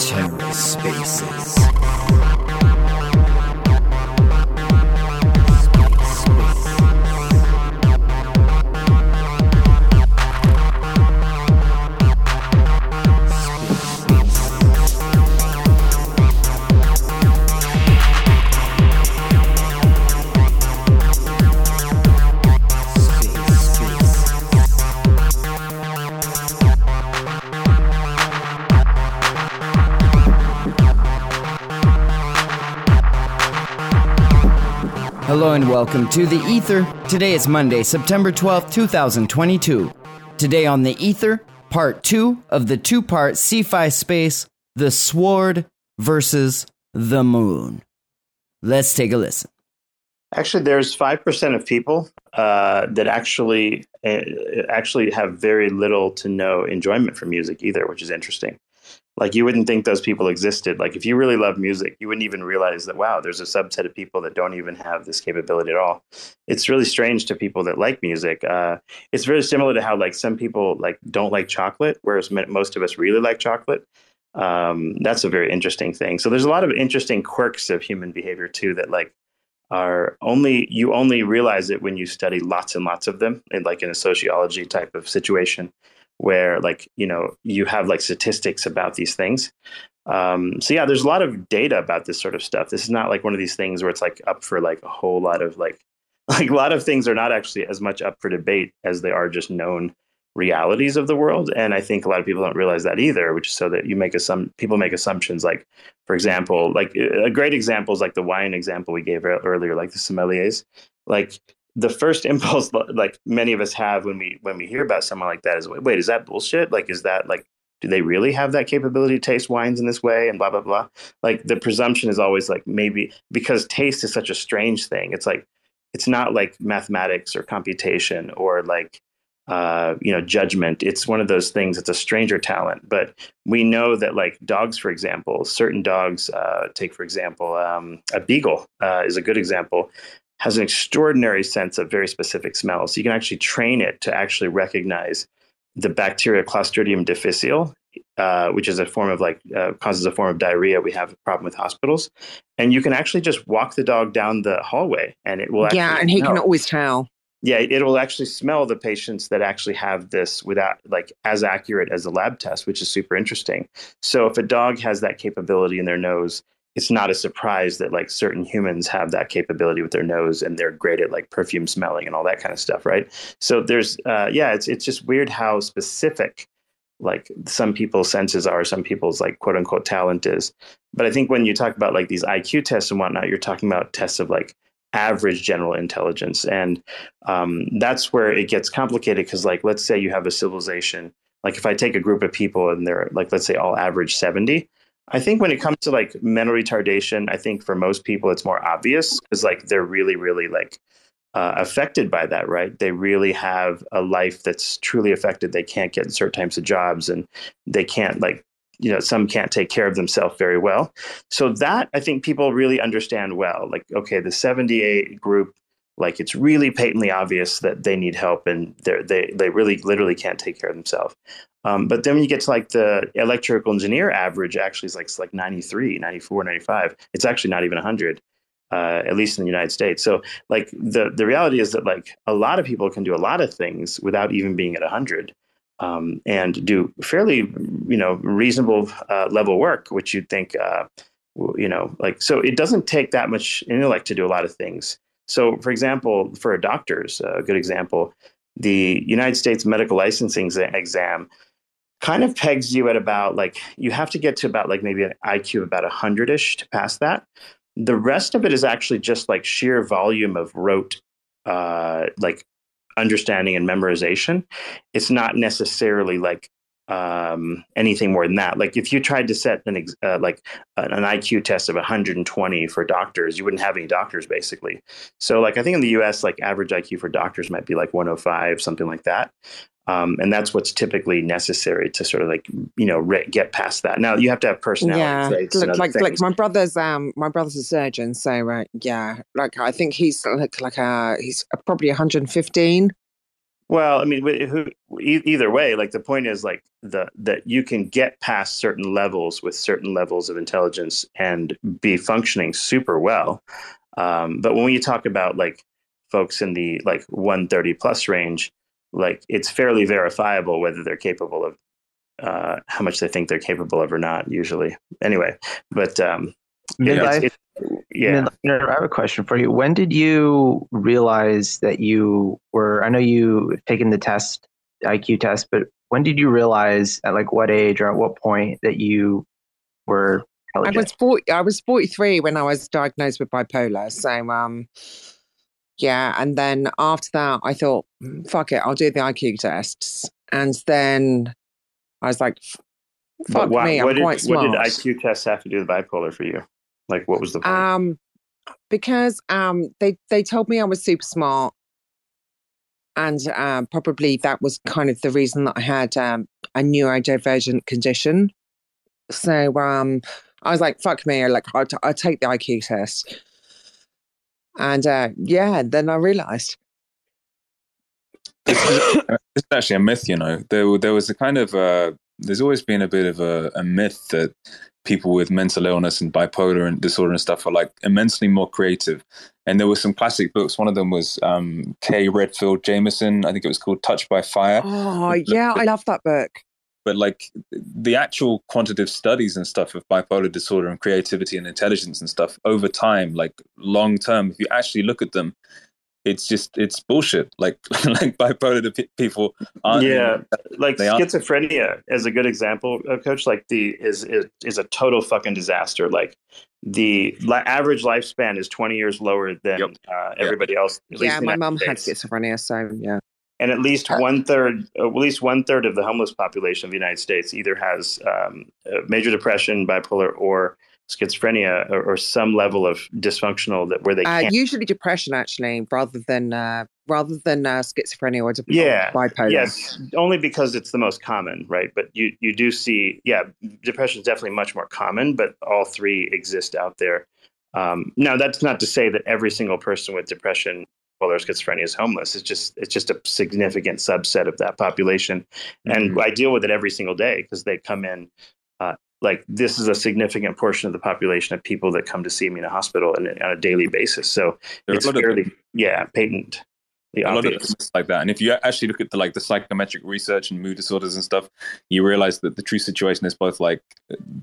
TerraSpaces. Hello and welcome to The Ether. Today is Monday, September 12th, 2022. Today on The Ether, part two of the two part Cephii space The Sword versus the Moon. Let's take a listen. Actually, there's 5% of people uh, that actually uh, actually have very little to no enjoyment for music either, which is interesting like you wouldn't think those people existed. Like if you really love music you wouldn't even realize that wow there's a subset of people that don't even have this capability at all. It's really strange to people that like music. Uh, it's very similar to how like some people like don't like chocolate whereas most of us really like chocolate. Um, that's a very interesting thing. So there's a lot of interesting quirks of human behavior too that like are only you only realize it when you study lots and lots of them in like in a sociology type of situation where like you know you have like statistics about these things. Um, so yeah there's a lot of data about this sort of stuff. This is not like one of these things where it's like up for like a whole lot of like like a lot of things are not actually as much up for debate as they are just known realities of the world. And i think a lot of people don't realize that either which is so that you make some people make assumptions like for example like a great example is like the wine example we gave earlier like the sommeliers. Like the first impulse like many of us have when we when we hear about someone like that is wait wait is that bullshit? Like is that like do they really have that capability to taste wines in this way? and blah blah blah. Like the presumption is always like maybe because taste is such a strange thing it's like it's not like mathematics or computation or like uh, you know judgment it's one of those things it's a stranger talent but we know that like dogs for example certain dogs uh, take for example um, a beagle uh, is a good example has an extraordinary sense of very specific smells. You can actually train it to actually recognize the bacteria Clostridium difficile, uh, which is a form of like uh, causes a form of diarrhea. We have a problem with hospitals, and you can actually just walk the dog down the hallway, and it will. yeah, and he smell. can always tell. Yeah, it will actually smell the patients that actually have this without like as accurate as a lab test, which is super interesting. So if a dog has that capability in their nose, it's not a surprise that like certain humans have that capability with their nose and they're great at like perfume smelling and all that kind of stuff right? So there's uh, yeah it's it's just weird how specific like some people's senses are some people's like quote unquote talent is. But i think when you talk about like these iq tests and whatnot you're talking about tests of like average general intelligence. And um, that's where it gets complicated because like let's say you have a civilization like if i take a group of people and they're like let's say all average 70 I think when it comes to like mental retardation, I think for most people it's more obvious because like they're really, really like uh, affected by that, right? They really have a life that's truly affected. They can't get certain types of jobs and they can't like, you know, some can't take care of themselves very well. So that I think people really understand well. Like, okay, the 78 group, like it's really patently obvious that they need help and they they they really literally can't take care of themselves. Um, but then when you get to like the electrical engineer average, actually is like it's like 93, 94, 95. It's actually not even 100, uh, at least in the United States. So like the the reality is that like a lot of people can do a lot of things without even being at 100. Um, and do fairly, you know, reasonable uh, level work, which you'd think, uh, you know, like so. It doesn't take that much intellect to do a lot of things. So, for example, for a doctors, a good example, the United States medical licensing exam kind of pegs you at about like you have to get to about like maybe an IQ of about 100 ish to pass that. The rest of it is actually just like sheer volume of rote, uh, like understanding and memorization. It's not necessarily like um, anything more than that. Like if you tried to set an uh, like an IQ test of 120 for doctors, you wouldn't have any doctors basically. So like I think in the U.S. like average IQ for doctors might be like 105, something like that. Um, and that's what's typically necessary to sort of like you know re- get past that. Now you have to have personality yeah. traits. Like like, like my brother's um my brother's a surgeon, so uh, yeah, like I think he's like like uh he's probably 115 Well, I mean, who, either way, like the point is like the that you can get past certain levels with certain levels of intelligence and be functioning super well. Um, but when you talk about like folks in the like 130 plus range, like it's fairly verifiable whether they're capable of uh, how much they think they're capable of or not. Usually, anyway. But um, Midlife, it, yeah. Midlife, I have a question for you. When did you realize that you were? I know you've taken the test, the IQ test, but when did you realize at like what age or at what point that you were? I was 40, I was 43 when I was diagnosed with bipolar. So, um, yeah. And then after that, I thought, mm, fuck it, I'll do the IQ tests. And then I was like, fuck why, me, I'm did, quite smart. What did IQ tests have to do with bipolar for you? Like, what was the point? Um, because um, they they told me I was super smart, and uh, probably that was kind of the reason that I had um, a neurodivergent condition. So um, I was like, "Fuck me!" Like, I'll, t- I'll take the IQ test, and uh, yeah, then I realised. It's actually a myth, you know. There, there was a kind of uh, there's always been a bit of a, a myth that people with mental illness and bipolar and disorder and stuff are like immensely more creative. And there were some classic books. One of them was um, Kay Redfield Jamison. I think it was called Touched by Fire. Oh, yeah, I love that book. But like the actual quantitative studies and stuff of bipolar disorder and creativity and intelligence and stuff over time, like long term, if you actually look at them, it's just it's bullshit. Like like bipolar p- people aren't. Yeah, like schizophrenia is a good example, uh, Coach. Like the is, is is a total fucking disaster. Like the li- average lifespan is twenty years lower than yep. uh, everybody yep. else. yeah, my mom had schizophrenia, so yeah. And at least uh, one third, at least one third of the homeless population of the United States either has um, major depression, bipolar, or schizophrenia or, or, some level of dysfunctional that where they uh, usually depression actually rather than uh, rather than uh, schizophrenia or depression, yeah bipolar. Yes, only because it's the most common, right? But you you do see yeah, depression is definitely much more common, but all three exist out there. Um, now that's not to say that every single person with depression or schizophrenia is homeless. It's just it's just a significant subset of that population, and mm-hmm. I deal with it every single day because they come in like this is a significant portion of the population of people that come to see me in a hospital and on a daily basis. So there it's fairly, yeah, patent. A lot of things like that, and if you actually look at the like the psychometric research and mood disorders and stuff, you realize that the true situation is both like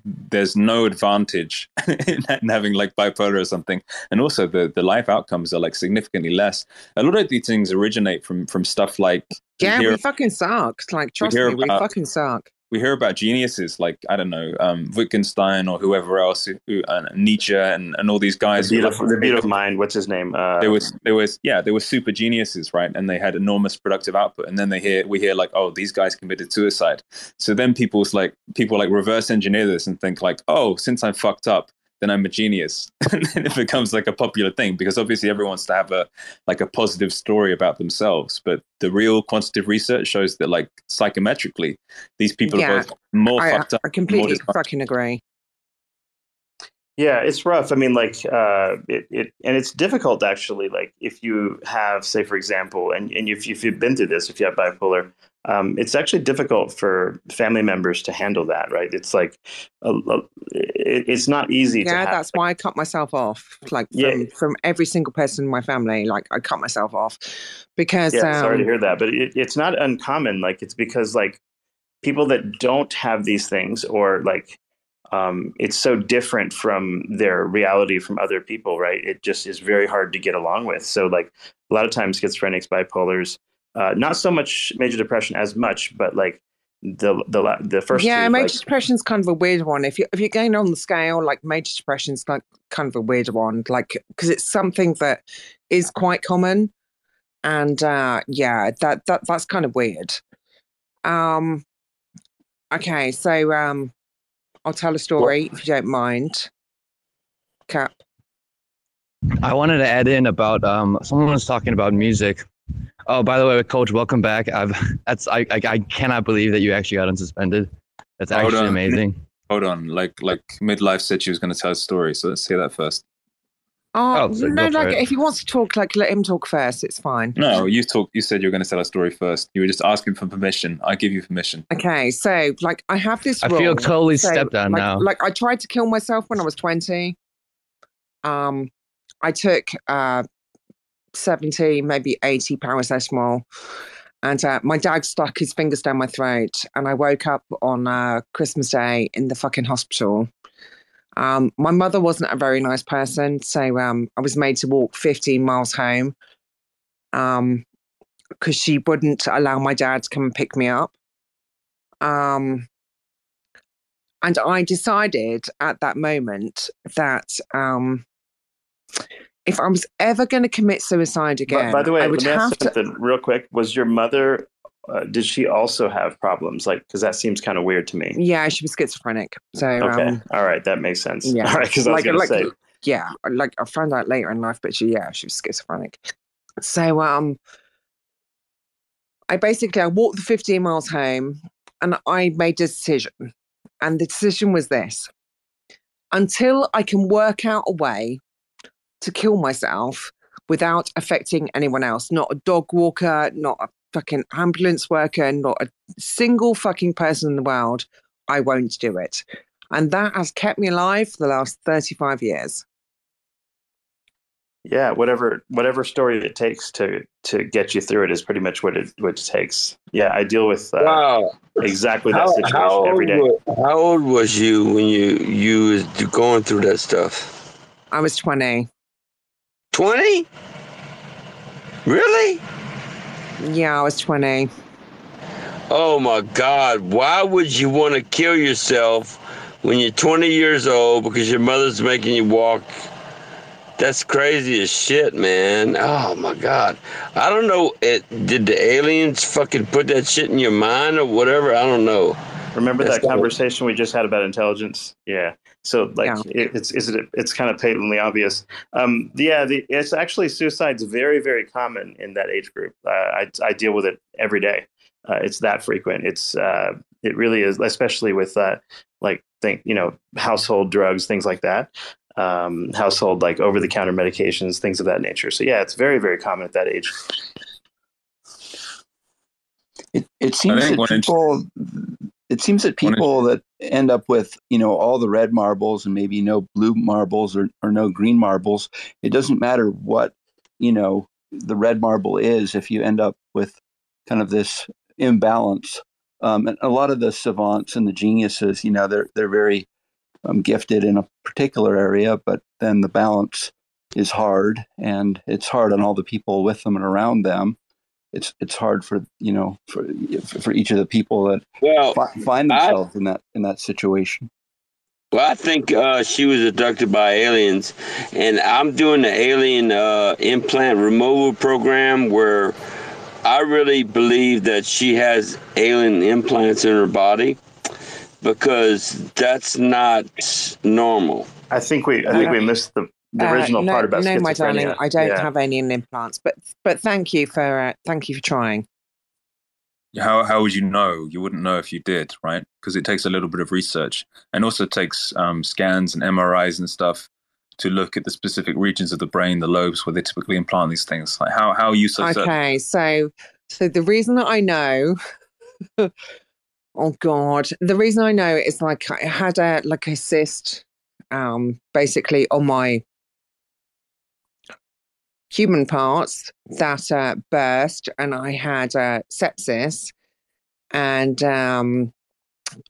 there's no advantage in having like bipolar or something, and also the the life outcomes are like significantly less. A lot of these things originate from from stuff like yeah, we, we fucking suck. Like trust me, we fucking suck we hear about geniuses like I don't know um, Wittgenstein or whoever else, who, uh, Nietzsche and, and all these guys. The beautiful, the beautiful mind. What's his name? Uh, there was there was yeah there were super geniuses right, and they had enormous productive output. And then they hear we hear like oh these guys committed suicide. So then people's like people like reverse engineer this and think like oh since I'm fucked up then I'm a genius. and then it becomes like a popular thing because obviously everyone wants to have a like a positive story about themselves. But the real quantitative research shows that like psychometrically, these people yeah, are both more I, fucked up. I completely fucking agree. Yeah, it's rough. I mean, like, uh, it, it, and it's difficult actually. Like, if you have, say, for example, and, and if, if you've been through this, if you have bipolar, um, it's actually difficult for family members to handle that, right? It's like, a, a, it, it's not easy. Yeah, that's why I cut myself off. Like, from, yeah. from every single person in my family, like, I cut myself off because. Yeah, um, sorry to um, hear that, but it, it's not uncommon. Like, it's because like people that don't have these things or like um, it's so different from their reality from other people, right? It just is very hard to get along with. So, like a lot of times, schizophrenics, bipolars, uh, not so much major depression as much, but like the the the first yeah two, major like, is kind of a weird one if you if you're going on the scale like major depression is like kind of a weird one like because it's something that is quite common and uh yeah that that that's kind of weird um okay so um I'll tell a story if you don't mind. Cap. I wanted to add in about um, someone was talking about music. Oh, by the way, Coach, welcome back. I've that's I I, I cannot believe that you actually got unsuspended. That's Hold actually on. amazing. Hold on, like like midlife said she was going to tell a story, so let's hear that first. Oh, Oh, so no, like it. if he wants to talk, like let him talk first. It's fine. No, you talk. You said you were going to tell a story first. You were just asking for permission. I give you permission. Okay, so like I have this. I rule. feel totally So, stepped on like, now. Like I tried to kill myself when I was twenty. Um, I took uh seventy, maybe eighty paracetamol, and uh, my dad stuck his fingers down my throat, and I woke up on uh, Christmas Day in the fucking hospital. Um, my mother wasn't a very nice person, so um, I was made to walk 15 miles home um, because she wouldn't allow my dad to come and pick me up. Um, and I decided at that moment that um, if I was ever going to commit suicide again, by the way, I let would me have ask to. something real quick. Was your mother? Uh, did she also have problems? Like, because that seems kind of weird to me. Yeah, she was schizophrenic. So Okay, um, all right, that makes sense. yeah, all right, because I was like, going to say, yeah, like I found out later in life, but she, yeah, she was schizophrenic. So, um, I basically I walked the 15 miles home, and I made a decision, and the decision was this: until I can work out a way to kill myself without affecting anyone else, not a dog walker, not a fucking ambulance worker, not a single fucking person in the world, I won't do it. And that has kept me alive for the last 35 years. yeah, whatever whatever story it takes to to get you through it is pretty much what it what it takes. Yeah, I deal with uh, Wow. exactly that How, situation how, every day. old, how old was you when you you was going through that stuff? I was 20. Twenty? Really? Yeah, I was 20. Oh my God! Why would you want to kill yourself when you're 20 years old because your mother's making you walk? That's crazy as shit, man. Oh my God! I don't know. It did the aliens fucking put that shit in your mind or whatever? I don't know. Remember That's that gotta- conversation we just had about intelligence? Yeah. So like Yeah. it, it's is it it's kind of patently obvious. Um, yeah, the, it's actually suicide's very very common in that age group. Uh, I I deal with it every day. Uh, it's that frequent. It's uh, it really is, especially with uh, like think you know household drugs, things like that. Um, household like over the counter medications, things of that nature. So yeah, it's very very common at that age. It it seems think that people it seems that people that end up with you know all the red marbles and maybe no blue marbles or, or no green marbles. It doesn't matter what you know the red marble is if you end up with kind of this imbalance. Um, and a lot of the savants and the geniuses, you know, they're they're very um, gifted in a particular area, but then the balance is hard, and it's hard on all the people with them and around them it's it's hard for you know for for each of the people that Well, fi- find I- themselves in that in that situation. Well, I think uh, she was abducted by aliens, and I'm doing the alien uh, implant removal program where I really believe that she has alien implants in her body because that's not normal. I think we I think we missed the, the Uh, no, part about no, my darling, I don't Yeah. have any implants, but but thank you for uh, thank you for trying. How how would you know? You wouldn't know if you did, right? Because it takes a little bit of research, and also takes um, scans and MRIs and stuff to look at the specific regions of the brain, the lobes where they typically implant these things. Like how how are you so certain? Okay, so so the reason that I know, oh god, the reason I know is like I had a like a cyst, um, basically on my human parts that uh, burst, and I had uh, sepsis, and um,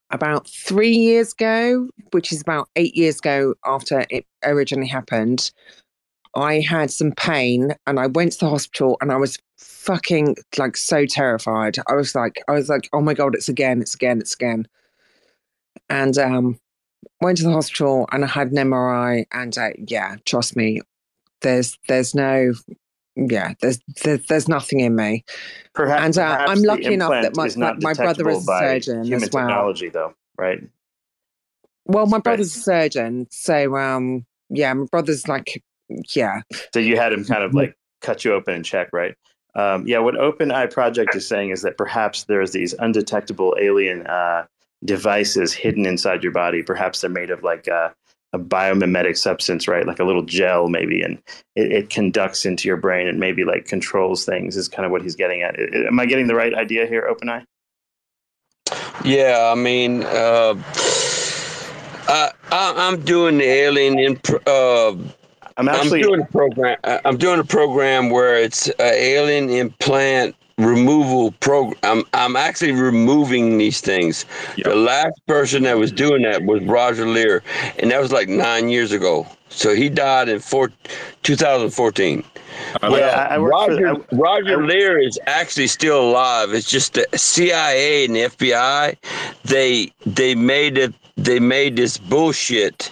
about three years ago, which is about eight years ago after it originally happened. I had some pain and I went to the hospital and I was fucking like so terrified. I was like, I was like, oh my God, it's again, it's again, it's again. And um, went to the hospital and I had an MRI and uh, yeah, trust me, there's, there's no, yeah, there's, there's, there's nothing in me. Perhaps, And, uh, perhaps I'm lucky enough that my- not my brother is a surgeon as well. technology, though, right? Well, my Right. brother's a surgeon. So um, yeah, my brother's like, yeah, So you had him kind of like cut you open and check, right? Um, yeah, what Open Eye Project is saying is that perhaps there's these undetectable alien uh, devices hidden inside your body. Perhaps they're made of like uh, a biomimetic substance, right? Like a little gel, maybe, and it, it, conducts into your brain and maybe like controls things. Is kind of what he's getting at. Am I getting the right idea here, OpenEye? Yeah, I mean, uh, I, am doing the alien in. Uh, I'm actually I'm doing a program. I'm doing a program where it's an alien implant removal program. I'm, I'm actually removing these things. Yep. The last person that was doing that was Roger Leir, and that was like nine years ago. So he died in four, 2014. Yeah, I, Roger, for, I, Roger I, Leir is actually still alive. It's just the CIA and the FBI, they they made it. They made this bullshit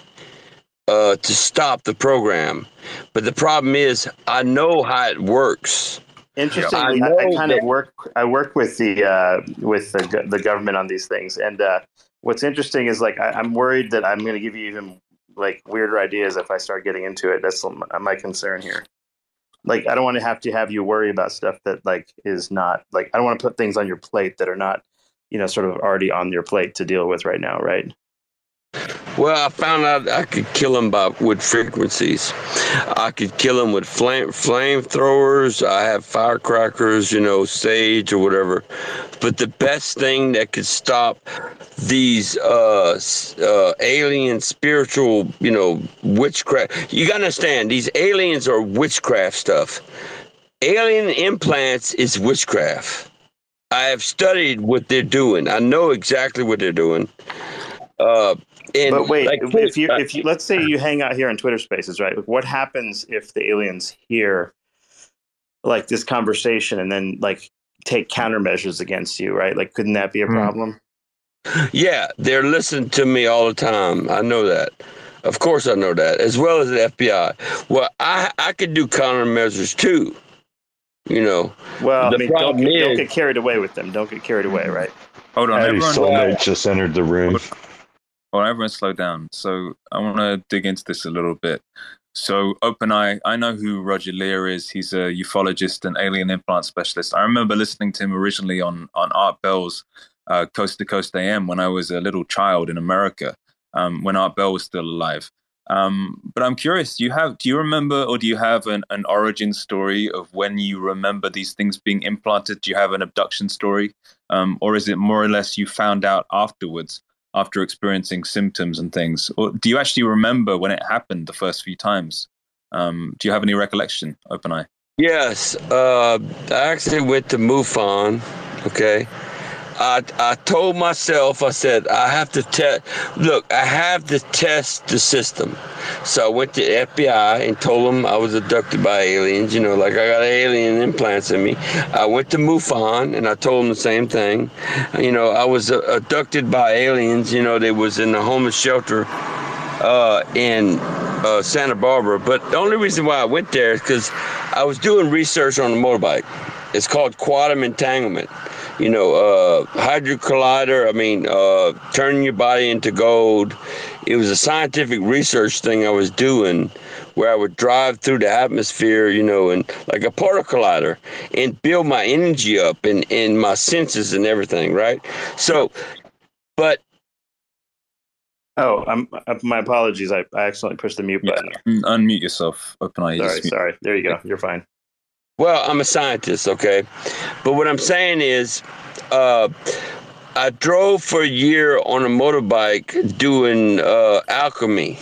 uh, to stop the program. But the problem is, I know how it works. Interestingly, I, I, kind that. of work. I work with the uh, with the, the government on these things, and uh, what's interesting is like I, am worried that I'm going to give you even like weirder ideas if I start getting into it. That's my concern here. Like I don't want to have to have you worry about stuff that like is not like I don't want to put things on your plate that are not you know sort of already on your plate to deal with right now, right? Well, I found out I could kill them by with frequencies. I could kill them with flame flamethrowers. I have firecrackers, you know, sage or whatever. But the best thing that could stop these uh, uh, alien spiritual, you know, witchcraft. You gotta understand, these aliens are witchcraft stuff. Alien implants is witchcraft. I have studied what they're doing. I know exactly what they're doing. Uh, and but wait, like, if you if you let's say you hang out here on Twitter Spaces, right? Like, what happens if the aliens hear like this conversation and then like take countermeasures against you, right? Like, couldn't that be a hmm. problem? Yeah, they're listening to me all the time. I know that. Of course, I know that, as well as the FBI. Well, I I could do countermeasures too. You know. Well, I mean, don't, is, don't get carried away with them. Don't get carried away, right? Hold on, everyone. Soulmate just entered the room. Well, everyone slow down. So I want to dig into this a little bit. So OpenEye, I know who Roger Leir is. He's a ufologist and alien implant specialist. I remember listening to him originally on on Art Bell's uh, Coast to Coast AM when I was a little child in America, um, when Art Bell was still alive. Um, but I'm curious, do you have do you remember or do you have an, an origin story of when you remember these things being implanted? Do you have an abduction story? Um, or is it more or less you found out afterwards? After experiencing symptoms and things? Or do you actually remember when it happened the first few times? Um, do you have any recollection, Open Eye? Yes. Uh, I actually went to MUFON, okay? I, I told myself, I said, I have to test, look, I have to test the system. So I went to FBI and told them I was abducted by aliens, you know, like I got alien implants in me. I went to MUFON and I told them the same thing. You know, I was uh, abducted by aliens, you know, they was in the homeless shelter uh, in uh, Santa Barbara. But the only reason why I went there is because I was doing research on a motorbike. It's called quantum entanglement you know, uh, hydrogen collider. I mean, uh, turning your body into gold. It was a scientific research thing I was doing where I would drive through the atmosphere, you know, and like a particle collider and build my energy up and, and my senses and everything, right? So, but. Oh, I'm, uh, my apologies. I, I accidentally pushed the mute button. Yeah, unmute yourself. Open eye. Sorry, sorry. There you go. You're fine. Well, I'm a scientist, okay? But what I'm saying is, uh, I drove for a year on a motorbike doing uh, alchemy.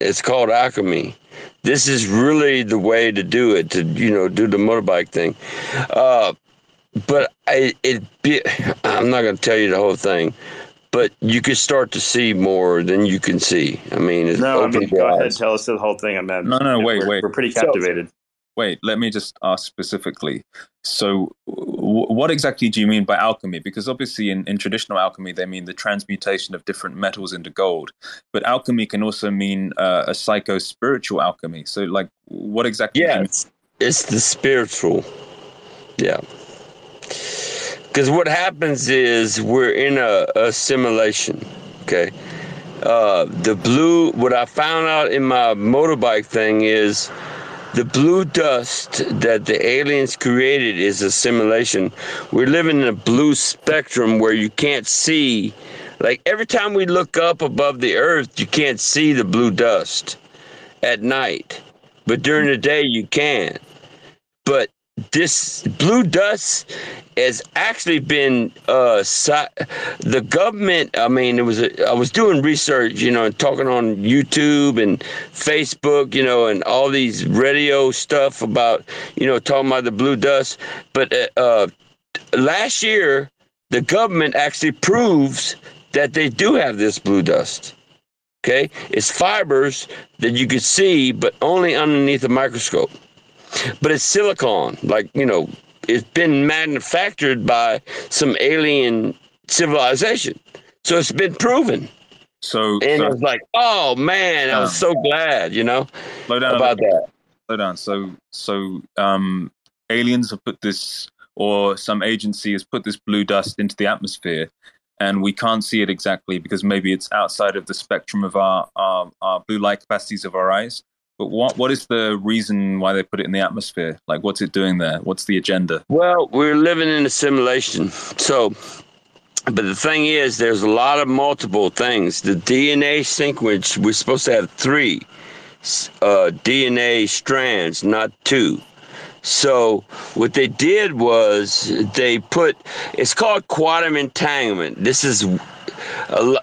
It's called alchemy. This is really the way to do it, to, you know, do the motorbike thing. Uh, but I, it be, I'm not going to tell you the whole thing, but you could start to see more than you can see. I mean, it's no, I mean, go ahead, tell us the whole thing. I'm no, no, wait, we're, wait. We're pretty captivated. So, wait, let me just ask specifically. So, w- what exactly do you mean by alchemy? Because obviously, in, in traditional alchemy, they mean the transmutation of different metals into gold. But alchemy can also mean uh, a psycho spiritual alchemy. So, like, what exactly? Yeah, it's, it's the spiritual. Yeah. Because what happens is we're in a, a simulation. Okay. Uh, the blue, what I found out in my motorbike thing is the blue dust that the aliens created is a simulation. We're living in a blue spectrum where you can't see Like every time we look up above the earth, you can't see the blue dust at night, but during the day you can. But this blue dust has actually been uh the government i mean it was a, I was doing research you know and talking on youtube and facebook you know and all these radio stuff about you know talking about the blue dust. But uh, uh last year the government actually proves that they do have this blue dust okay? It's fibers that you could see but only underneath a microscope but it's silicon. Like you know, it's been manufactured by some alien civilization, so it's been proven. So and so, it's like, oh man, I was so glad, you know, slow down about that. Slow down. So so um, aliens have put this, or some agency has put this blue dust into the atmosphere, and we can't see it exactly because maybe it's outside of the spectrum of our, our, our blue light capacities of our eyes. But what what is the reason why they put it in the atmosphere? Like, what's it doing there? What's the agenda? Well, we're living in a simulation, so. But the thing is, there's a lot of multiple things. The DNA sequence, we're supposed to have three uh, DNA strands, not two. So what they did was they put it's called quantum entanglement. This is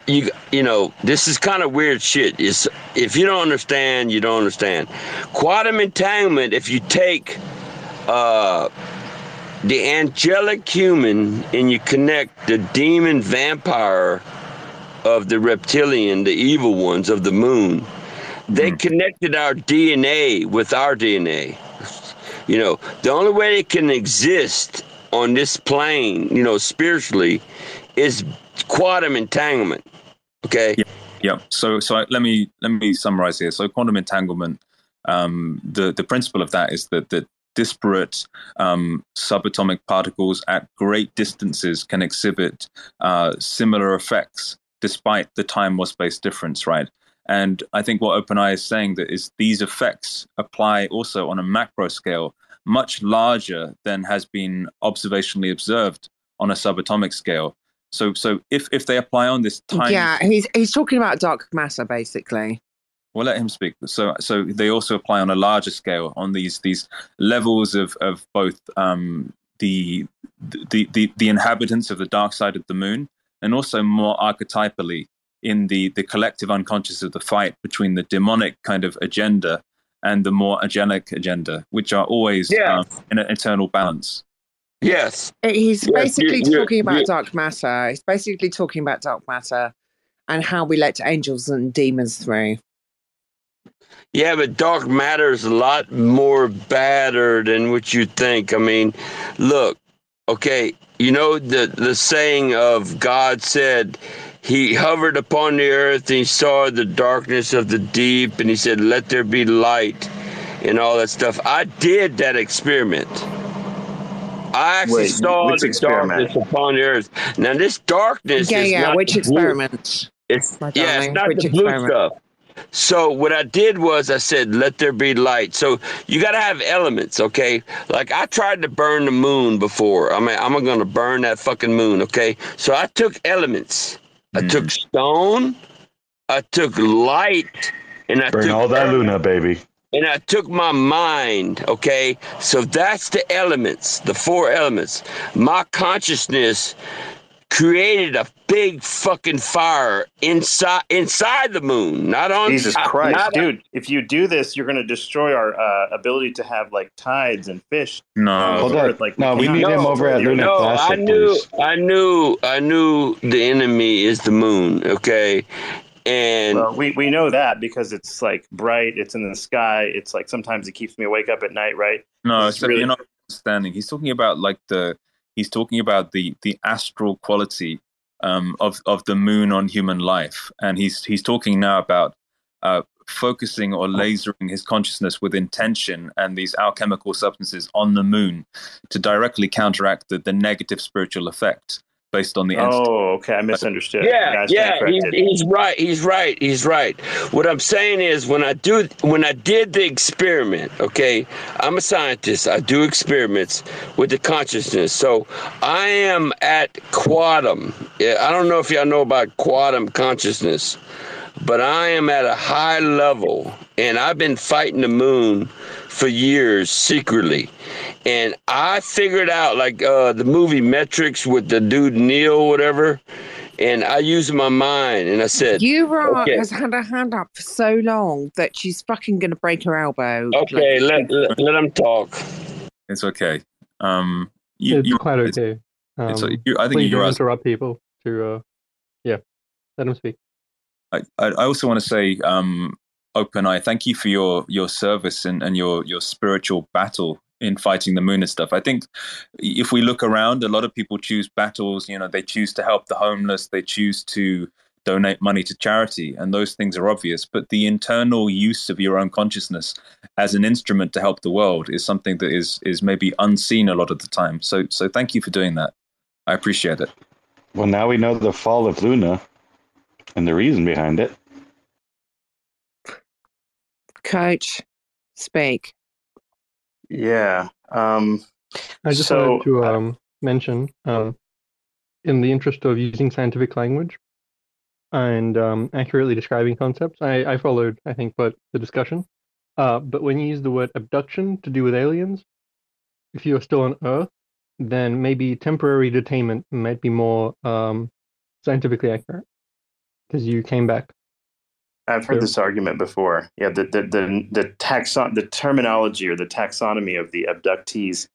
you you know this is kind of weird shit. Is if you don't understand, you don't understand. Quantum entanglement. If you take uh, the angelic human and you connect the demon vampire of the reptilian, the evil ones of the moon, they mm. connected our DNA with our DNA. You know, the only way it can exist on this plane, you know, spiritually, is quantum entanglement. Okay. Yeah. yeah. So so let me let me summarize here. So quantum entanglement, um, the the principle of that is that that disparate um, subatomic particles at great distances can exhibit uh, similar effects despite the time or space difference, right? And I think what OpenEye is saying that is these effects apply also on a macro scale, much larger than has been observationally observed on a subatomic scale. So, so if if they apply on this time, yeah, he's he's talking about dark matter basically. Well, let him speak. So, so they also apply on a larger scale on these these levels of of both um, the, the the the inhabitants of the dark side of the moon, and also more archetypally in the the collective unconscious of the fight between the demonic kind of agenda and the more angelic agenda, which are always yeah. um, in an eternal balance. Yes. He's yes, basically you, talking you, about you, dark matter. He's basically talking about dark matter and how we let angels and demons through. Yeah, but dark matter is a lot more badder than what you think. I mean, look, okay, you know the the saying of God said he hovered upon the earth and he saw the darkness of the deep and he said, Let there be light and all that stuff. I did that experiment. I actually Wait, saw the experiment? darkness upon the earth. Now this darkness yeah, is yeah. Which experiment? It's yeah, it's not which the blue experiment? stuff. So what I did was I said, "Let there be light." So you got to have elements, okay? Like I tried to burn the moon before. I mean, I'm going to burn that fucking moon, okay? So I took elements. I mm. took stone. I took light, and I burn took all that Luna, baby and I took my mind, okay? So that's the elements, the four elements. My consciousness created a big fucking fire inside inside the moon, not on Jesus Christ, dude! if you do this, you're going to destroy our uh, ability to have like tides and fish. No, hold on. Like, no, we need no, him over at Luna no, Classic. I knew, please. I knew, I knew the enemy is the moon. Okay, and well, we, we know that because it's like bright, it's in the sky. It's like sometimes it keeps me awake up at night, right? No, so really... you're not understanding. He's talking about like the he's talking about the the astral quality um, of of the moon on human life, and he's he's talking now about uh, focusing or lasering his consciousness with intention and these alchemical substances on the moon to directly counteract the, the negative spiritual effect. Based on the oh okay i misunderstood. Yeah yeah he, he's right he's right he's right. What i'm saying is when i do when i did the experiment okay i'm a scientist i do experiments with the consciousness. So i am at quantum. I don't know if y'all know about quantum consciousness but i am at a high level and i've been fighting the moon for years secretly and I figured out like uh, the movie Matrix with the dude Neil, whatever. And I used my mind, and I said, "You okay. has had her hand up for so long that she's fucking gonna break her elbow." Okay, like, let, let let them talk. It's okay. Um, you, it's you, quite okay. Um, it's, you, I think you interrupt people to, uh, yeah, let them speak. I, I also want to say, um, open eye. Thank you for your your service and, and your your spiritual battle in fighting the moon and stuff. I think if we look around, a lot of people choose battles. You know, they choose to help the homeless, they choose to donate money to charity, and those things are obvious. But the internal use of your own consciousness as an instrument to help the world is something that is is maybe unseen a lot of the time. So, so thank you for doing that. I appreciate it. Well, now we know the fall of Luna and the reason behind it. Coach, speak. Yeah. Um, I just so, wanted to um, mention, um, in the interest of using scientific language and um, accurately describing concepts, I, I, followed, I think, what the discussion. Uh, but when you use the word abduction to do with aliens, if you're still on Earth, then maybe temporary detainment might be more um, scientifically accurate because you came back. I've heard this argument before. Yeah, the the the, the taxon the terminology or the taxonomy of the abductees.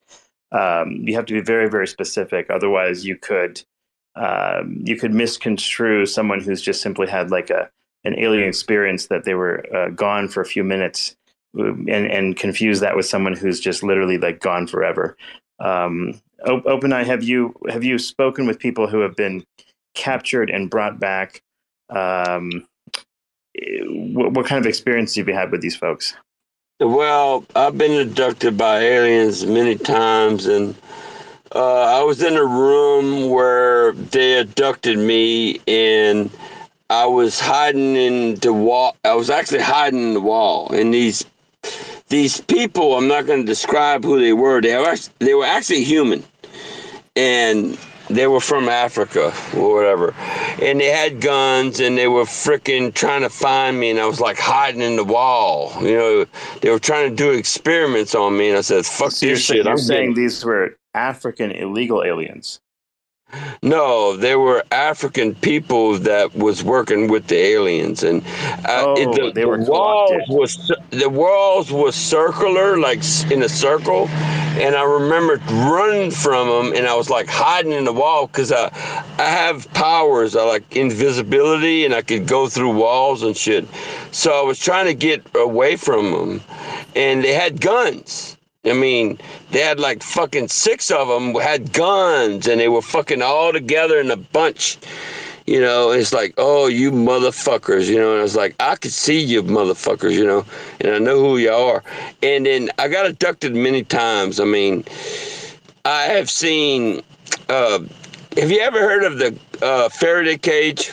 Um, you have to be very very specific. Otherwise, you could um, you could misconstrue someone who's just simply had like a an alien experience that they were uh, gone for a few minutes, um, and and confuse that with someone who's just literally like gone forever. Um, Open Eye, have you have you spoken with people who have been captured and brought back? Um, what, what kind of experience have you had with these folks? Well, I've been abducted by aliens many times, and uh, I was in a room where they abducted me, and I was hiding in the wall. I was actually hiding in the wall, and these these people. I'm not going to describe who they were. They were they were actually human, and they were from Africa or whatever. And they had guns and they were freaking trying to find me. And I was like hiding in the wall. You know, they were trying to do experiments on me. And I said, fuck so this shit. I'm saying getting... these were African illegal aliens. No, there were African people that was working with the aliens, and uh, oh, it, the, they were the walls was the walls was circular, like in a circle, and I remember running from them, and I was like hiding in the wall because I I have powers, I like invisibility, and I could go through walls and shit. So I was trying to get away from them, and they had guns I mean, they had like fucking six of them had guns and they were fucking all together in a bunch. You know, it's like, oh, you motherfuckers, you know, and I was like, I could see you motherfuckers, you know, and I know who you are. And then I got abducted many times. I mean, I have seen, uh, have you ever heard of the uh, Faraday cage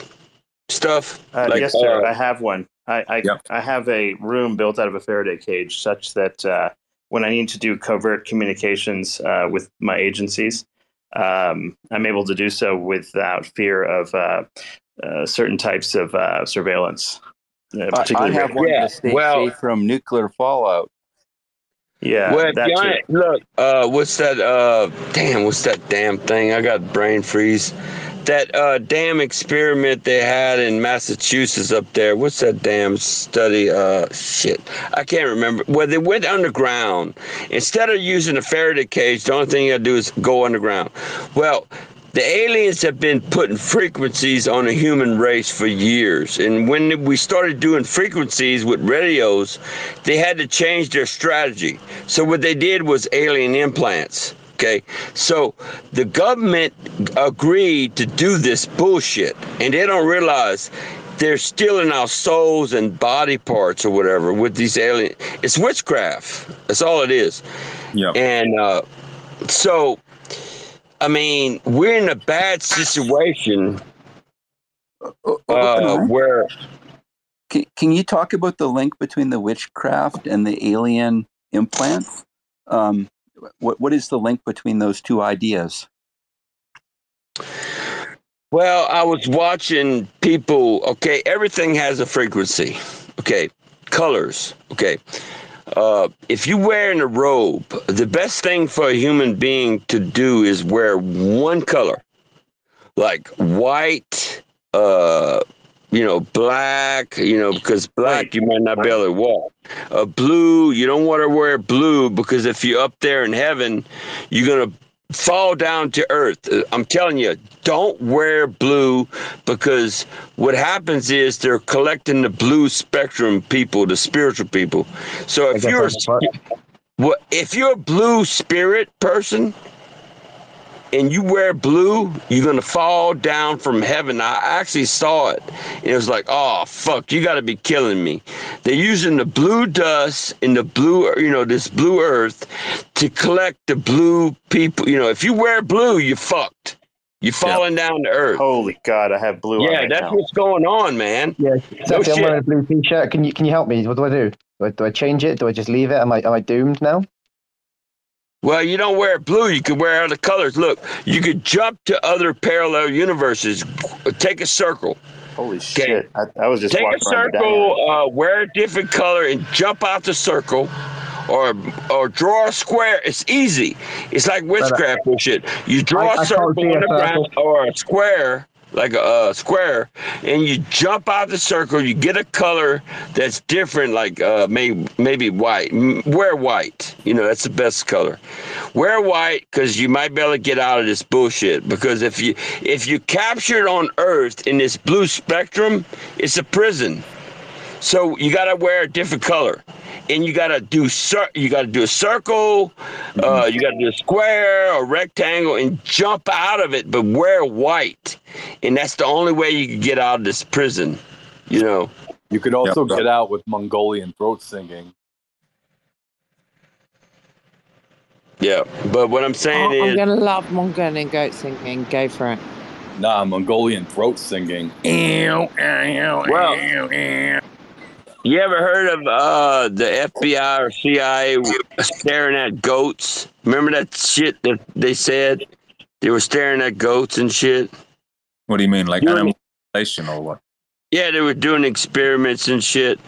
stuff? Uh, like, yes, sir. Uh, I have one. I I, yep. I, have a room built out of a Faraday cage such that uh, when I need to do covert communications uh, with my agencies, um, I'm able to do so without fear of uh, uh, certain types of uh, surveillance. Uh, I have one yeah, well, from nuclear fallout. Yeah, well, look, uh, what's that? damn, what's that damn thing? I got brain freeze that uh, damn experiment they had in Massachusetts up there. What's that damn study? Uh, shit, I can't remember. Where they went underground instead of using a Faraday cage. The only thing you gotta do is go underground. Well, the aliens have been putting frequencies on the human race for years. And when we started doing frequencies with radios, they had to change their strategy. So what they did was alien implants. Okay, so the government agreed to do this bullshit, and they don't realize they're stealing our souls and body parts or whatever with these aliens. It's witchcraft. That's all it is. Yeah. And uh, so I mean, we're in a bad situation uh, where. Can, can you talk about the link between the witchcraft and the alien implants? Um, what what is the link between those two ideas? Well, I was watching people. Okay, everything has a frequency. Okay, colors. Okay, uh, if you're wearing a robe, the best thing for a human being to do is wear one color, like white, uh, you know, black, you know, because black you might not be able to walk. Uh, blue, you don't want to wear blue because if you're up there in heaven, you're gonna fall down to earth. Uh, I'm telling you, don't wear blue because what happens is they're collecting the blue spectrum people, the spiritual people. So if you're well, if you're a blue spirit person, and you wear blue, you're gonna fall down from heaven. I actually saw it. And it was like, oh fuck, you gotta be killing me. They're using the blue dust in the blue, you know, this blue earth to collect the blue people. You know, if you wear blue, you're fucked. You're falling yeah. down to earth. Holy God, I have blue. Yeah, right that's now. what's going on, man. Yeah, exactly. No I'm wearing a blue t-shirt. Can you can you help me? What do I do? Do I, do I change it? Do I just leave it? Am I am I doomed now? Well, you don't wear blue. You could wear other colors. Look, you could jump to other parallel universes. Take a circle. Holy okay. shit! I, I, was just take a circle, uh, wear a different color, and jump out the circle, or or draw a square. It's easy. It's like witchcraft bullshit. You draw I, a circle on the ground or a square, like a, a, square, and you jump out the circle. You get a color that's different, like uh, maybe maybe white. Wear white. You know that's the best color. Wear white because you might be able to get out of this bullshit. Because if you if you captured on Earth in this blue spectrum, it's a prison. So you got to wear a different color and you gotta do cir- you gotta do a circle, uh, you gotta do a square or rectangle, and jump out of it, but wear white, and that's the only way you can get out of this prison. You know. You could also yep. get out with Mongolian throat singing. Yeah, but what I'm saying oh, is, I'm gonna love Mongolian goat singing. Go for it. Nah, Mongolian throat singing. Well, you ever heard of uh, the FBI or CIA staring at goats? Remember that shit that they said they were staring at goats and shit. What do you mean, like animal or what? Yeah, they were doing experiments and shit.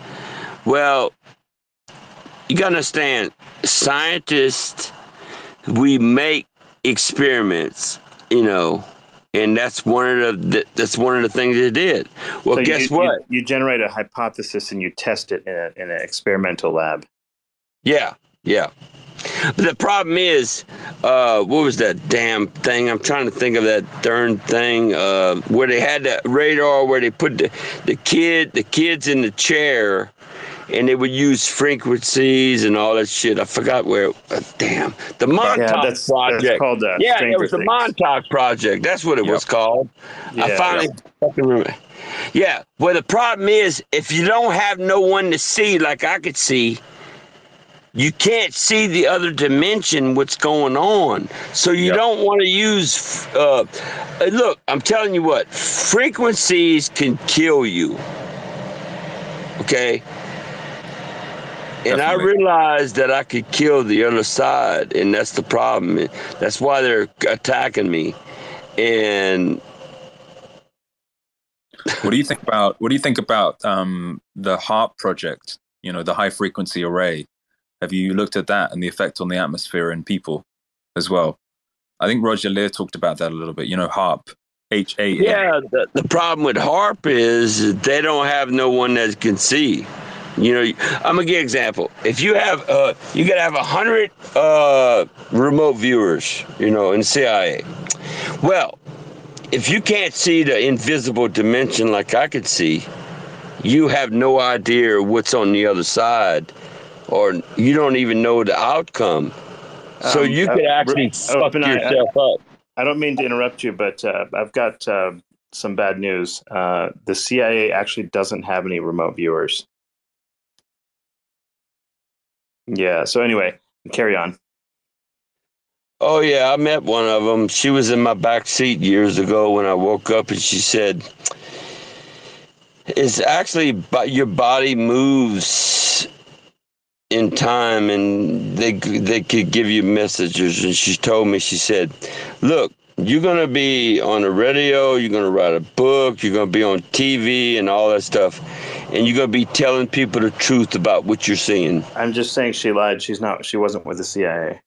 Well, you gotta understand, scientists, we make experiments, you know, and that's one of the that's one of the things they did. Well, so guess you, what? You, you, generate a hypothesis and you test it in, a, in an experimental lab. Yeah, yeah. But the problem is, uh, what was that damn thing? I'm trying to think of that darn thing uh, where they had that radar where they put the, the kid the kids in the chair and they would use frequencies and all that shit. I forgot where. Uh, damn, the Montauk yeah, that's, Project. That's called uh, yeah, it was the Montauk Project. That's what it yep. was called. Yeah, I finally fucking remember. Yeah, well, the problem is if you don't have no one to see, like I could see, you can't see the other dimension, what's going on. So you yep. don't want to use. Uh, look, I'm telling you what, frequencies can kill you. Okay, and I realized that I could kill the other side, and that's the problem. That's why they're attacking me. And what do you think about what do you think about um, the HAARP project? You know, the high frequency array. Have you looked at that and the effect on the atmosphere and people as well? I think Roger Leir talked about that a little bit. You know, HAARP, H A. Yeah, the, the problem with HAARP is they don't have no one that can see. You know, I'm gonna give an example. If you have, uh, you gotta have a hundred uh, remote viewers, you know, in CIA. Well, if you can't see the invisible dimension like I could see, you have no idea what's on the other side, or you don't even know the outcome. So um, you could uh, actually uh, fuck yourself I, up. I don't mean to interrupt you, but uh, I've got uh, some bad news. Uh, the CIA actually doesn't have any remote viewers. Yeah. So anyway, carry on. Oh yeah, I met one of them. She was in my back seat years ago when I woke up, and she said, "It's actually, but your body moves in time, and they they could give you messages." And she told me, she said, "Look, you're gonna be on the radio, you're gonna write a book, you're gonna be on TV, and all that stuff." And you're gonna be telling people the truth about what you're seeing. I'm just saying she lied. She's not. She wasn't with the CIA.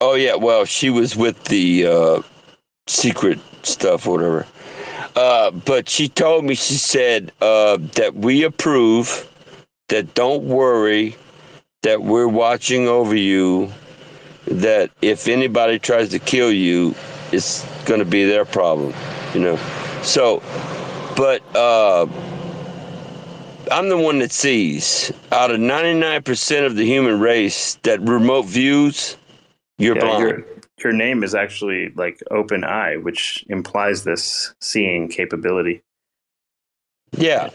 Oh yeah, well she was with the uh, secret stuff, or whatever. Uh, but she told me, she said uh, that we approve, that don't worry, that we're watching over you, that if anybody tries to kill you, it's going to be their problem, you know. So, but uh, I'm the one that sees out of 99% of the human race that remote views you're Yeah, blind. Your, your name is actually like open eye, which implies this seeing capability. Yeah.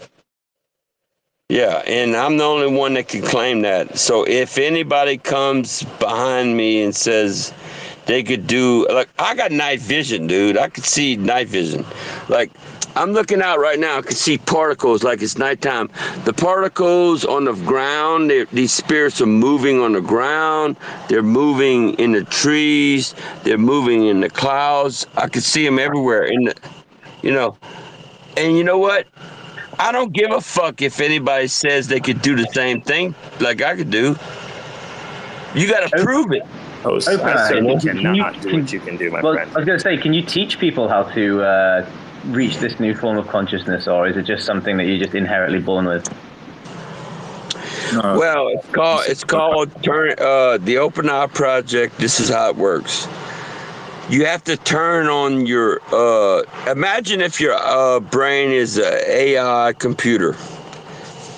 Yeah, and I'm the only one that can claim that. So if anybody comes behind me and says they could do like I got night vision, dude. I could see night vision. Like I'm looking out right now. I can see particles like it's nighttime. The particles on the ground, these spirits are moving on the ground. They're moving in the trees. They're moving in the clouds. I can see them everywhere. In the, you know, and you know what? I don't give a fuck if anybody says they could do the same thing like I could do. You got to prove it. Oh, Open I eye. certainly Can you- cannot do what you can do, my well, friend. I was going to say, can you teach people how to uh, reach this new form of consciousness, or is it just something that you're just inherently born with? Well, it's called it's called turn uh, the Open Eye Project. This is how it works. You have to turn on your. Uh, imagine if your uh, brain is a AI computer,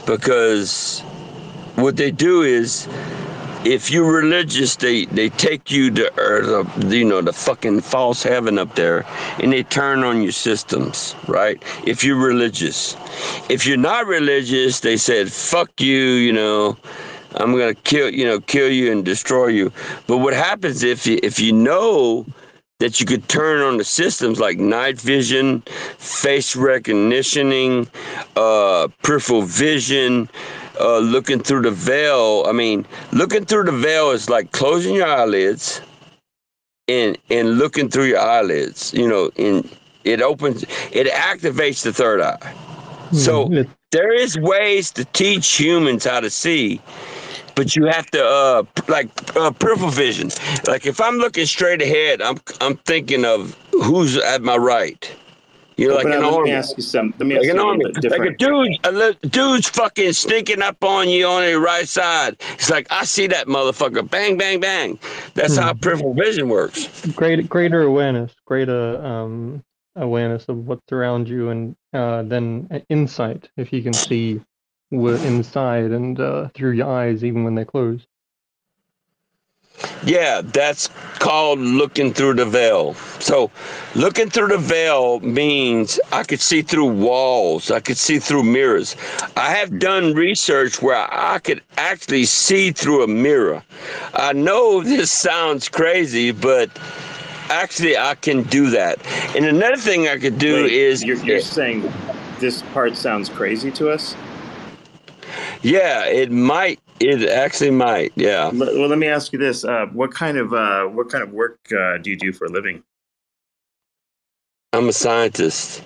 because what they do is, if you're religious, they they take you to the you know the fucking false heaven up there, and they turn on your systems, right? If you're religious, if you're not religious, they said fuck you, you know. I'm gonna kill you know kill you and destroy you. But what happens if you if you know that you could turn on the systems like night vision, face recognitioning, uh, peripheral vision, uh, looking through the veil. I mean, looking through the veil is like closing your eyelids and and looking through your eyelids. You know, and it opens, it activates the third eye. So there is ways to teach humans how to see, but you have to uh like uh, peripheral vision. Like if I'm looking straight ahead, I'm I'm thinking of who's at my right. You know, Well, like but an now let army. me ask you some. Let Like ask an you a army. Like a dude, a li- dude's fucking sneaking up on you on your right side. It's like I see that motherfucker. Bang, bang, bang. That's how peripheral vision works. great greater awareness greater um awareness of what's around you and uh then insight if you can see what inside and uh through your eyes even when they're closed Yeah, that's called looking through the veil. So, looking through the veil means I could see through walls, I could see through mirrors. I have done research where I could actually see through a mirror. I know this sounds crazy, but actually, I can do that. And another thing I could do Wait, is you're, you're saying this part sounds crazy to us. yeah, it might. It actually might. Yeah. Well, let me ask you this: uh, What kind of uh, what kind of work uh, do you do for a living? I'm a scientist.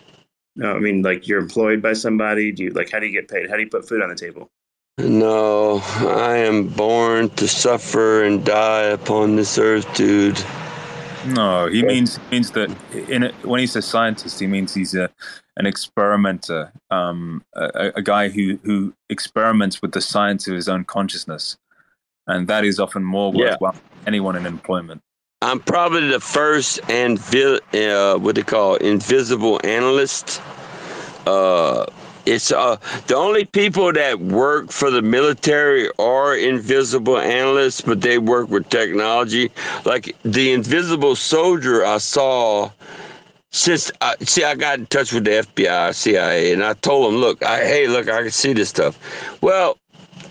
No, I mean like you're employed by somebody. Do you like how do you get paid? How do you put food on the table? No, I am born to suffer and die upon this earth, dude. No, he means means that in a, when he says scientist, he means he's a an experimenter, um, a, a guy who who experiments with the science of his own consciousness, and that is often more Yeah. worthwhile than anyone in employment. I'm probably the first and uh, what they call invisible analyst. Uh, it's uh, the only people that work for the military are invisible analysts, but they work with technology. Like the invisible soldier I saw since I see I got in touch with the FBI, CIA, and I told them, look, I, hey, look, I can see this stuff. Well,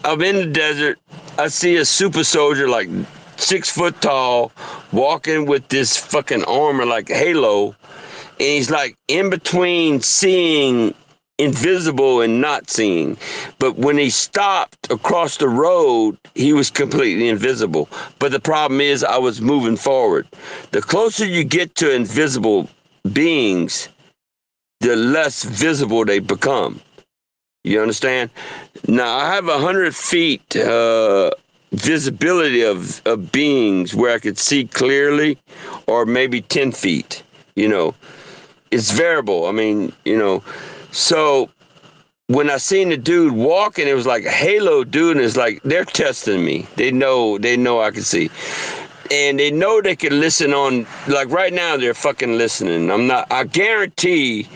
I'm in the desert. I see a super soldier like six foot tall, walking with this fucking armor like Halo, and he's like in between seeing invisible and not seeing. But when he stopped across the road, he was completely invisible. But the problem is, I was moving forward. The closer you get to invisible beings, the less visible they become. You understand? Now I have a hundred feet uh, visibility of, of beings where I could see clearly, or maybe ten feet. You know, it's variable. I mean, you know, so when I seen the dude walking, it was like a halo dude, and it's like they're testing me. They know they know I can see. And they know they can listen on like right now they're fucking listening. I'm not I guarantee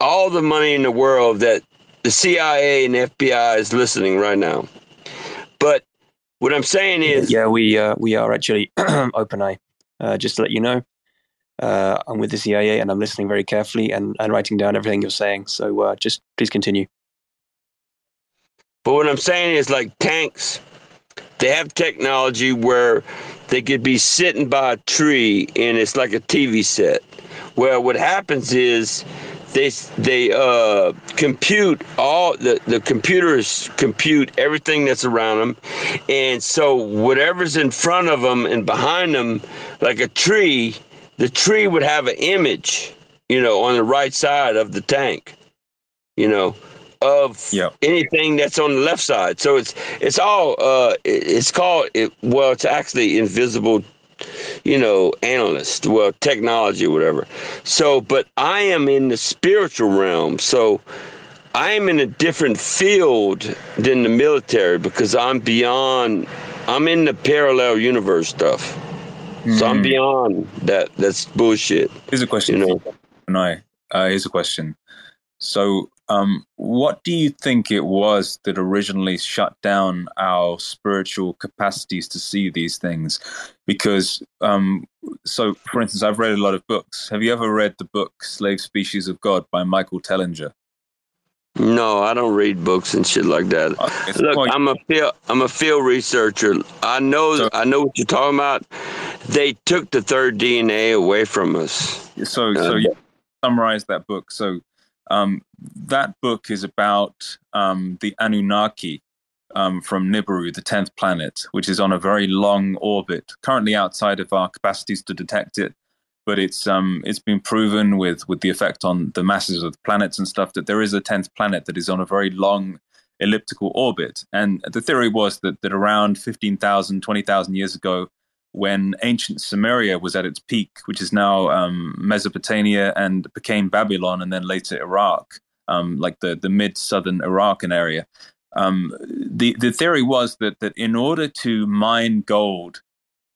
all the money in the world that the CIA and FBI is listening right now. But what I'm saying is Yeah, we uh, we are actually OpenAI. Uh, just to let you know. Uh, I'm with the CIA and I'm listening very carefully and, and writing down everything you're saying. So uh, just please continue. But what I'm saying is like tanks, they have technology where they could be sitting by a tree and it's like a TV set. Well, what happens is they they uh, compute all the the computers compute everything that's around them, and so whatever's in front of them and behind them, like a tree, the tree would have an image, you know, on the right side of the tank, you know, of anything that's on the left side. So it's it's all uh, it's called it. Well, it's actually invisible, you know, analyst. Well, technology, or whatever. So, but I am in the spiritual realm. So. I am in a different field than the military because I'm beyond. I'm in the parallel universe stuff. So I'm Mm. beyond that. That's bullshit. Here's a question. You know, No, uh, here's a question. So, um, what do you think it was that originally shut down our spiritual capacities to see these things? Because, um, so for instance, I've read a lot of books. Have you ever read the book Slave Species of God by Michael Tellinger? no, I don't read books and shit like that. Look, I'm a field. I'm a field researcher. I know. I know what you're talking about. They took the third DNA away from us. So, so you summarize that book. So, um, that book is about um, the Anunnaki um, from Nibiru, the tenth planet, which is on a very long orbit, currently outside of our capacities to detect it. But it's um, it's been proven with with the effect on the masses of the planets and stuff that there is a tenth planet that is on a very long elliptical orbit. And the theory was that that around 15,000, 20,000 years ago, when ancient Sumeria was at its peak, which is now um, Mesopotamia and became Babylon and then later Iraq, um, like the, the mid southern Iraqan area. Um, the, the theory was that, that in order to mine gold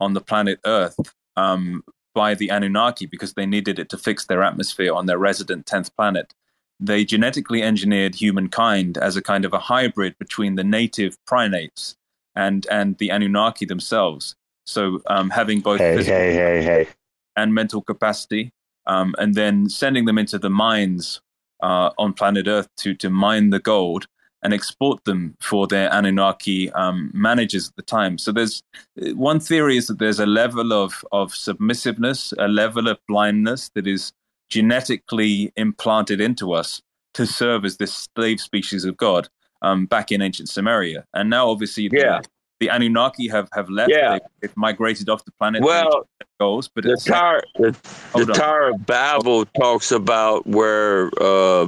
on the planet Earth um, by the Anunnaki, because they needed it to fix their atmosphere on their resident 10th planet, they genetically engineered humankind as a kind of a hybrid between the native primates and, and the Anunnaki themselves. So um, having both Hey, physical hey, hey, hey. and mental capacity, um, and then sending them into the mines uh, on planet Earth to to mine the gold and export them for their Anunnaki um, managers at the time. So there's one theory is that there's a level of of submissiveness, a level of blindness that is genetically implanted into us to serve as this slave species of God um, back in ancient Sumeria, and now obviously Yeah. The Anunnaki have have left. Yeah. They've, they've migrated off the planet. Well, goals, but the Tower, the, the Tower of Babel talks about where uh,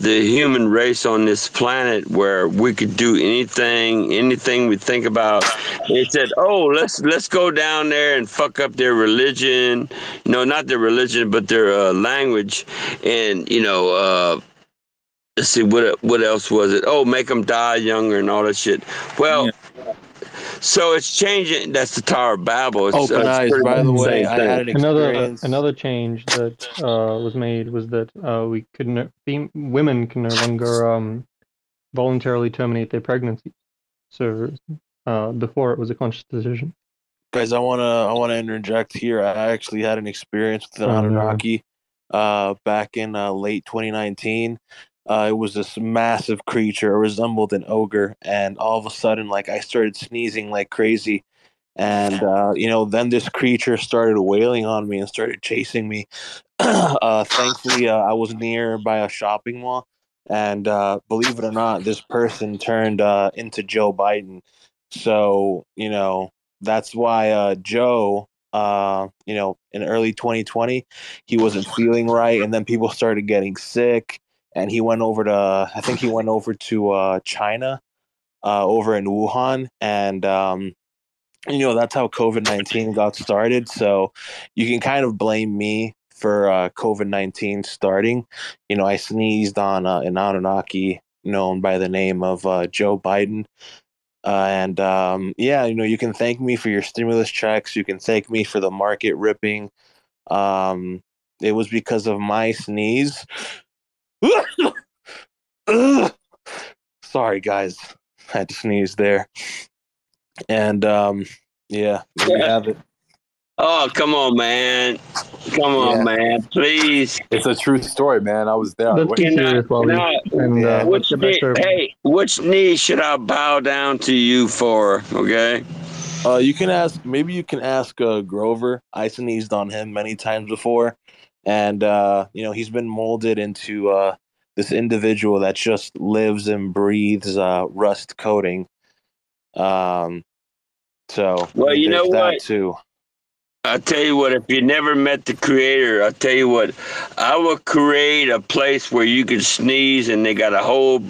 the human race on this planet, where we could do anything, anything we think about. They said, "Oh, let's let's go down there and fuck up their religion. No, not their religion, but their uh, language, and you know." Uh, Let's see what what else was it? Oh, make them die younger and all that shit. Well, so it's changing. That's the Tower of Babel. It's, Open it's eyes, by the way, I had an Another experience. another change that uh, was made was that uh, we could no, fem- women can no longer um, voluntarily terminate their pregnancies. So uh, before it was a conscious decision. Guys, I wanna I wanna interject here. I actually had an experience with an Oh, no. Anunnaki uh, back in uh, late 2019. Uh, it was this massive creature, it resembled an ogre, and all of a sudden, like I started sneezing like crazy, and uh, you know then this creature started wailing on me and started chasing me. Uh, thankfully uh, i was near by a shopping mall and uh, believe it or not this person turned uh, into joe biden. So you know that's why uh, joe uh, you know in early 2020 he wasn't feeling right and then people started getting sick and he went over to i think he went over to uh, china uh, over in wuhan and um, you know that's how COVID nineteen got started. So you can kind of blame me for uh, COVID nineteen starting. You know, I sneezed on uh, an Anunnaki known by the name of uh, Joe Biden. Uh, and um, yeah, you know, you can thank me for your stimulus checks. You can thank me for the market ripping. Um, it was because of my sneeze. Sorry, guys, I had to sneeze there. And um, yeah, there you have it. Oh, come on, man. Come on, Yeah. man. Please. It's a true story, man. I was there. Let's witnessed keep it. serious while we Now, and uh, which knee, hey, which knee should I bow down to you for? Okay. Uh, you can ask. Maybe you can ask uh, Grover. I sneezed on him many times before, and uh, you know he's been molded into uh, this individual that just lives and breathes uh, rust coating. Um, so Well, you know that what? too. I tell you what, if you never met the creator, I tell you what, I will create a place where you can sneeze and they got a whole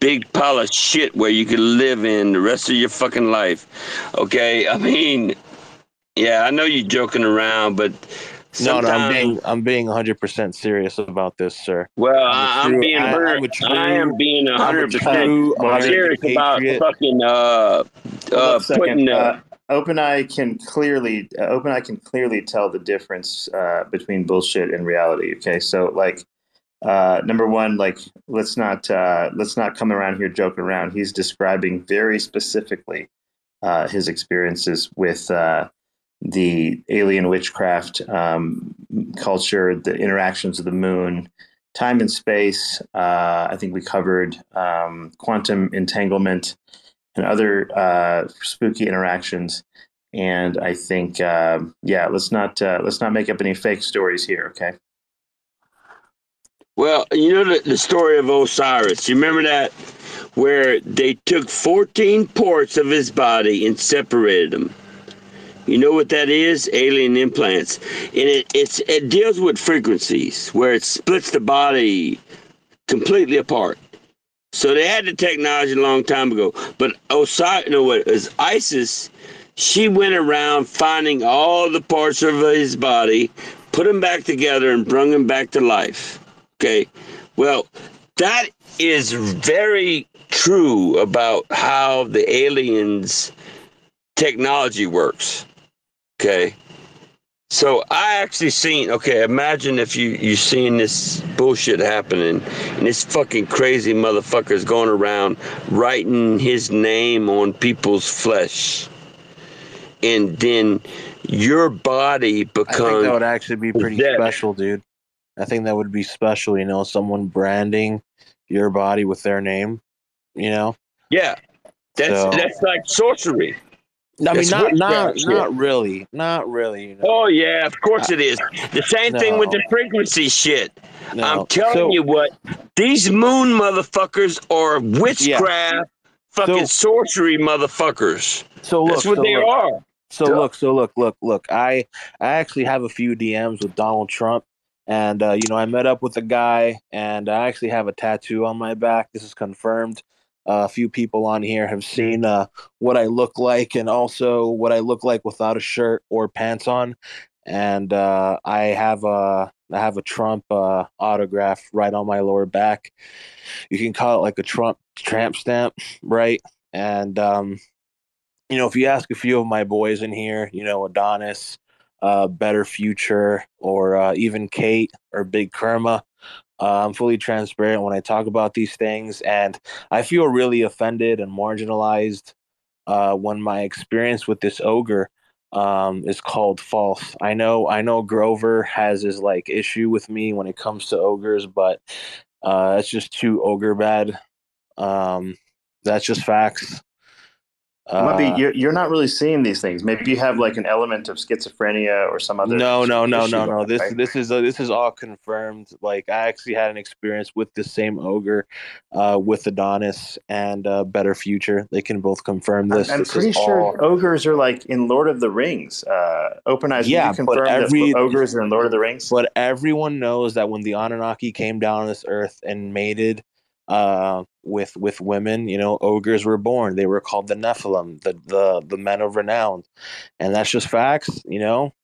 big pile of shit where you can live in the rest of your fucking life. Okay? I mean, yeah, I know you're joking around, but No, no, I'm being I'm being 100 percent serious about this, sir. Well, I'm a I, I'm being I- hundred. I'm true- I am being hundred percent serious about fucking uh, uh second. putting uh, Uh, OpenEye can clearly uh, OpenEye can clearly tell the difference uh, between bullshit and reality. Okay, so like uh, number one, like let's not uh, let's not come around here joking around. He's describing very specifically uh, his experiences with uh, the alien witchcraft um, culture, the interactions of the moon, time and space. Uh, I think we covered um, quantum entanglement and other uh, spooky interactions. And I think, um yeah, let's not uh, let's not make up any fake stories here. Okay. Well, you know the, the story of Osiris. You remember that, where they took fourteen parts of his body and separated them. You know what that is? Alien implants, and it it deals with frequencies where it splits the body completely apart. So they had the technology a long time ago. But Osiris, you know what? Is ISIS? She went around finding all the parts of his body, put them back together, and brought him back to life. Okay. Well, that is very true about how the aliens' technology works. Okay. So I actually seen. Okay, imagine if you you seen this bullshit happening, and this fucking crazy motherfucker's going around writing his name on people's flesh, and then your body I becomes. think that would actually be pretty special, dude. I think that would be special. You know, someone branding your body with their name. You know. Yeah, that's So- that's like sorcery. I mean, That's not not shit. not really, not really. You know? Oh yeah, of course it is. The same thing with the frequency shit. No. I'm telling So- you what, these moon motherfuckers are witchcraft, fucking sorcery motherfuckers. So look, That's what so they look. are. So look, so look, look, look. I I actually have a few DMs with Donald Trump, and uh, you know I met up with a guy, and I actually have a tattoo on my back. This is confirmed. A few people on here have seen uh, what I look like, and also what I look like without a shirt or pants on. And uh, I have a I have a Trump uh, autograph right on my lower back. You can call it like a Trump tramp stamp, right? And um, you know, if you ask a few of my boys in here, you know, Adonis, uh, Better Future, or uh, even Kate or Big Kerma, uh, I'm fully transparent when I talk about these things, and I feel really offended and marginalized uh, when my experience with this ogre um, is called false. I know, I know, Grover has his like issue with me when it comes to ogres, but uh, it's just too ogre bad. Um, that's just facts. Maybe Uh, you're, you're not really seeing these things. Maybe you have like an element of schizophrenia or some other. no, no, no, no, no. This right? this is uh, this is all confirmed. Like I actually had an experience with the same ogre, uh, with Adonis and uh, Better Future. They can both confirm this. I'm This pretty sure all- ogres are like in Lord of the Rings. Uh, Open Eyes, Yeah, can you but confirm every- that ogres are in Lord of the Rings? But everyone knows that when the Anunnaki came down on this earth and mated uh, with with women, you know, ogres were born. They were called the Nephilim, the the the men of renown, and that's just facts. You know,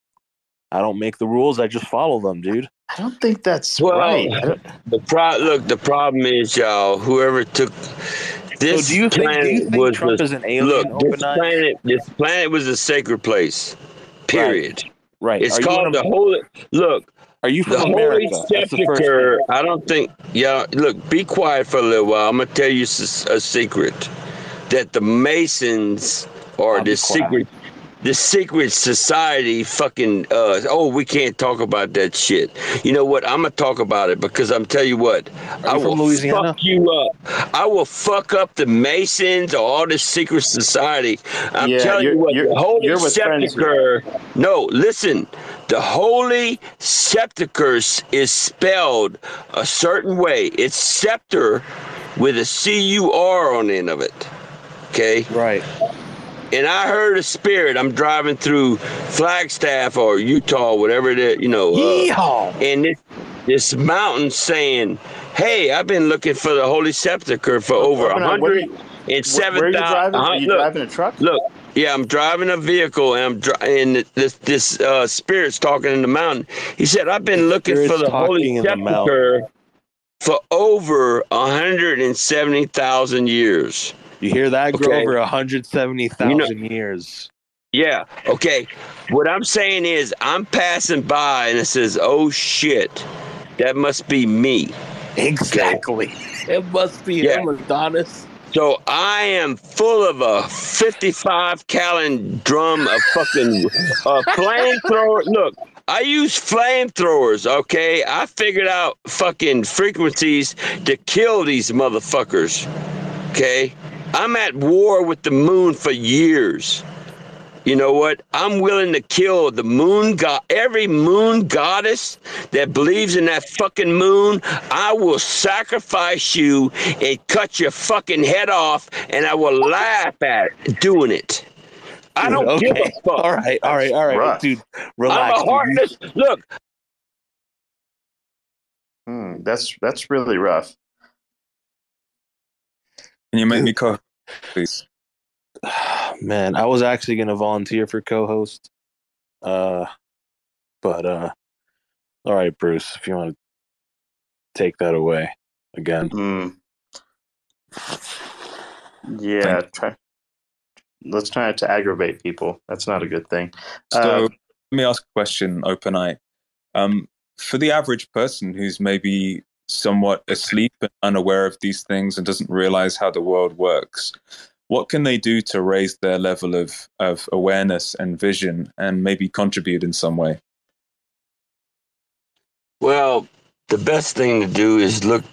I don't make the rules; I just follow them, dude. I don't think that's Well, right. The pro- look, the problem is, y'all. Whoever took this do you think- do you planet think was Trump a- is an alien, Look, this Open Eyes? planet, this planet was a sacred place. Period. Right. It's Are called the holy. Look. Are you the from holy America? The sepulcher? I don't think. Yeah. Look, be quiet for a little while. I'm gonna tell you a secret. That the Masons are I'll the secret. The secret society fucking uh oh we can't talk about that shit. You know what? I'm gonna talk about it because I'm tell you what, I you will fuck you up. I will fuck up the Masons or all this secret society. I'm Yeah, telling you what, you're- the holy sepulcher. No, listen. The holy sepulcher is spelled a certain way. It's scepter with a C U R on the end of it. Okay. Right. And I heard a spirit. I'm driving through Flagstaff or Utah, whatever it is, you know. uh, Yeehaw! and this this mountain saying, "Hey, I've been looking for the Holy Sepulcher for over a Open Eye, what are hundred you- and seven where are you thousand. driving? Are you look, driving a truck? Look, yeah, I'm driving a vehicle, and I'm dri- and this this uh, spirit's talking in the mountain. He said, "I've been looking for the Holy talking in the mountain. Sepulcher for over a hundred and seventy thousand years." You hear that? Grow Okay. over 170,000 You know- years. Yeah. Okay. What I'm saying is, I'm passing by and it says, "Oh shit, that must be me." Exactly. It must be Yeah. him, Adonis. So I am full of a 55 gallon drum of fucking uh, flamethrower. Look, I use flamethrowers. Okay, I figured out fucking frequencies to kill these motherfuckers. Okay, I'm at war with the moon for years. You know what? I'm willing to kill the moon god, every moon goddess that believes in that fucking moon. I will sacrifice you and cut your fucking head off, and I will laugh at it doing it. I don't okay. give a fuck. All right, all right, all right, rough. dude. Relax. I'm a heartless. Look, Hmm, that's that's really rough. Can you make me co please? Man, I was actually gonna volunteer for co-host. Uh, but uh, all right, Bruce, if you want to take that away again. Hmm. Yeah, try. Let's try not to aggravate people. That's not a good thing. So Uh, let me ask a question, open eye. Um, for the average person who's maybe somewhat asleep and unaware of these things and doesn't realize how the world works, what can they do to raise their level of, of awareness and vision and maybe contribute in some way? Well, the best thing to do is look,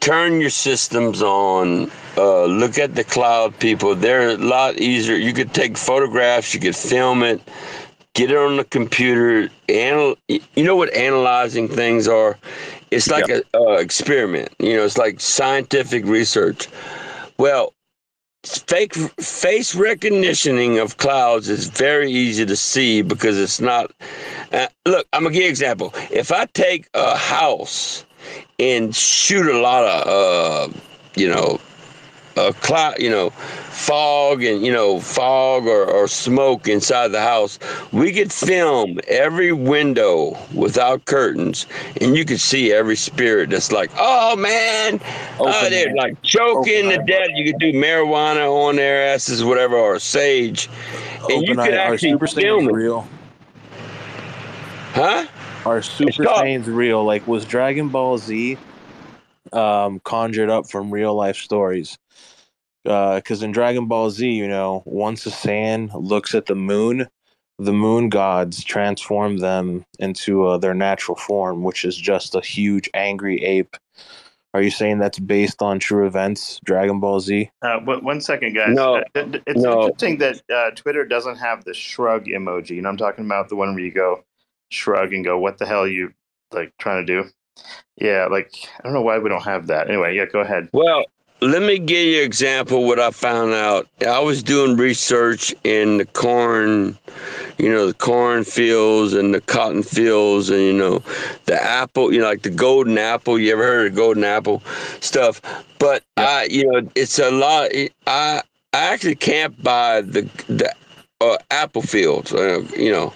turn your systems on. Uh, look at the cloud people. They're a lot easier. You could take photographs. You could film it. Get it on the computer. Anal- you know what analyzing things are? It's like a uh, experiment. You know, it's like scientific research. Well, fake face recognitioning of clouds is very easy to see because it's not uh, look i'm gonna give you an example if i take a house and shoot a lot of uh you know a cloud you know fog and you know fog or, or smoke inside the house. We could film every window without curtains and you could see every spirit that's like oh man. Oh, they're like choking to death. You could do marijuana on their asses whatever or sage and you could Eye, actually Super film it. real? huh? Are Super Saiyans real? Like, was Dragon Ball Z um, conjured up from real life stories? Because in Dragon Ball Z, you know, once a Saiyan looks at the moon, the moon gods transform them into uh, their natural form, which is just a huge angry ape Are you saying that's based on true events, Dragon Ball Z? Uh, one, one second, guys. No. Uh, th- th- it's No. interesting that uh, Twitter doesn't have the shrug emoji. You know, I'm talking about the one where you go shrug and go, "What the hell are you like trying to do?" Yeah, like I don't know why we don't have that. Anyway, yeah, go ahead. Well, let me give you an example what I found out. I was doing research in the corn, you know, the corn fields and the cotton fields and you know, the apple, you know, like the golden apple. You ever heard of golden apple stuff? But I, you know, it's a lot. I I actually camp by the the uh, apple fields, uh, you know.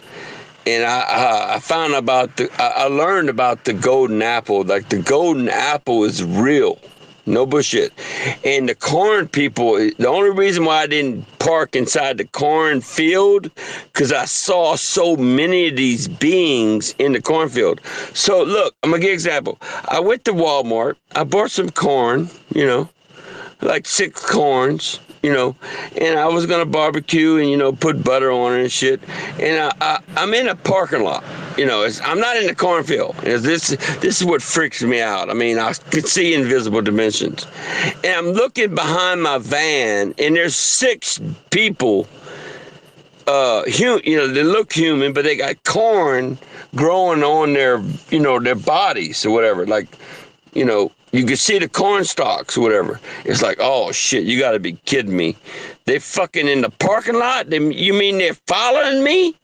And I, I I found about the I learned about the golden apple. Like the golden apple is real. No bullshit. And the corn people, the only reason why I didn't park inside the corn field, because I saw so many of these beings in the cornfield. So look, I'm gonna give example. I went to Walmart, I bought some corn, you know, like six corns, you know, and I was gonna barbecue and you know put butter on it and shit. And I, I I'm in a parking lot, you know. It's, I'm not in the cornfield. It's this this is what freaks me out. I mean, I could see invisible dimensions, and I'm looking behind my van, and there's six people. Uh, hum, you know, they look human, but they got corn growing on their, you know, their bodies or whatever. Like, you know, you can see the corn stalks whatever. It's like, oh shit, you got to be kidding me. They fucking in the parking lot. They, you mean they're following me?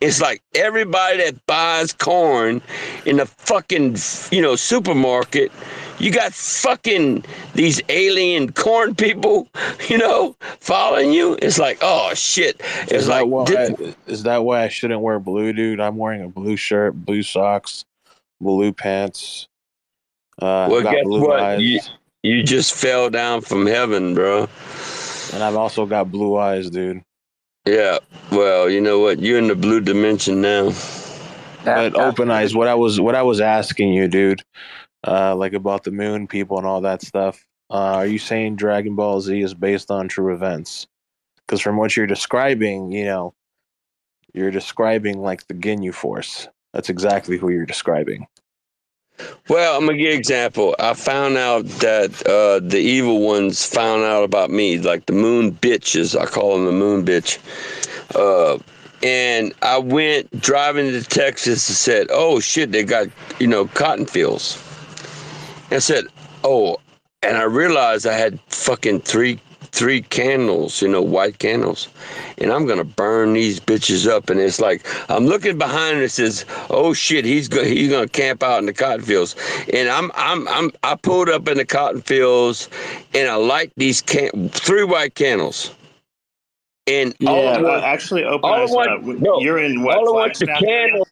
It's like everybody that buys corn in the fucking, you know, supermarket. You got fucking these alien corn people, you know, following you. It's like, oh shit. It's Is that like, this- is that why I shouldn't wear blue, dude? I'm wearing a blue shirt, blue socks, blue pants. Uh, well, guess blue what? eyes, You, you just fell down from heaven, bro. and I've also got blue eyes, dude. Yeah. Well, you know what? You're in the blue dimension now. But open eyes. What I was, what I was asking you, dude, uh, like about the moon people and all that stuff. Uh, are you saying Dragon Ball Z is based on true events? Because from what you're describing, you know, you're describing like the Ginyu Force. That's exactly who you're describing. Well, I'm gonna give you an example. I found out that uh, the evil ones found out about me, like the moon bitches. I call them the moon bitch. Uh, and I went driving to Texas and said, "Oh shit, they got you know cotton fields." And I said, "Oh," and I realized I had fucking three three candles, you know, white candles, and I'm gonna burn these bitches up. And it's like I'm looking behind and it says, "Oh shit, he's go- he's gonna camp out in the cotton fields." And I'm I'm I'm I pulled up in the cotton fields, and I light these can- three white candles. And all Yeah, I want- uh, actually, open all I eyes. want- uh, no, you're in what? all I want the Flagstaff candle-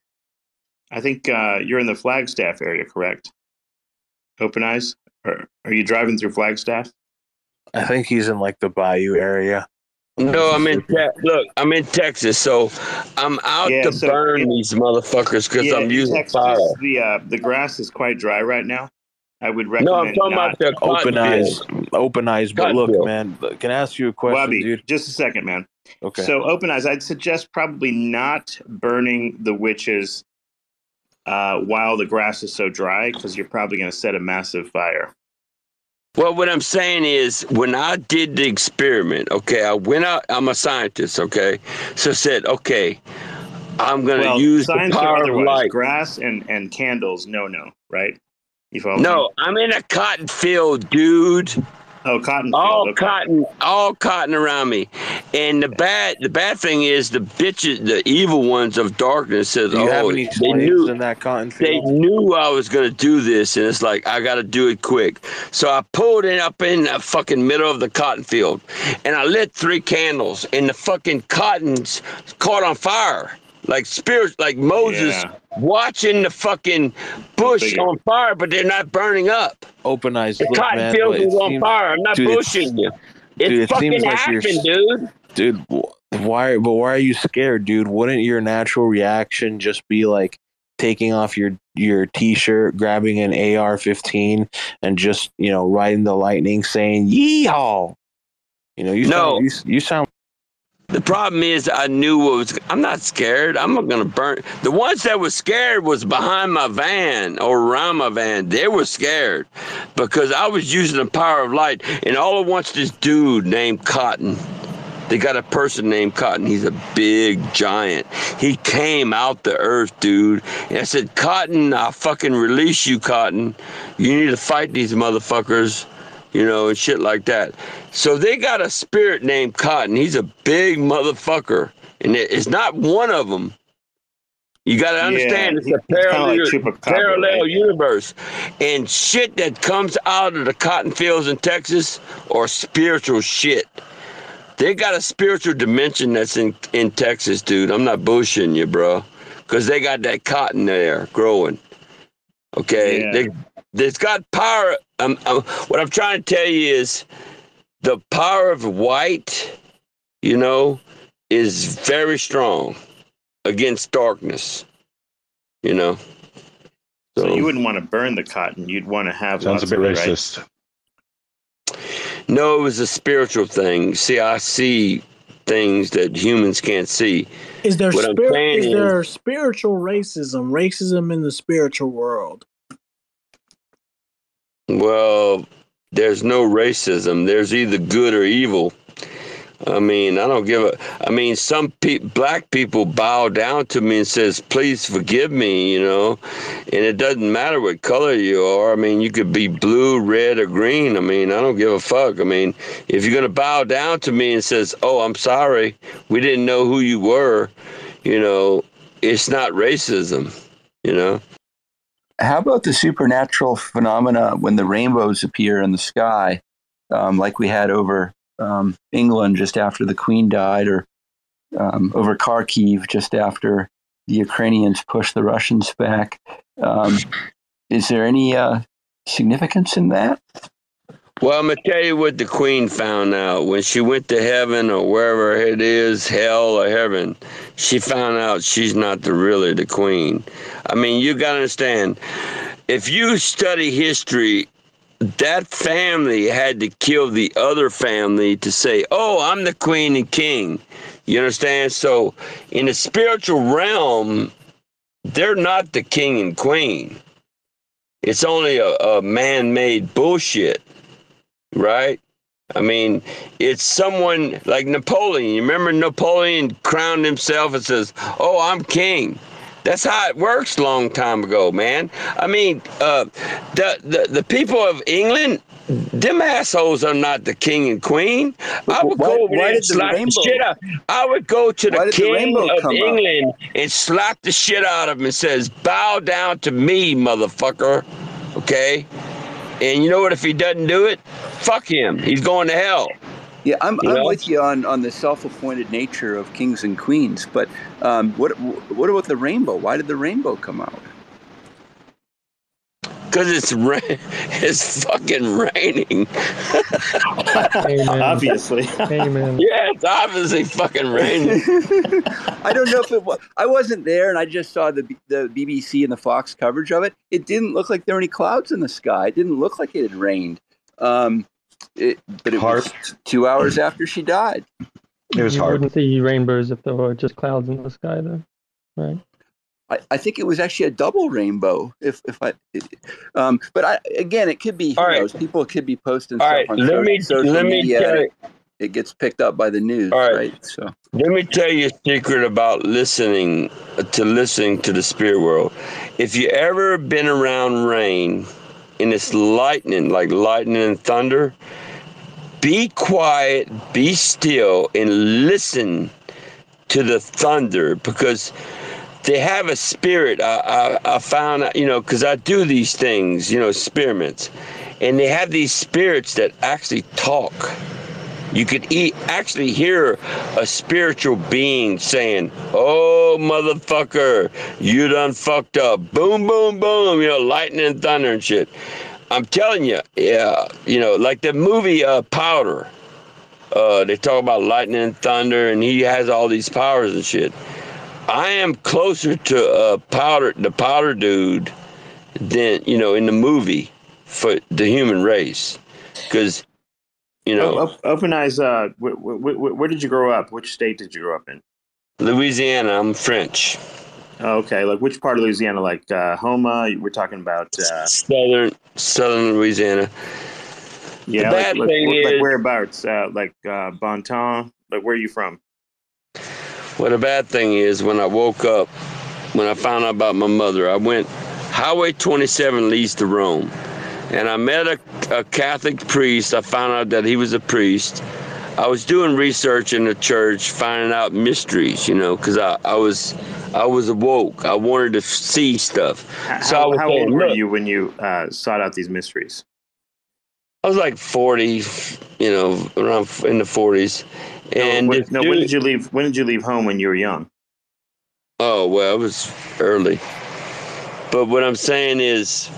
I think uh, you're in the Flagstaff area, correct? Open eyes. Or are you driving through Flagstaff? I think he's in like the Bayou area. No, I'm in te- look. I'm in Texas, so I'm out Yeah, to so burn in- these motherfuckers because Yeah, I'm in using Texas, fire. The uh, the grass is quite dry right now. I would recommend. No, I'm talking not- about the Open eyes, fields. open eyes. But look, field. man, can I ask you a question, Wabby, dude? just a second, man. Okay. So, open eyes. I'd suggest probably not burning the witches uh, while the grass is so dry, because you're probably going to set a massive fire. Well, what I'm saying is, when I did the experiment, okay, I went out. I'm a scientist, okay, so I said, okay, I'm gonna well, use the power of light. grass and and candles, no, no, right? You follow me? No, I'm in a cotton field, dude. Oh, cotton all okay. cotton, all cotton around me. And the bad, the bad thing is the bitches, the evil ones of darkness says, Do you have oh, any they knew, in that cotton field? they knew I was gonna do this, and it's like I gotta do it quick. So I pulled it up in the fucking middle of the cotton field, and I lit three candles, and the fucking cottons caught on fire. Like spirits, like Moses Yeah. watching the fucking bush on fire, but they're not burning up. Open eyes. The Look, cotton man, field is on seems- fire. I'm not dude, bullshitting you. It dude, it fucking like happened, dude. dude. Why? But why are you scared, dude? Wouldn't your natural reaction just be like taking off your your t-shirt, grabbing an AR-15, and just you know riding the lightning, saying "Yeehaw"? You know, you No. sound, you, you sound The problem is, I knew what was. I'm not scared. I'm not gonna burn. The ones that were scared was behind my van or around my van. They were scared because I was using the power of light, and all at once, this dude named Cotton. They got a person named Cotton. He's a big giant. He came out the earth, dude. And I said, Cotton, I'll fucking release you, Cotton. You need to fight these motherfuckers you know, and shit like that. So they got a spirit named Cotton. He's a big motherfucker, and it's not one of them. You got to understand, Yeah, it's a parallel, like parallel right? universe, and shit that comes out of the cotton fields in Texas or spiritual shit. They got a spiritual dimension that's in in Texas, dude. I'm not bullshitting you, bro, because they got that cotton there growing. Okay, Yeah. they it's got power. Um, um, what I'm trying to tell you is the power of white, you know, is very strong against darkness. You know. So you wouldn't want to burn the cotton. You'd want to have Sounds a bit of it, right? racist. No, it was a spiritual thing. See, I see things that humans can't see. Is there What I'm spirit? saying Is is- there spiritual racism? Racism in the spiritual world. Well, there's no racism. There's either good or evil. I mean, I don't give a. I mean, some pe- black people bow down to me and says, "Please forgive me," you know, and it doesn't matter what color you are. I mean, you could be blue, red, or green. I mean, I don't give a fuck. I mean, if you're gonna bow down to me and says, "Oh, I'm sorry, we didn't know who you were," you know, it's not racism. You know. How about the supernatural phenomena when the rainbows appear in the sky, um, like we had over um, England just after the Queen died, or um, over Kharkiv just after the Ukrainians pushed the Russians back? Um, is there any uh, significance in that? Well, I'm gonna tell you what the queen found out when she went to heaven or wherever it is, hell or heaven. She found out she's not the really the queen. I mean, you gotta understand. If you study history, that family had to kill the other family to say, "Oh, I'm the queen and king." You understand? So, in the spiritual realm, they're not the king and queen. It's only a, a man-made bullshit right? I mean, it's someone like Napoleon. You remember Napoleon crowned himself and says, "Oh, I'm king." That's how it works. Long time ago, man. I mean, uh, the, the the people of England, them assholes are not the king and queen. I would Why- go why and did the the rainbow- shit out. I would go to the did the king of come up? England and slap the shit out of him and says, "Bow down to me, motherfucker." Okay. And you know what? If he doesn't do it, fuck him. He's going to hell. Yeah, I'm, You I'm know? with you on, on the self-appointed nature of kings and queens, but um, what what about the rainbow? Why did the rainbow come out? Because it's ra- it's fucking raining. Obviously. Amen. Yeah, it's obviously fucking raining. I don't know if it was. I wasn't there, and I just saw the B- the BBC and the Fox coverage of it. It didn't look like there were any clouds in the sky. It didn't look like it had rained. Um, it, but it was two hours after she died. It was you hard. wouldn't see rainbows if there were just clouds in the sky, though, right? I, I think it was actually a double rainbow. If if I, um, but I again, it could be. All right. People could be posting All stuff right, on let so- me- social let me media. tell and it, it gets picked up by the news, All right. right? So Let me tell you a secret about listening to listening to the spirit world. If you ever been around rain and it's lightning, like lightning and thunder, be quiet, be still, and listen to the thunder because they have a spirit. I, I, I found, you know, because I do these things, you know, experiments, and they have these spirits that actually talk. You could actually hear a spiritual being saying, Oh, motherfucker, you done fucked up. Boom, boom, boom, you know, lightning and thunder and shit. I'm telling you, yeah, you know, like the movie uh, Powder. Uh, they talk about lightning and thunder, and he has all these powers and shit. I am closer to uh, Powder, the Powder dude, than you know in the movie for the human race, because You know, Open Eyes. Uh, wh- wh- wh- where did you grow up? Which state did you grow up in? Louisiana. I'm French. Okay, like which part of Louisiana? Like uh, Houma? We're talking about. Uh, Southern Southern Louisiana. yeah, the like, bad like, thing like is- whereabouts? Uh, like uh, Bonton. Like where are you from? Well, the bad thing is when I woke up, when I found out about my mother, I went Highway 27 leads to Rome, and I met a, a Catholic priest. I found out that he was a priest. I was doing research in the church, finding out mysteries, you know, because I, I was I was awoke. I wanted to see stuff. How, So how saying, old were you when you uh, sought out these mysteries? I was like 40, you know, around in the 40s. And no, no, when did you leave? When did you leave home when you were young? Oh, well, it was early. But what I'm saying is,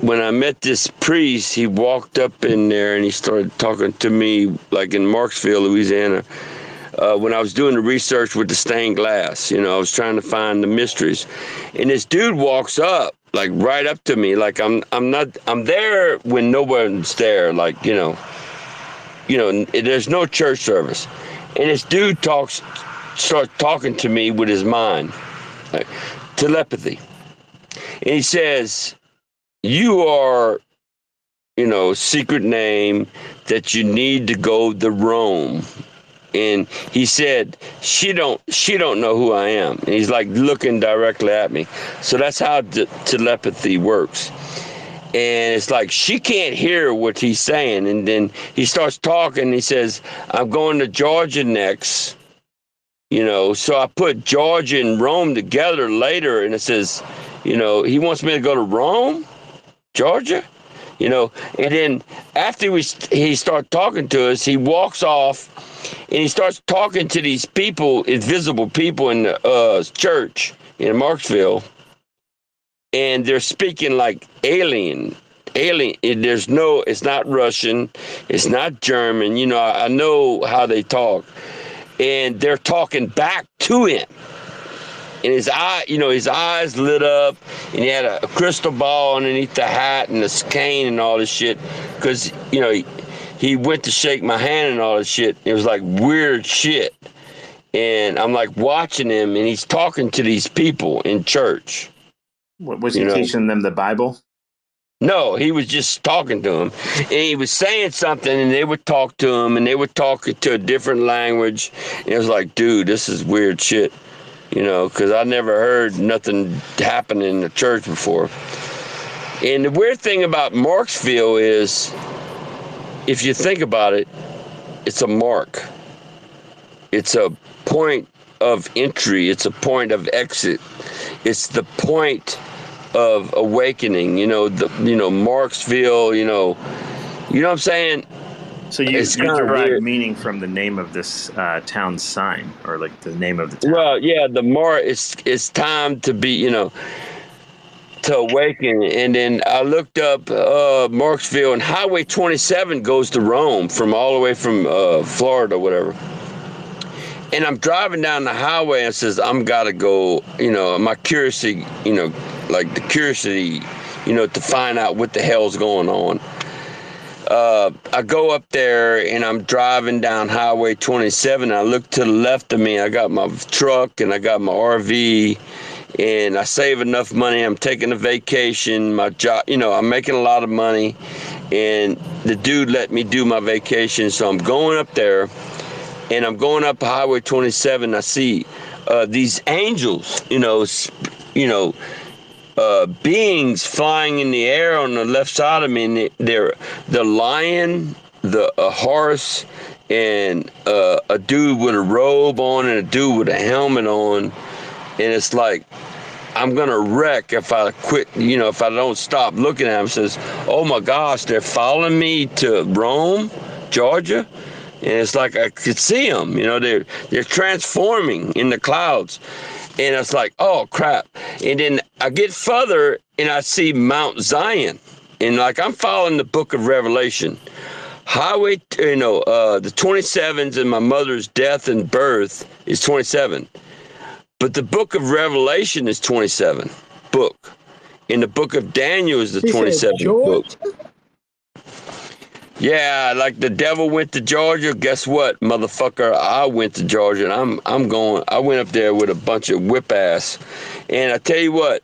when I met this priest, he walked up in there and he started talking to me, like in Marksville, Louisiana. Uh, when I was doing the research with the stained glass, you know, I was trying to find the mysteries. And this dude walks up, like right up to me, like I'm, I'm not, I'm there when no one's there, like you know, you know, there's no church service, and this dude talks, starts talking to me with his mind, like, telepathy, and he says, "You are, you know, secret name that you need to go to Rome." And he said, "She don't, she don't know who I am." And he's like looking directly at me. So that's how the telepathy works and it's like she can't hear what he's saying. And then he starts talking. He says i'm going to georgia next. You know so i put georgia and rome together later. And it says you know he wants me to go to rome? Georgia? You know and then after we he starts talking to us he walks off and he starts talking to these people invisible people in the uh, church in marksville and they're speaking like alien alien there's no it's not russian it's not german you know I, know how they talk. And they're talking back to him. And his eye you know his eyes lit up and he had a, a crystal ball underneath the hat and this cane and all this shit because you know he, he went to shake my hand and all this shit. It was like weird shit. And i'm like watching him and he's talking to these people in church What, was he know. teaching them the Bible? no, he was just talking to him. And he was saying something, and they would talk to him, and they would talk to a different language. And it was like, dude, this is weird shit, you know, because I never heard nothing happen in the church before. And the weird thing about Marksville is, if you think about it, it's a mark. It's a point of entry. It's a point of exit. It's the point of awakening. You know, the you know Marksville. You know, you know what I'm saying. So you, It's you derive weird. meaning from the name of this uh, town's sign, or like the name of the town. Well, yeah, the more it's it's time to be, you know, to awaken. And then I looked up uh, Marksville, and Highway 27 goes to Rome from all the way from uh, Florida, whatever. And I'm driving down the highway and says I'm gotta go. You know, my curiosity, you know, like the curiosity, you know, to find out what the hell's going on. Uh, I go up there and I'm driving down Highway 27. I look to the left of me. I got my truck and I got my RV, and I save enough money. I'm taking a vacation. My job, you know, I'm making a lot of money, and the dude let me do my vacation. So I'm going up there, and I'm going up Highway 27. I see uh, these angels, you know, you know, uh, beings flying in the air on the left side of me, and they- they're the lion, the horse, and uh, a dude with a robe on, and a dude with a helmet on, and it's like I'm gonna wreck if I quit. You know, if I don't stop looking at them. Says, oh my gosh, they're following me to Rome, Georgia. And it's like I could see them, you know, they're they're transforming in the clouds, and it's like, oh crap! And then I get further, and I see Mount Zion, and like I'm following the Book of Revelation, Highway, you know, uh, the 27s and my mother's death and birth is 27, but the Book of Revelation is 27 book, and the Book of Daniel is the He said 27th book. Yeah, like the devil went to Georgia. Guess what, motherfucker? I went to Georgia, and I'm I'm going. I went up there with a bunch of whip ass, and I tell you what,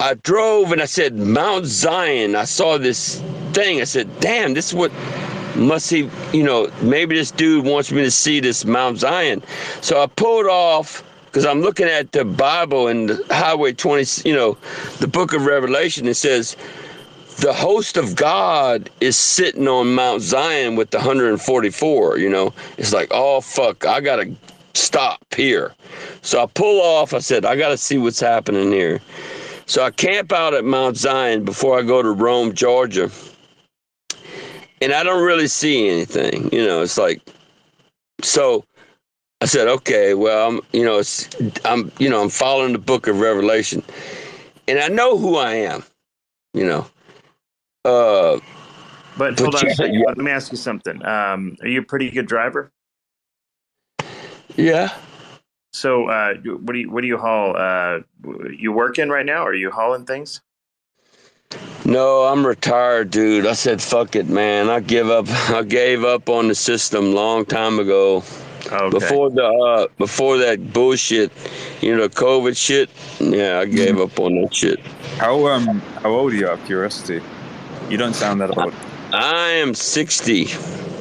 I drove and I said Mount Zion. I saw this thing. I said, damn, this is what must he, you know, maybe this dude wants me to see this Mount Zion. So I pulled off because I'm looking at the Bible and the Highway 20, you know, the book of Revelation. It says the host of God is sitting on Mount Zion with the 144, you know. It's like, oh, fuck, I got to stop here. So I pull off. I said, I got to see what's happening here. So I camp out at Mount Zion before I go to Rome, Georgia. And I don't really see anything. You know, it's like, so I said, okay, well, I'm, you know, it's, I'm, you know, I'm following the book of Revelation and I know who I am, you know. Uh, but, but hold on yeah, yeah. Let me ask you something. Um, are you a pretty good driver? Yeah. So, uh, what do you what do you haul? Uh, you working right now? Or are you hauling things? No, I'm retired, dude. I said, fuck it, man. I give up. I gave up on the system long time ago. Okay. Before the uh, before that bullshit, you know, COVID shit. Yeah, I gave up on that shit. How um how old are you? Out of curiosity, you don't sound that old. I am 60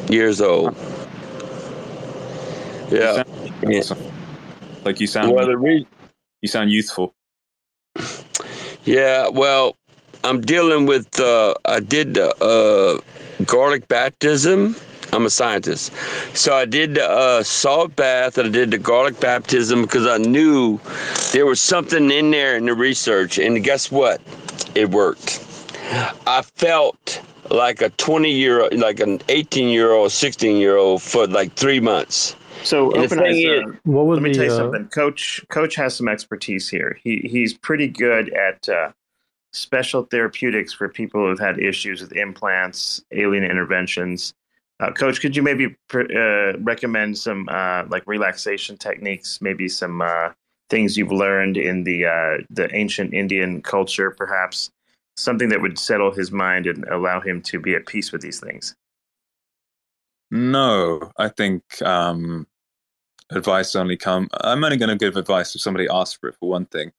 years old. Yeah. You sound- Like you sound. Well, re- you sound youthful. Yeah, well, I'm dealing with. Uh, I did the uh, garlic baptism. I'm a scientist, so I did the uh, salt bath and I did the garlic baptism because I knew there was something in there in the research, and guess what? It worked. I felt like a 20 year, old like an 18 year old, 16 year old for like three months. So, And open eyes. thing is- Uh, What was let me the, tell you uh, something. Coach Coach has some expertise here. He he's pretty good at uh, special therapeutics for people who've had issues with implants, alien interventions. Uh, Coach, could you maybe pr- uh, recommend some uh, like relaxation techniques? Maybe some uh, things you've learned in the uh, the ancient Indian culture, perhaps something that would settle his mind and allow him to be at peace with these things. No, I think um, advice only come. I'm only going to give advice if somebody asks for it for one thing,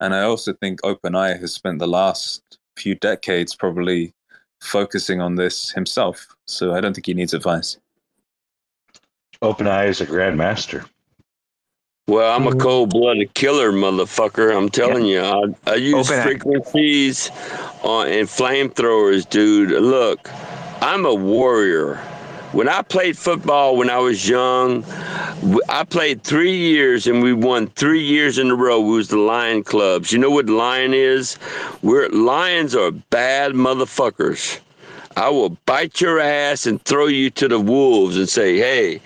and I also think OpenEye has spent the last few decades probably focusing on this himself. So I don't think he needs advice. OpenEye is a grandmaster. Well, I'm a cold blooded killer, motherfucker. I'm telling you, I, I use Open frequencies on and flamethrowers, dude. Look, I'm a warrior. When I played football when I was young, I played three years and we won three years in a row. We was the Lion Clubs. You know what Lion is? We're lions are bad motherfuckers. I will bite your ass and throw you to the wolves and say, hey,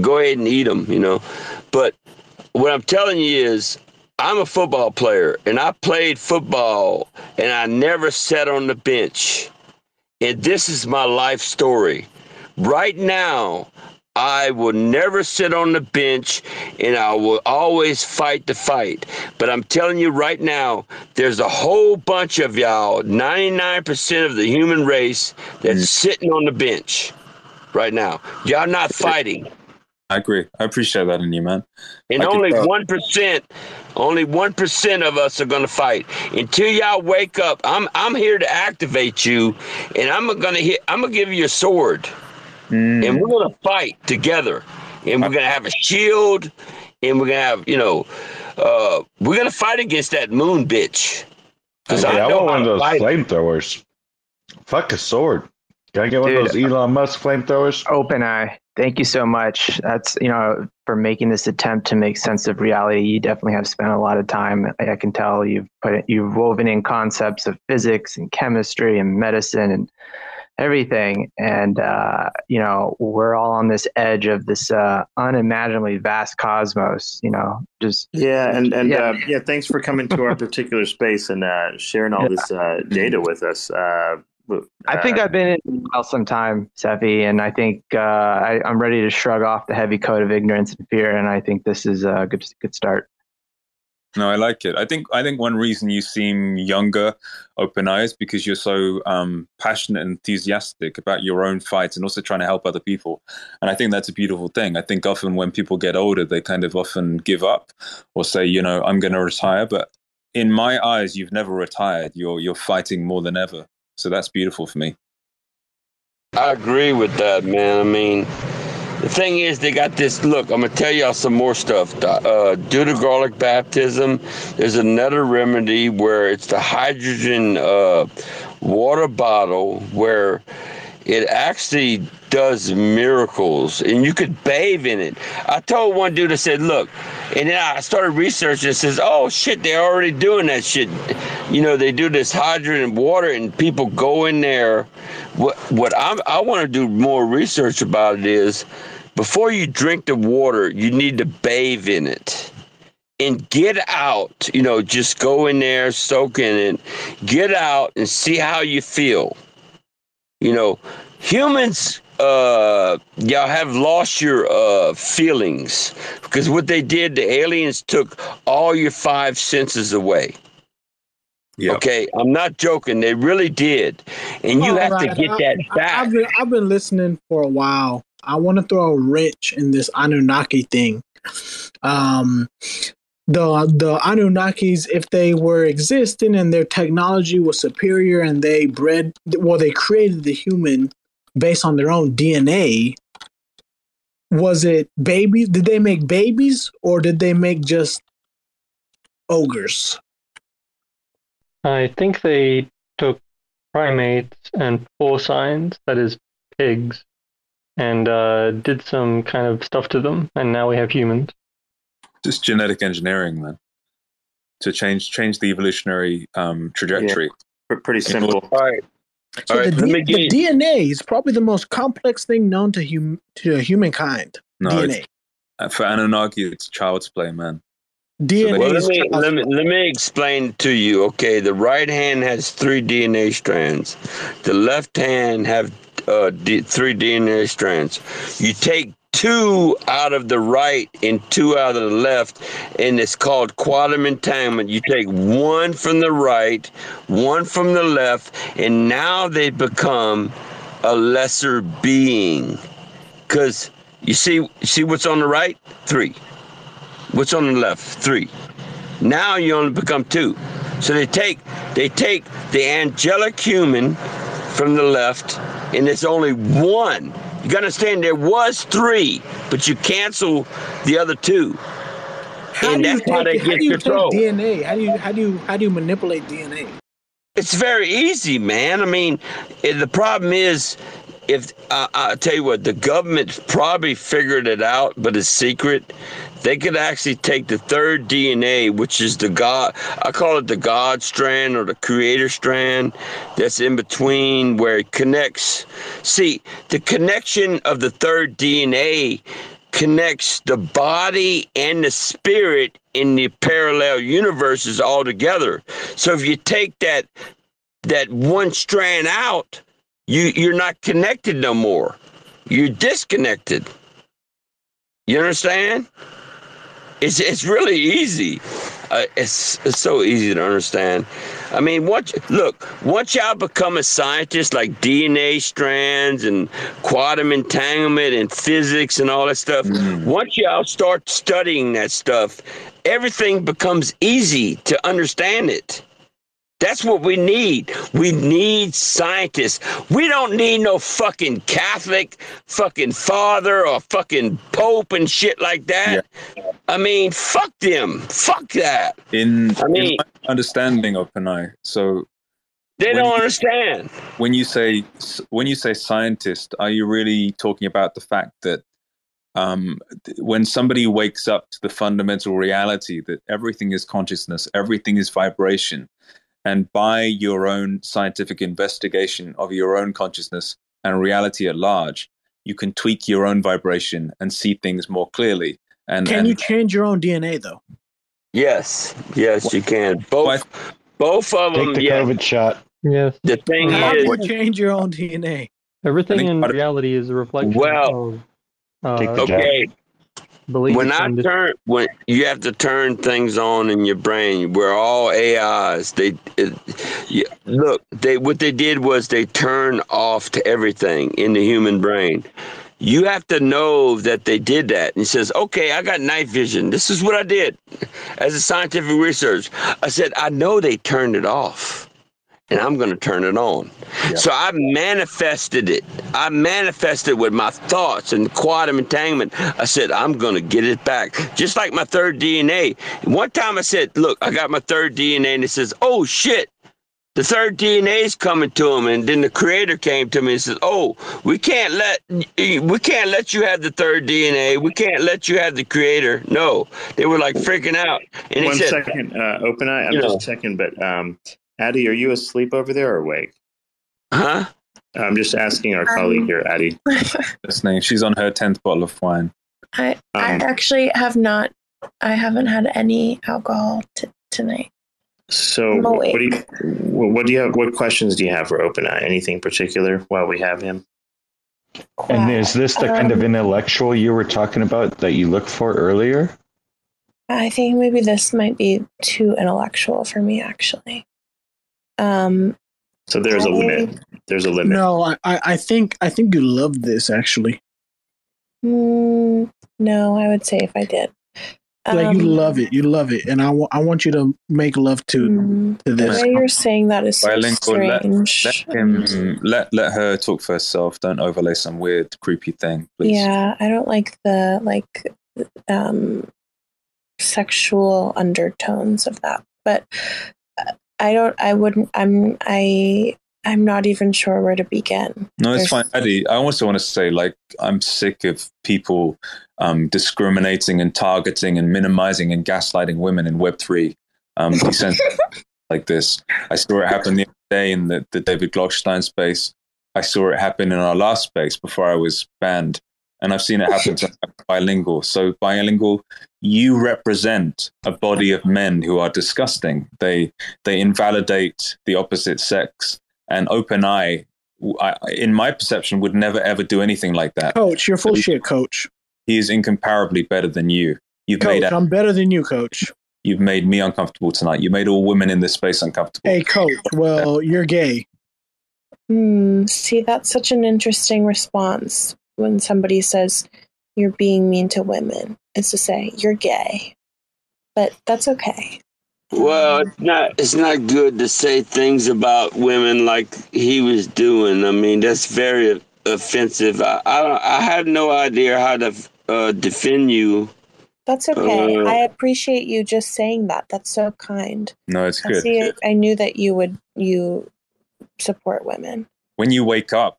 go ahead and eat them, you know. But what I'm telling you is, I'm a football player and I played football and I never sat on the bench. And this is my life story. Right now, I will never sit on the bench and I will always fight the fight. But I'm telling you right now, there's a whole bunch of y'all, 99% of the human race, that's mm. sitting on the bench right now. Y'all not fighting. I agree. I appreciate that in you, man. And I only one percent, only one percent of us are gonna fight. Until y'all wake up, I'm I'm here to activate you, and I'm gonna hit. I'm gonna give you a sword, Mm. and we're gonna fight together, and we're gonna have a shield, and we're gonna have you know, uh, we're gonna fight against that moon bitch. Because Hey, I I want one of those flamethrowers. Fuck a sword. Can I get one Dude. of those Elon Musk flamethrowers? Open Eye, thank you so much. That's you know for making this attempt to make sense of reality. You definitely have spent a lot of time. I I can tell you've put it, you've woven in concepts of physics and chemistry and medicine and everything. And uh, you know we're all on this edge of this uh, unimaginably vast cosmos. You know, just Yeah, and and Yeah. yeah, uh, yeah thanks for coming to our particular space and uh, sharing all this uh, data with us. I think uh, I've been in well some time, Cephii, and I think uh, I, I'm ready to shrug off the heavy coat of ignorance and fear. And I think this is a good good start. No, I like it. I think I think one reason you seem younger, open eyes, because you're so um, passionate and enthusiastic about your own fights and also trying to help other people. And I think that's a beautiful thing. I think often when people get older, they kind of often give up or say, you know, I'm going to retire. But in my eyes, you've never retired. You're you're fighting more than ever. So that's beautiful for me. I agree with that, man. I mean, the thing is, they got this. Look, I'm gonna tell y'all some more stuff. Uh, due to garlic baptism, there's another remedy where it's the hydrogen uh, water bottle where it actually does miracles and you could bathe in it. I told one dude, I said, look, and then I started researching and says, oh shit, they're already doing that shit. You know, they do this hydrogen water and people go in there. What, what I'm, I want to do more research about it is before you drink the water, you need to bathe in it and get out. You know, just go in there, soak in it, get out and see how you feel. You know, humans, uh, y'all have lost your uh, feelings because what they did, the aliens took all your five senses away. Yep. Okay, I'm not joking. They really did, and you All have right, to get I- that back. I've been, I've been listening for a while. I want to throw a wrench in this Anunnaki thing. Um, the the Anunnakis, if they were existing and their technology was superior, and they bred, well, they created the human based on their own DNA. Was it babies? Did they make babies, or did they make just ogres? I think they took primates and porcines, that is pigs, and uh, did some kind of stuff to them, and now we have humans. Just genetic engineering, then, to change change the evolutionary um, trajectory. Pretty simple. All right. So the, D- the DNA is probably the most complex thing known to hum- to humankind. No, DNA. it's- uh, for Anunnaki, it's child's play, man. DNA Well, let me, let, me, let me explain to you. Okay, the right hand has three DNA strands. The left hand have uh, D, three DNA strands. You take two out of the right and two out of the left, and it's called quantum entanglement. You take one from the right, one from the left, and now they become a lesser being. Because you see, see what's on the right? Three. What's on the left? Three. Now you only become two. So they take they take the angelic human from the left, and it's only one. You gotta understand there was three, but you cancel the other two. How and that's how they take, how get do you control. take DNA? How do you how do you how do you manipulate DNA? It's very easy, man. I mean, eh, the problem is, if uh, I tell you what, the government probably figured it out, but it's secret. They could actually take the third DNA, which is the God, I call it the God strand or the creator strand that's in between where it connects. See, the connection of the third DNA connects the body and the spirit in the parallel universes all together. So if you take that that one strand out, you you're not connected no more. You're disconnected. You understand? It's it's really easy. Uh, it's it's so easy to understand. I mean, once look, once y'all become a scientist like DNA strands and quantum entanglement and physics and all that stuff, once y'all start studying that stuff, everything becomes easy to understand it. That's what we need. We need scientists. We don't need no fucking Catholic fucking father or fucking pope and shit like that. I mean, fuck them. Fuck that. In, I mean- in my understanding of Panay, so They don't you- understand. when you say when you say scientist, are you really talking about the fact that um, when somebody wakes up to the fundamental reality that everything is consciousness, everything is vibration, and by your own scientific investigation of your own consciousness and reality at large, you can tweak your own vibration and see things more clearly. And, Can and you change your own DNA though? Yes, yes, you can. Both, both of Take them. the Yeah. COVID shot. Yes. The thing How do is, you change your own DNA? Everything think in reality is a reflection Well, of. Uh, Take the okay. Believe when I this- turn when you have to turn things on in your brain, we're all AIs. They it, look. They what they did was they turned off to everything in the human brain. You have to know that they did that. And he says, "Okay, I got night vision. This is what I did as a scientific research." I said, "I know they turned it off." And I'm going to turn it on. So I manifested it. I manifested with my thoughts and quantum entanglement. I said, I'm going to get it back. Just like my third DNA. One time I said, Look, I got my third DNA, and it says, Oh shit. The third DNA is coming to him, and then the creator came to me and says, "Oh, we can't let we can't let you have the third DNA. We can't let you have the creator." No, they were like freaking out. And One said, second, uh, open eye. I'm just know. checking, but um, Addie, are you asleep over there or awake? Huh? I'm just asking our colleague here, Addie. Listening. She's on her tenth bottle of wine. I I Um, actually have not. I haven't had any alcohol t- tonight. So, what do you what do you have? What questions do you have for Open Eye? Anything particular while we have him? And is this the kind of Um, intellectual you were talking about that you looked for earlier? I think maybe this might be too intellectual for me, actually. Um, So there's a I- limit. There's a limit. No, I, I I think I think you love this actually. mm, no, I would say if I did. Like you Um, love it, you love it, and I want I want you to make love to to The this. way you're saying that is so Bilingual. Let, strange. let him. Let let her talk for herself. Don't overlay some weird, creepy thing, please. Yeah, I don't like the like um sexual undertones of that. But I don't I wouldn't I'm I I'm not even sure where to begin. No, it's There's- fine, Eddie. I also want to say, like, I'm sick of people um, discriminating and targeting and minimizing and gaslighting women in Web three. Um, like this, I saw it happen the other day in the, the David Glockstein space. I saw it happen in our last space before I was banned, and I've seen it happen to bilingual. So bilingual, you represent a body of men who are disgusting. They they invalidate the opposite sex. And open eye, I, in my perception, would never ever do anything like that. Coach, you're full shit, coach. He is incomparably better than you. You've Coach, made I'm better than you, coach. you've made me uncomfortable tonight. You made all women in this space uncomfortable. Hey, coach. Well, you're gay. Hmm, see, that's such an interesting response when somebody says you're being mean to women. Is to say you're gay, but that's okay. Well, it's not it's not good to say things about women like he was doing. I mean, that's very offensive. I I, don't, I have no idea how to uh, defend you. That's okay. Uh, I appreciate you just saying that. That's so kind. No, it's I good. see. I knew that you would you support women. when you wake up,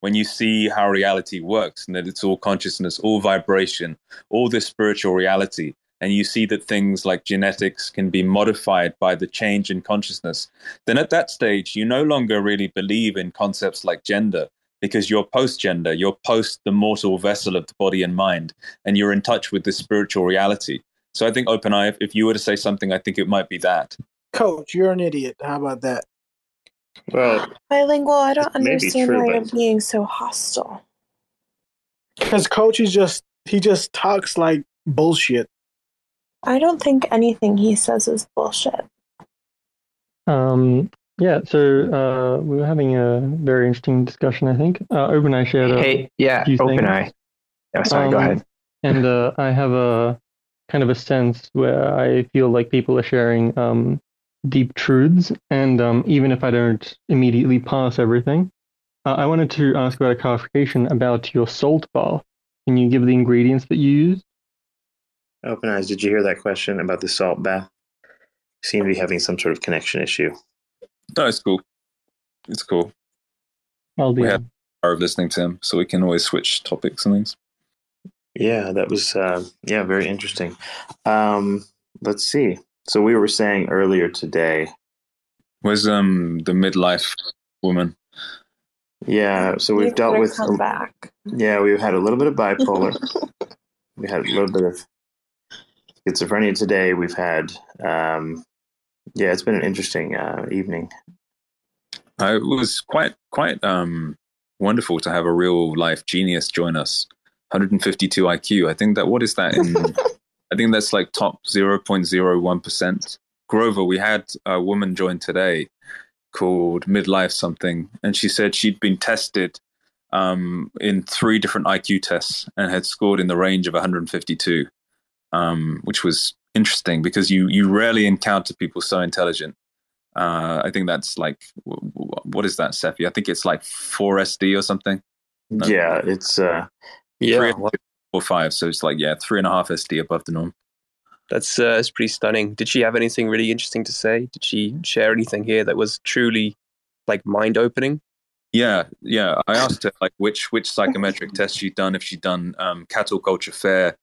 when you see how reality works and that it's all consciousness, all vibration, all this spiritual reality, and you see that things like genetics can be modified by the change in consciousness, then at that stage, you no longer really believe in concepts like gender because you're post gender, you're post the mortal vessel of the body and mind, and you're in touch with this spiritual reality. So I think Open Eye, if, if you were to say something, I think it might be that. Coach, you're an idiot. How about that? Well, Bilingual. I don't understand true, why but- you're being so hostile. Because coach is just he just talks like bullshit. I don't think anything he says is bullshit. Um, yeah, so uh, we were having a very interesting discussion, I think. Uh, OpenEye shared a Hey, yeah, few things. OpenEye. Yeah, sorry, go Um, ahead. And uh, I have a kind of a sense where I feel like people are sharing um, deep truths, and um, even if I don't immediately pass everything, uh, I wanted to ask about a clarification about your salt bar. Can you give the ingredients that you used? Open eyes. Did you hear that question about the salt bath? Seem to be having some sort of connection issue. No, it's cool. It's cool. I'll be We have power of listening to him, so we can always switch topics and things. Yeah, that was uh, yeah very interesting. Um, let's see. So we were saying earlier today. Where's um the midlife woman? Yeah, so we've You're dealt with come back. Yeah, we've had a little bit of bipolar. we had a little bit of schizophrenia today. We've had, um, yeah, it's been an interesting uh, evening. Uh, it was quite quite um wonderful to have a real life genius join us. 152 IQ. I think that what is that in? I think that's like top 0.01 percent. Grover, we had a woman join today called Midlife something, and she said she'd been tested um, in three different IQ tests and had scored in the range of 152, um, which was interesting because you you rarely encounter people so intelligent. Uh, I think that's like what is that, Cephii? I think it's like four SD or something. No. Yeah, it's uh, yeah, or five. So it's like yeah, three and a half SD above the norm. That's uh, that's pretty stunning. Did she have anything really interesting to say? Did she share anything here that was truly like mind opening? Yeah, yeah. I asked her like which which psychometric test she'd done, if she'd done um, Cattell culture fair,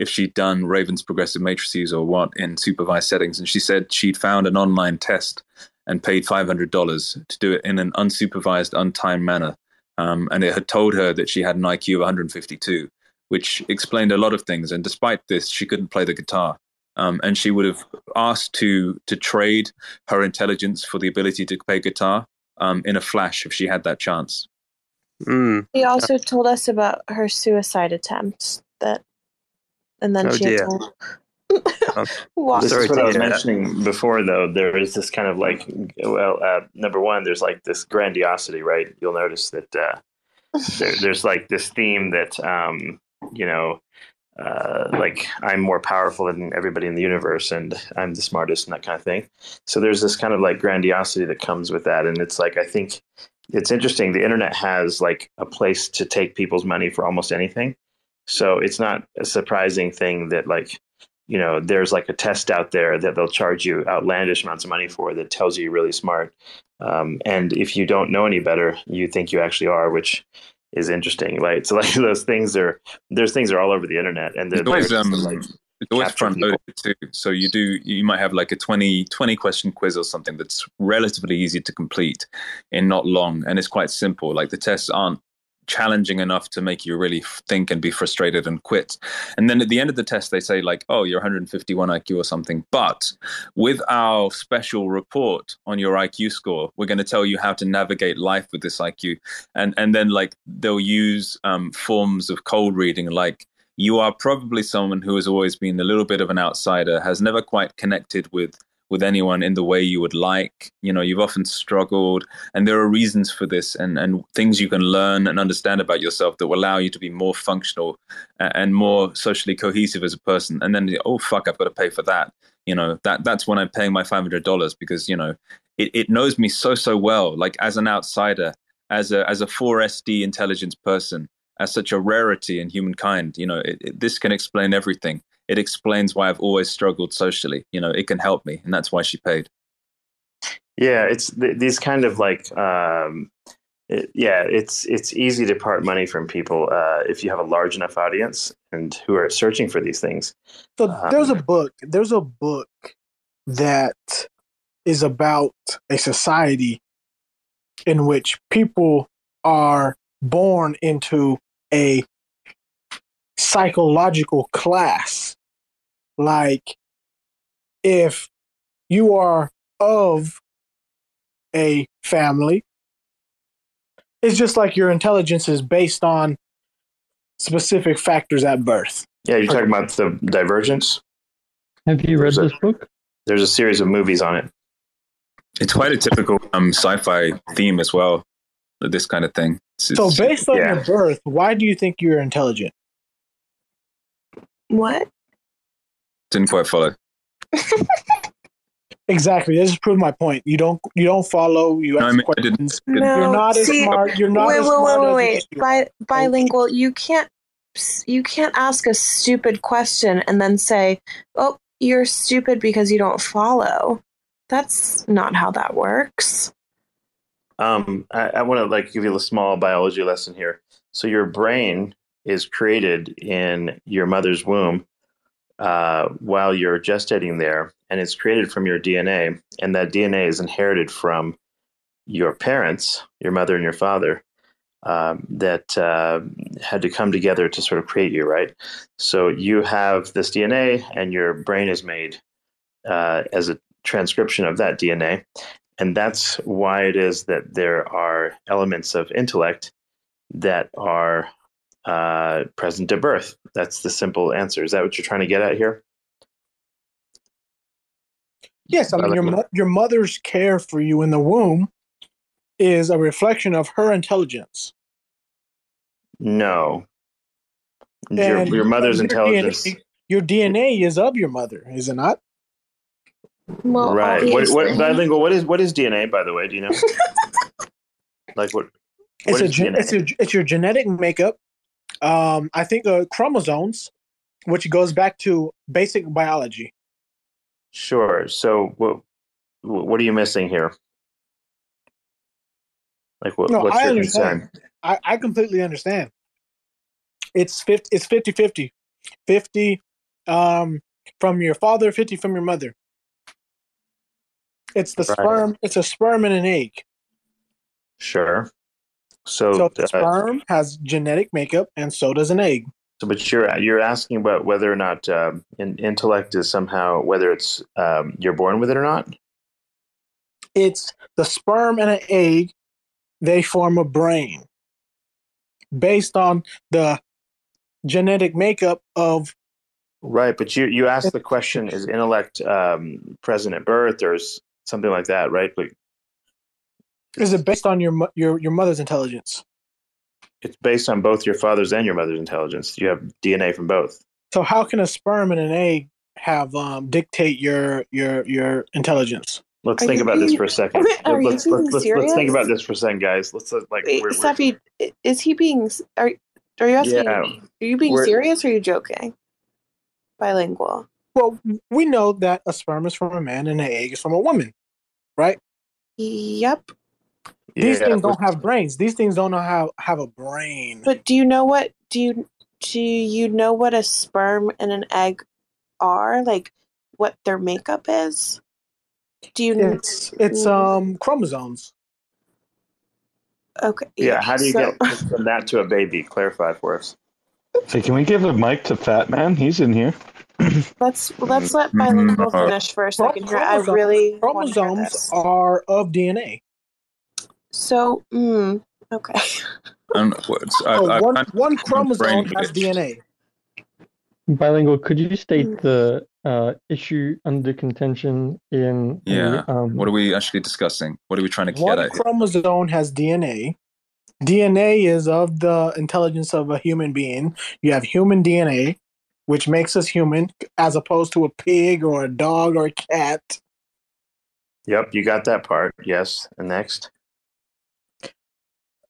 if she'd done Raven's progressive matrices or what in supervised settings, and she said she'd found an online test and paid five hundred dollars to do it in an unsupervised, untimed manner, um, and it had told her that she had an IQ of 152, which explained a lot of things. And despite this, she couldn't play the guitar. Um, and she would have asked to to trade her intelligence for the ability to play guitar um, in a flash if she had that chance. Mm. He also told us about her suicide attempts that, and then Oh, she had dear. to. Oh, this sorry is what to I was hear that. mentioning before, though. There is this kind of like, well, uh, number one, there's like this grandiosity, right? You'll notice that uh, there, there's like this theme that, um, you know, uh, like I'm more powerful than everybody in the universe and I'm the smartest and that kind of thing. So there's this kind of like grandiosity that comes with that. And it's like, I think it's interesting. The internet has like a place to take people's money for almost anything. So it's not a surprising thing that like, you know, there's like a test out there that they'll charge you outlandish amounts of money for that tells you you're really smart. Um, and if you don't know any better, you think you actually are, which is interesting, right? So like those things are, those things are all over the internet, and they're always, um, like it's always front loaded too. So you do you might have like a 20, 20 question quiz or something that's relatively easy to complete in not long, and it's quite simple. Like the tests aren't challenging enough to make you really think and be frustrated and quit. And then at the end of the test, they say like, "Oh, you're 151 IQ or something." But with our special report on your IQ score, we're going to tell you how to navigate life with this IQ. And and then like they'll use um, forms of cold reading like you are probably someone who has always been a little bit of an outsider, has never quite connected with with anyone in the way you would like. You know, you've often struggled, and there are reasons for this, and and things you can learn and understand about yourself that will allow you to be more functional and more socially cohesive as a person. And then, oh fuck, I've got to pay for that. You know, that that's when I'm paying my five hundred dollars because you know it, it knows me so so well. Like as an outsider, as a as a four SD intelligence person, as such a rarity in humankind. You know, it, it, this can explain everything. It explains why I've always struggled socially. You know, it can help me, and that's why she paid. Yeah, it's th- these kind of like, um, it, yeah, it's it's easy to part money from people uh, if you have a large enough audience and who are searching for these things. So Um, there's a book. There's a book that is about a society in which people are born into a psychological class. Like if you are of a family, it's just like your intelligence is based on specific factors at birth. Yeah, you're talking about the Divergence. Have you read this book? There's a series of movies on it. It's quite a typical um, sci-fi theme as well. This kind of thing. It's- So based on your birth, why do you think you're intelligent? What? didn't quite follow. Exactly. This has proved my point. You don't you don't follow, you No, I ask mean, I didn't. questions. No, you're not as see, smart. You're not wait, as wait, smart wait, as wait, you wait. think you are. Bi- bilingual. You can't. You can't ask a stupid question and then say, "Oh, you're stupid because you don't follow." That's not how that works. Um, I, I want to like give you a small biology lesson here. So your brain is created in your mother's womb uh, while you're gestating there, and it's created from your DNA, and that DNA is inherited from your parents, your mother and your father, um, that uh, had to come together to sort of create you, right? So you have this DNA, and your brain is made uh, as a transcription of that DNA. And that's why it is that there are elements of intellect that are uh, present at birth. That's the simple answer. Is that what you're trying to get at here? Yes, I mean your mo- your mother's care for you in the womb is a reflection of her intelligence. No. Your, your mother's your intelligence. DNA, your DNA is of your mother, is it not? Well, right. What, what, bilingual, what is what is DNA, by the way? Do you know? like what? It's what a, is gen- DNA? it's a it's your genetic makeup. Um, I think uh, chromosomes, which goes back to basic biology. Sure. So what what are you missing here? Like what, no, what's I your understand. concern? I, I completely understand. It's 50, it's 50 50. 50 um, from your father, 50 from your mother. It's the Right. sperm, it's a sperm and an egg. Sure. So, So the uh, sperm has genetic makeup, and so does an egg. so but you're you're asking about whether or not um, in, intellect is somehow whether it's um, you're born with it or not. It's the sperm and an egg, they form a brain based on the genetic makeup of Right, but you you asked the question: Is intellect um, present at birth, or is something like that? Right, but is it based on your your your mother's intelligence? it's based on both your father's and your mother's intelligence. You have DNA from both. So how can a sperm and an egg have um, dictate your your your intelligence? Let's Are think you about this for a second. are you let's, being let's, let's, let's think about this for a second, guys. Let's uh, like Wait, we're, we're- is he being? Are are you asking? Yeah, Are you being serious or are you joking? Bilingual. Well, we know that a sperm is from a man and an egg is from a woman, right? Yep. These Yeah, things don't have brains. These things don't know how have a brain. But do you know what? Do you do you know what a sperm and an egg are? Like what their makeup is? Do you? kn- It's it's um chromosomes. Okay. yeah. How do you so- get from that to a baby? Clarify for us. Hey, can we give a mic to Fat Man? He's in here. Let's let's let bilingual finish for a second here. I Chromosomes- really wanna hear chromosomes this. are of DNA. So, mm, okay. And what's- I, So I, one I'm- one I'm chromosome has. DNA. Bilingual, could you state Mm. the uh, issue under contention in Yeah. the, um, What are we actually discussing? What are we trying to get One at here? chromosome has DNA. DNA is of the intelligence of a human being. You have human DNA, which makes us human, as opposed to a pig or a dog or a cat. Yep, you got that part. Yes. And next.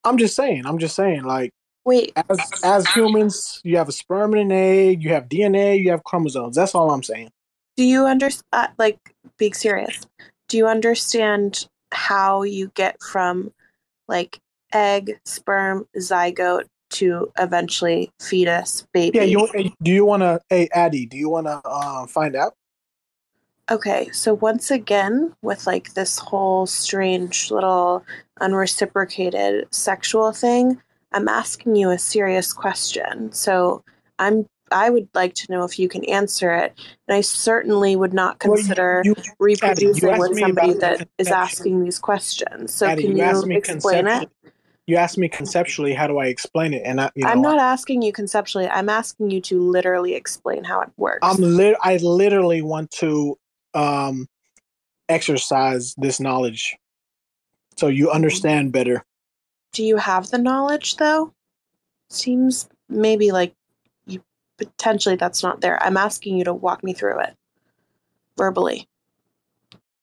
I'm just saying. I'm just saying. Like, wait, as as humans, you have a sperm and an egg. You have DNA. You have chromosomes. That's all I'm saying. Do you understand? Uh, like, being serious. Do you understand how you get from like egg, sperm, zygote to eventually fetus, baby? Yeah. You do you want to? Hey, Addi. do you want to uh, find out? Okay, so once again, with like this whole strange little unreciprocated sexual thing, I'm asking you a serious question. So I'm I would like to know if you can answer it. And I certainly would not Well, you- consider you- reproducing with somebody that is asking these questions. So Addi, can you you explain it? You asked me conceptually. How do I explain it? And I, you know, I'm not asking you conceptually. I'm asking you to literally explain how it works. I'm lit. I literally want to um, exercise this knowledge, so you understand better. Do you have the knowledge though? Seems maybe like you potentially that's not there. I'm asking you to walk me through it verbally.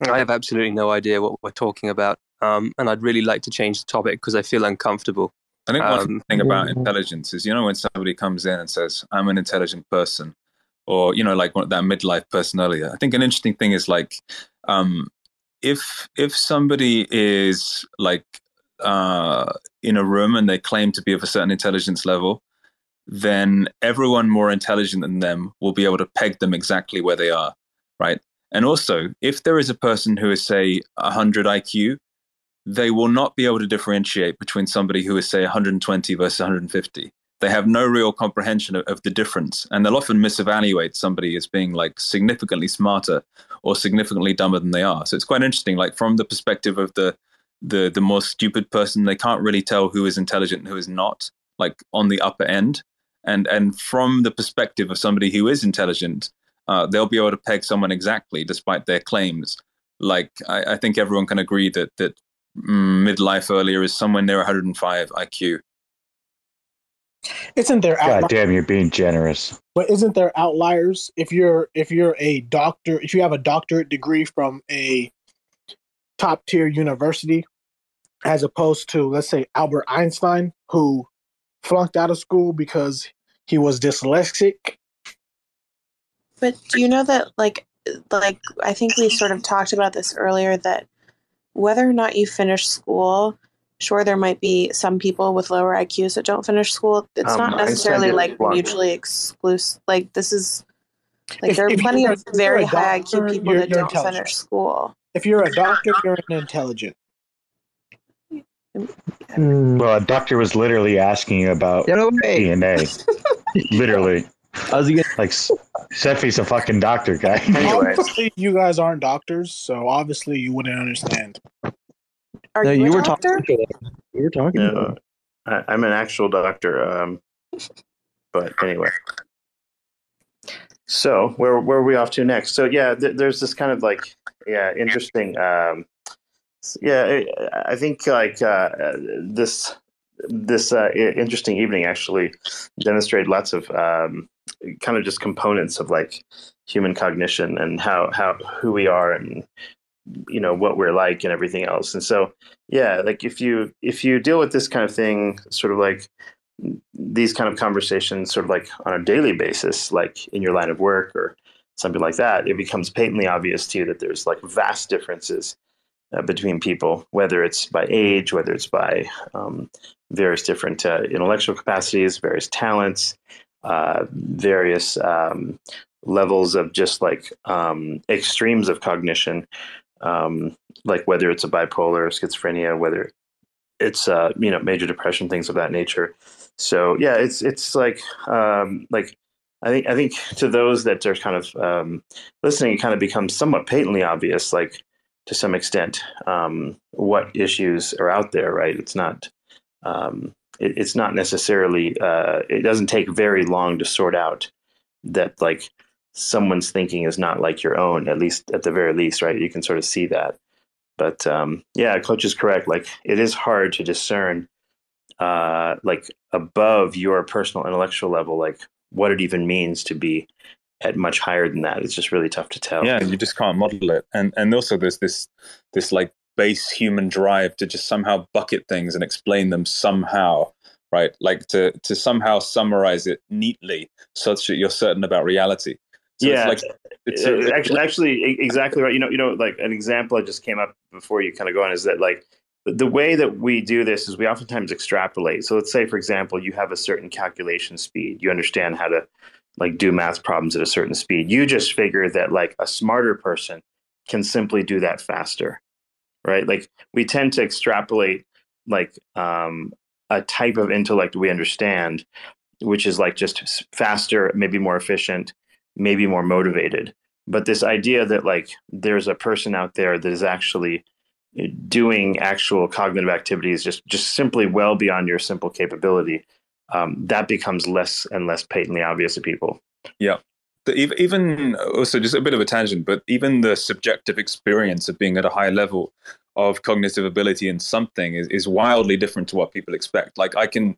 I have absolutely no idea what we're talking about, um, and I'd really like to change the topic because I feel uncomfortable. I think one Um, thing about intelligence is, you know, when somebody comes in and says, "I'm an intelligent person," or you know, like that midlife person earlier. I think an interesting thing is like, um, if if somebody is like uh, in a room and they claim to be of a certain intelligence level, then everyone more intelligent than them will be able to peg them exactly where they are, right? And also, if there is a person who is, say, 100 IQ, they will not be able to differentiate between somebody who is, say, 120 versus 150. They have no real comprehension of, of the difference. And they'll often misevaluate somebody as being like significantly smarter or significantly dumber than they are. So it's quite interesting. Like from the perspective of the the the more stupid person, they can't really tell who is intelligent and who is not. like on the upper end, and and from the perspective of somebody who is intelligent, uh, they'll be able to peg someone exactly despite their claims. Like I, I think everyone can agree that that mm, midlife earlier is somewhere near 105 IQ. Isn't there God outliers? damn, you're being generous. But isn't there outliers? If you're if you're a doctor, if you have a doctorate degree from a top tier university, as opposed to let's say Albert Einstein, who flunked out of school because he was dyslexic. But do you know that like like I think we sort of talked about this earlier that whether or not you finish school, sure there might be some people with lower IQs that don't finish school. It's Um, not necessarily like flunk. mutually exclusive. Like this is like If- there are plenty of if very a high IQ people you're- that you're don't finish school. If you're a doctor, you're an intelligent. Well, a doctor was literally asking about DNA. literally. How's he gonna- Like, Cephii's a fucking doctor guy. Obviously, you guys aren't doctors, so obviously you wouldn't understand. Are No, you, you a were doctor? talking. You were talking. No, I, I'm an actual doctor. Um, but anyway. So where where are we off to next? So yeah, th- there's this kind of like yeah interesting. Um, yeah, I, I think like uh, uh, this this uh, interesting evening actually demonstrated lots of um, kind of just components of like human cognition and how how who we are and you know what we're like and everything else. And so yeah like if you if you deal with this kind of thing sort of like these kind of conversations sort of like on a daily basis like in your line of work or something like that it becomes patently obvious to you that there's like vast differences uh, between people whether it's by age whether it's by um, various different uh, intellectual capacities various talents uh, various um, levels of just like um, extremes of cognition um, like whether it's a bipolar or schizophrenia, whether it's uh, you know major depression, things of that nature. So yeah, it's it's like um, like I think I think to those that are kind of um, listening, it kind of becomes somewhat patently obvious, like to some extent, um, what issues are out there. Right? It's not. Um, it, it's not necessarily. Uh, it doesn't take very long to sort out that like someone's thinking is not like your own at least at the very least right? You can sort of see that. But um, yeah coach is correct. Like it is hard to discern uh, like above your personal intellectual level like what it even means to be at much higher than that. It's just really tough to tell. Yeah, you just can't model it, and and also there's this this like base human drive to just somehow bucket things and explain them somehow, right? Like to to somehow summarize it neatly such that you're certain about reality. So yeah, it's like it's Uh, actually, actually, e- exactly right. You know, you know, like an example that just came up before you kind of go on is that like the- the way that we do this is we oftentimes extrapolate. So let's say, for example, you have a certain calculation speed. You understand how to like do math problems at a certain speed. You just figure that like a smarter person can simply do that faster, right? Like we tend to extrapolate like um, a type of intellect we understand, which is like just faster, maybe more efficient, maybe more motivated. But this idea that like there's a person out there that is actually eh, doing actual cognitive activities just just simply well beyond your simple capability, um, that becomes less and less patently obvious to people. Yeah. Even also just a bit of a tangent, but even the subjective experience of being at a high level of cognitive ability in something is, is wildly different to what people expect. Like I can,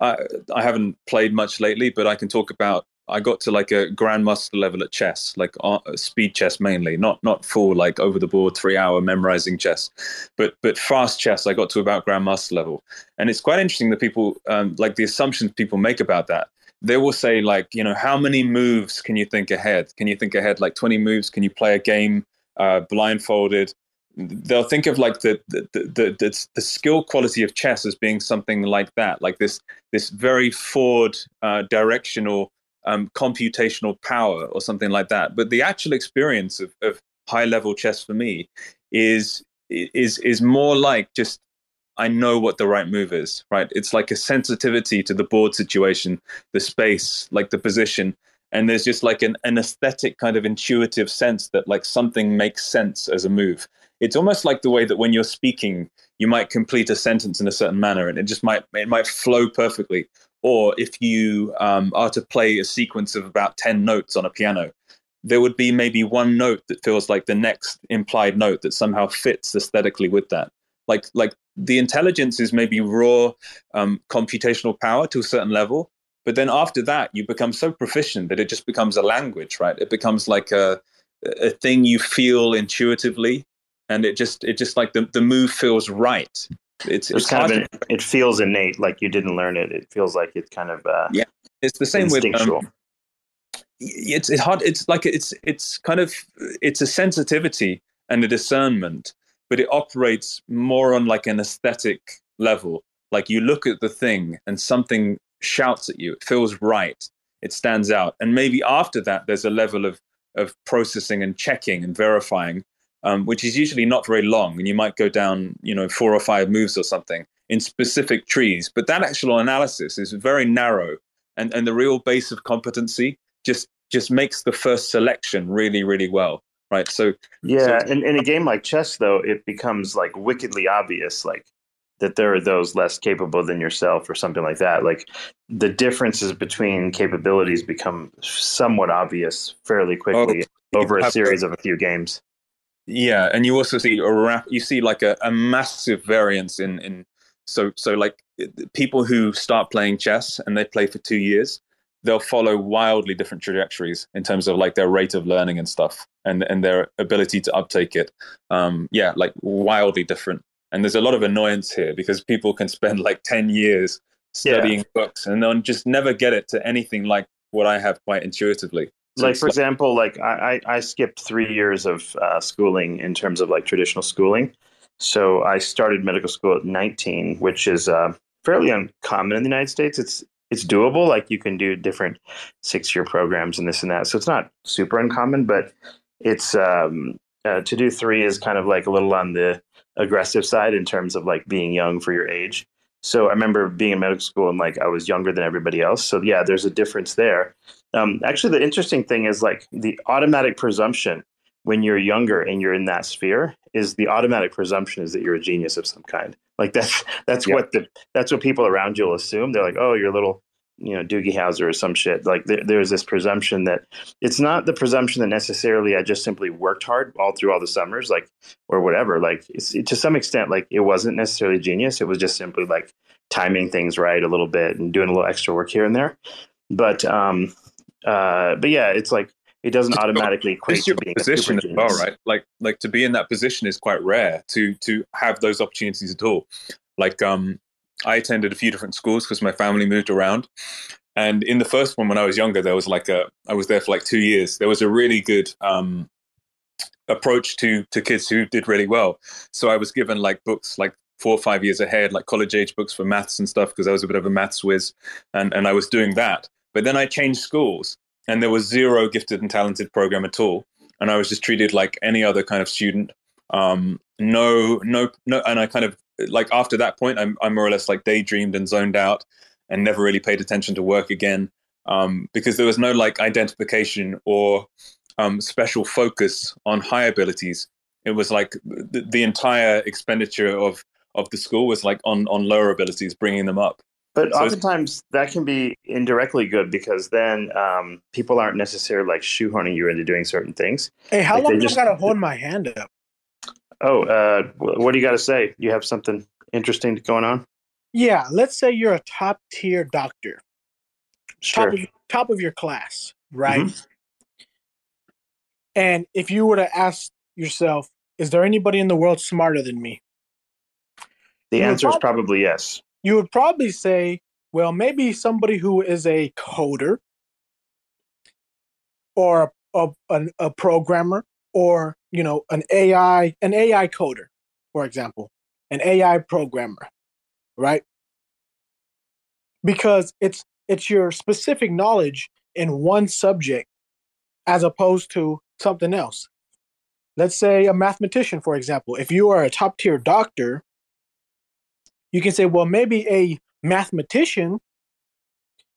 I I haven't played much lately, but I can talk about. I got to like a grandmaster level at chess, like uh, speed chess mainly, not not full like over the board three hour memorizing chess, but but fast chess. I got to about grandmaster level, and it's quite interesting that people um, like the assumptions people make about that. They will say like you know how many moves can you think ahead? Can you think ahead like 20 moves? Can you play a game uh, blindfolded? They'll think of like the the, the the the skill quality of chess as being something like that like this this very forward uh, directional um, computational power or something like that but the actual experience of, of high level chess for me is is is more like just I know what the right move is, right? It's like a sensitivity to the board situation, the space, like the position. And there's just like an, an aesthetic kind of intuitive sense that like something makes sense as a move. It's almost like the way that when you're speaking, you might complete a sentence in a certain manner, and it just might it might flow perfectly. Or if you um, are to play a sequence of about ten notes on a piano, there would be maybe one note that feels like the next implied note that somehow fits aesthetically with that. Like like the intelligence is maybe raw um, computational power to a certain level, but then after that you become so proficient that it just becomes a language, right? It becomes like a a thing you feel intuitively, and it just it just like the the move feels right. It's, it's, kind of an, it feels innate, like you didn't learn it. It feels like it's kind of uh, yeah. It's the same with um, it's it's hard. It's like it's it's kind of it's a sensitivity and a discernment, but it operates more on like an aesthetic level. Like you look at the thing and something shouts at you. It feels right. It stands out, and maybe after that, there's a level of of processing and checking and verifying, um, which is usually not very long. And you might go down, you know, four or five moves or something in specific trees. But that actual analysis is very narrow, and and the real base of competency just just makes the first selection really really well right so yeah so, in, in a game like chess though it becomes like wickedly obvious like that there are those less capable than yourself or something like that like the differences between capabilities become somewhat obvious fairly quickly oh, over a series of a few games yeah and you also see a rap, you see like a, a massive variance in in so so like people who start playing chess and they play for two years they'll follow wildly different trajectories in terms of like their rate of learning and stuff and and their ability to uptake it. Um yeah like wildly different. And there's a lot of annoyance here because people can spend like 10 years studying yeah. books and then just never get it to anything like what i have quite intuitively like for example like I, I skipped three years of uh, schooling in terms of like traditional schooling so i started medical school at 19 which is uh, fairly uncommon in the united states it's it's doable. Like you can do different six year programs and this and that. So it's not super uncommon, but it's um, uh, to do three is kind of like a little on the aggressive side in terms of like being young for your age. So I remember being in medical school and like I was younger than everybody else. So yeah, there's a difference there. Um, actually, the interesting thing is like the automatic presumption when you're younger and you're in that sphere is the automatic presumption is that you're a genius of some kind. Like that's that's yeah. what the that's what people around you will assume. They're like, oh, you're a little you know Doogie Howser or some shit. Like there, there's this presumption that it's not the presumption that necessarily I just simply worked hard all through all the summers, like or whatever. Like it's, it, to some extent, like it wasn't necessarily genius. It was just simply like timing things right a little bit and doing a little extra work here and there. But um, uh, but yeah, it's like it doesn't automatically equate to being position as well, right? Like like to be in that position is quite rare to to have those opportunities at all. Like um I attended a few different schools because my family moved around. And in the first one, when I was younger, there was like a, I was there for like two years. There was a really good um, approach to to kids who did really well. So I was given like books like four or five years ahead, like college age books for maths and stuff, because I was a bit of a maths whiz, and and I was doing that. But then I changed schools, and there was zero gifted and talented program at all, and I was just treated like any other kind of student. Um, no, no, no, and I kind of like after that point, I'm, I more or less like daydreamed and zoned out and never really paid attention to work again um, because there was no like identification or um, special focus on high abilities. It was like the, the entire expenditure of of the school was like on on lower abilities, bringing them up. But so oftentimes that can be indirectly good because then um, people aren't necessarily like shoehorning you into doing certain things. Hey, how like long do just... I gotta hold my hand up? Oh, uh, what do you got to say? You have something interesting going on? Yeah, let's say you're a top tier doctor, sure. top, of, top of your class, right? Mm-hmm. And if you were to ask yourself, is there anybody in the world smarter than me? The you answer probably, is probably yes. You would probably say, well, maybe somebody who is a coder or a, a, a programmer or you know an AI an AI coder, for example, an AI programmer, right? Because it's it's your specific knowledge in one subject as opposed to something else. Let's say a mathematician, for example. If you are a top tier doctor, you can say, well, maybe a mathematician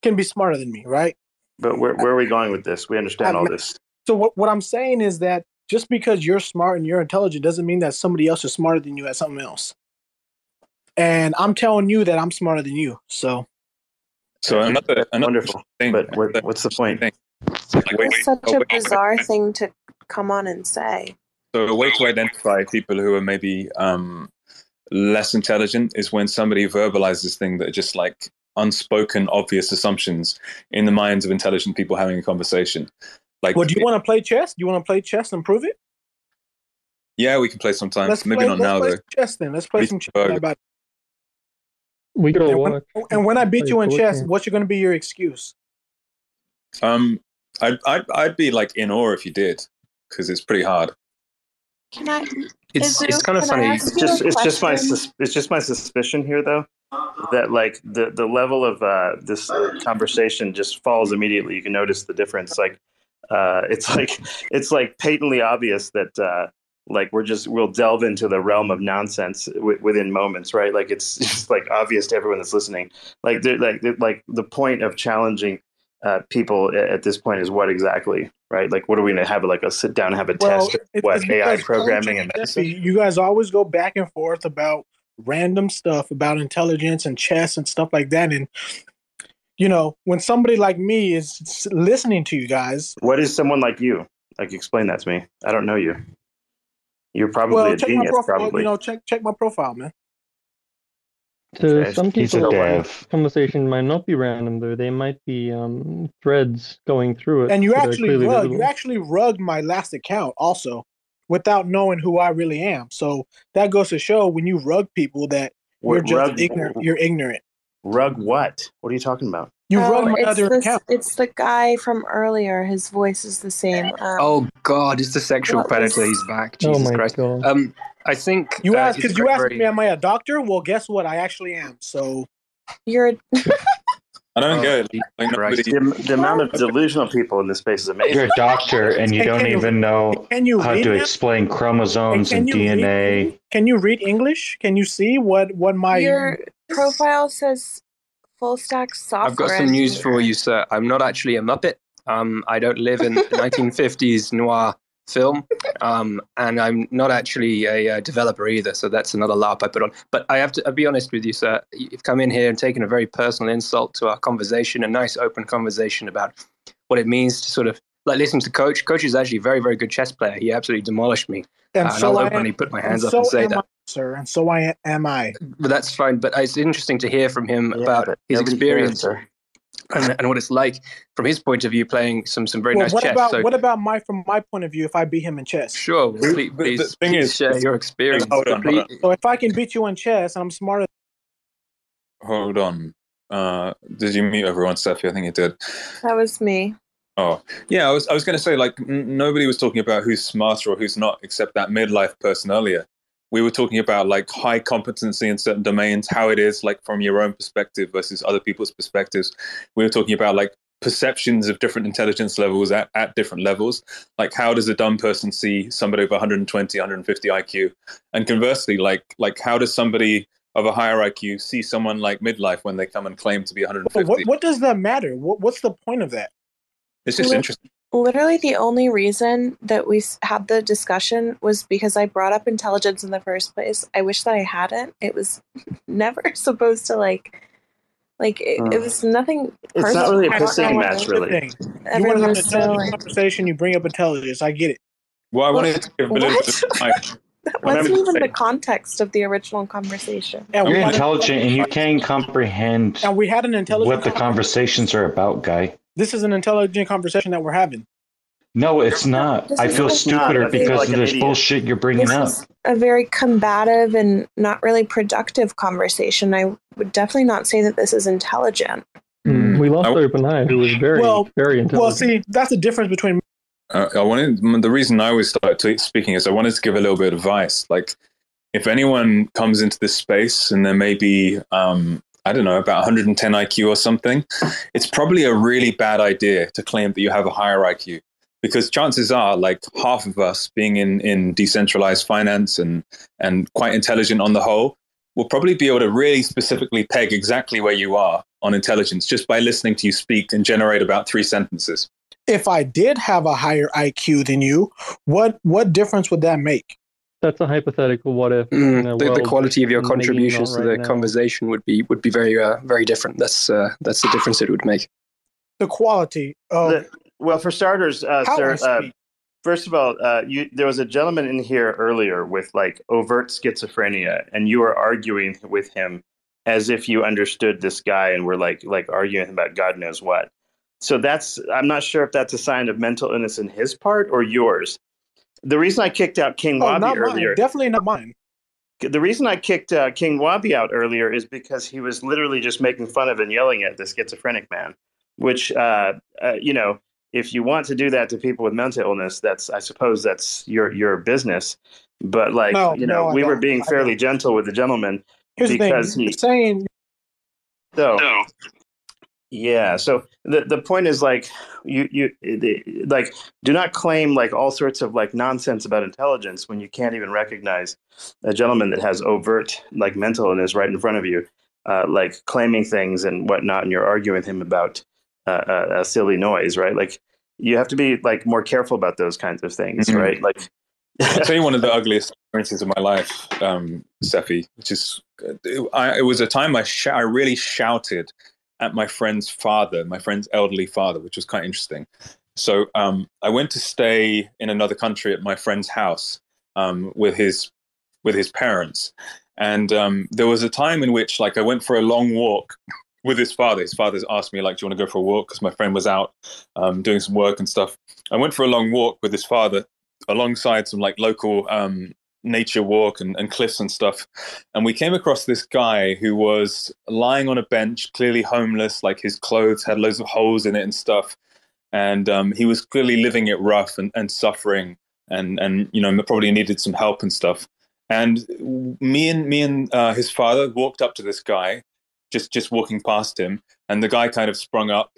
can be smarter than me, right? But where, where are we going with this? We understand all this. So what, what I'm saying is that just because you're smart and you're intelligent doesn't mean that somebody else is smarter than you at something else. And I'm telling you that I'm smarter than you. So So another, another wonderful thing. But what, what's the point? It's such a bizarre thing to come on and say. So a way to identify people who are maybe um, less intelligent is when somebody verbalizes things that are just like unspoken, obvious assumptions in the minds of intelligent people having a conversation. Like, well, do you want to play chess? Do you want to play chess and prove it? yeah, we can play sometime. Let's maybe play, not let's now play though. some chess then. Let's play We some chess go. about We could and when, and when I beat you in chess, game. what's going to be your excuse? Um, I'd, I'd I'd be like in awe if you did, because it's pretty hard. Can I? It's- it's kind of funny. It's just it's just my it's just my suspicion here though that like the the level of uh, this conversation just falls immediately. You can notice the difference. Like uh, it's like it's like patently obvious that uh, like we're just we'll delve into the realm of nonsense w- within moments, right? Like it's just like obvious to everyone that's listening. Like like like the point of challenging uh, people at this point is what exactly, right? Like what are we going to have like a sit down and have a Well, test? of what it's AI programming and medicine? You guys always go back and forth about random stuff about intelligence and chess and stuff like that. And you know, when somebody like me is listening to you guys, What is someone like you? Like, explain that to me. I don't know you. You're probably well, a check my genius. profile. Probably. You know, check check my profile, man. To some he's people, dev. conversation might not be random though. They might be um, threads going through it. And you actually rug, visible. you actually rugged my last account also, without knowing who I really am. So that goes to show when you rug people that you're What, just rug- ignorant. You're ignorant. Rug what? What are you talking about? You Oh, rug my it's other the, account. It's the guy from earlier. His voice is the same. Um, Oh God, it's the sexual predator. was- He's back. Oh Jesus my Christ. God. Um, I think You uh, asked because you asked very- me, am I a doctor? Well, guess what? I actually am. So You're. I don't Oh, get it. Like, nobody, The, the amount of delusional people in this space is amazing. You're a doctor and you Hey, don't can you- even know can you how to him? explain chromosomes Can and you read DNA. Can you read English? Can you see what what my Your profile says full stack software. I've got some news for you, sir. I'm not actually a Muppet. Um, I don't live in 1950s noir film, um, and I'm not actually a, uh developer either. So that's another LARP I put on. But I have to I'll be honest with you, sir. You've come in here and taken a very personal insult to our conversation, a nice open conversation about what it means to sort of like listen to Coach. Coach is actually a very, very good chess player. He absolutely demolished me. and Uh, and so I'll I openly am, put my and hands up so and say that. I, sir, and so I am I. But that's fine. But it's interesting to hear from him Yeah, about his experience cares, sir. and, and what it's like from his point of view playing some some very Well, nice what chess. about so what about my from my point of view if I beat him in chess? sure, The- please, the please, thing please is- share your experience. Hold on, hold on. So if I can beat you in chess and I'm smarter, hold on. Uh, did you mute everyone, Cephii? I think you did. That was me. Oh, yeah. I was I was going to say like n- nobody was talking about who's smarter or who's not, except that midlife person earlier. We were talking about like high competency in certain domains, how it is like from your own perspective versus other people's perspectives. We were talking about like perceptions of different intelligence levels at, at different levels. Like how does a dumb person see somebody of 120, 150 IQ? And conversely, like like how does somebody of a higher IQ see someone like midlife when they come and claim to be 150? what what does that matter? What, what's the point of that? It's just Li- interesting. Literally, the only reason that we had the discussion was because I brought up intelligence in the first place. I wish that I hadn't. It was never supposed to like, like it, it Uh, was nothing. It's not really a don't know pissing match, really. Thing. You want to have an intelligent like, conversation, you bring up intelligence. I get it. Well, I wanted to give a little bit of that wasn't let me even the context of the original conversation. And You're intelligent and you can't comprehend and we had an intelligent. what the conversations are about, guy. This is an intelligent conversation that we're having. No, it's not. This I feel like- stupider I because like of this idiot. bullshit you're bringing This up. is a very combative and not really productive conversation. I would definitely not say that this is intelligent. Mm, we lost I- Open Eye, who was very, Well- very Well, see, that's the difference between. Uh, I wanted the reason I was started to- speaking is I wanted to give a little bit of advice. Like, if anyone comes into this space and there may be um, I don't know about 110 IQ or something, it's probably a really bad idea to claim that you have a higher IQ because chances are, like half of us being in in decentralized finance and and quite intelligent on the whole, will probably be able to really specifically peg exactly where you are on intelligence just by listening to you speak and generate about three sentences. if I did have a higher IQ than you, what what difference would that make? That's a hypothetical. What if mm, the, the, quality of your contributions to the now. conversation would be would be very uh, very different. That's uh, that's the difference it would make. The quality of the, well, for starters, uh, sir. Uh, first of all, uh, you, there was a gentleman in here earlier with like overt schizophrenia, and you were arguing with him as if you understood this guy and were like like arguing about God knows what. So that's I'm not sure if that's a sign of mental illness in his part or yours. The reason I kicked out King oh, Wabi earlier, mine. definitely not mine. The reason I kicked uh, King Wabi out earlier is because he was literally just making fun of and yelling at the schizophrenic man. Which, uh, uh, you know, if you want to do that to people with mental illness, that's I suppose that's your your business. But like, no, you know, no, we were being fairly gentle with the gentleman Here's because the thing. he saying so. No. Yeah. So the the point is like you you the, like do not claim like all sorts of like nonsense about intelligence when you can't even recognize a gentleman that has overt like mental illness right in front of you, uh, like claiming things and whatnot, and you're arguing with him about uh, a, uh, a silly noise, right? Like you have to be like more careful about those kinds of things, mm-hmm. right? Like I'll tell you one of the ugliest experiences of my life, um, which is it, I, it was a time I sh- I really shouted at my friend's father, my friend's elderly father, which was quite interesting. So um, I went to stay in another country at my friend's house um, with his with his parents, and um, there was a time in which like I went for a long walk with his father. His father's asked me like, "Do you want to go for a walk?" Because my friend was out um, doing some work and stuff. I went for a long walk with his father alongside some like local um, nature walk and, and cliffs and stuff. And we came across this guy who was lying on a bench, clearly homeless, like his clothes had loads of holes in it and stuff. And um, he was clearly living it rough and, and suffering and, and, you know, probably needed some help and stuff. And me and me and uh, his father walked up to this guy, just just walking past him, and the guy kind of sprung up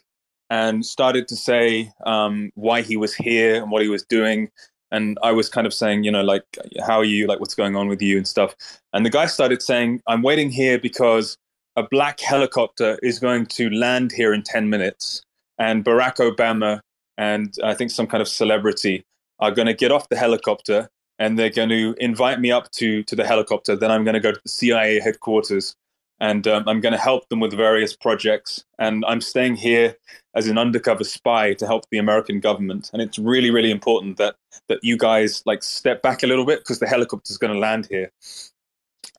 and started to say um, why he was here and what he was doing and I was kind of saying, you know, like, how are you? Like, what's going on with you and stuff. And the guy started saying, I'm waiting here because a black helicopter is going to land here in 10 minutes. And Barack Obama and I think some kind of celebrity are going to get off the helicopter and they're going to invite me up to, to the helicopter. Then I'm going to go to the CIA headquarters and um, I'm going to help them with various projects. And I'm staying here as an undercover spy to help the American government. And it's really, really important that that you guys like step back a little bit because the helicopter's going to land here.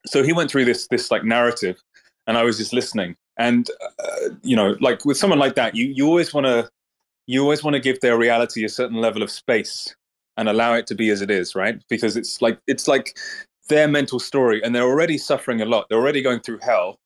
So he went through this this like narrative, and I was just listening. And uh, you know, like with someone like that, you you always want to you always want to give their reality a certain level of space and allow it to be as it is, right? Because it's like it's like their mental story and they're already suffering a lot. They're already going through hell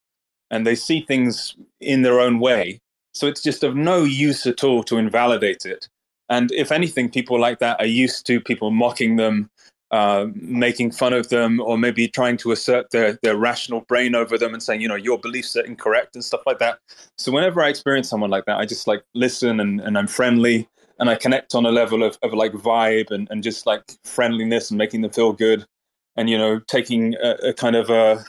and they see things in their own way. So it's just of no use at all to invalidate it. And if anything, people like that are used to people mocking them, uh, making fun of them, or maybe trying to assert their, their rational brain over them and saying, you know, your beliefs are incorrect and stuff like that. So whenever I experience someone like that, I just like listen and, and I'm friendly and I connect on a level of, of like vibe and, and just like friendliness and making them feel good and you know taking a, a kind of a,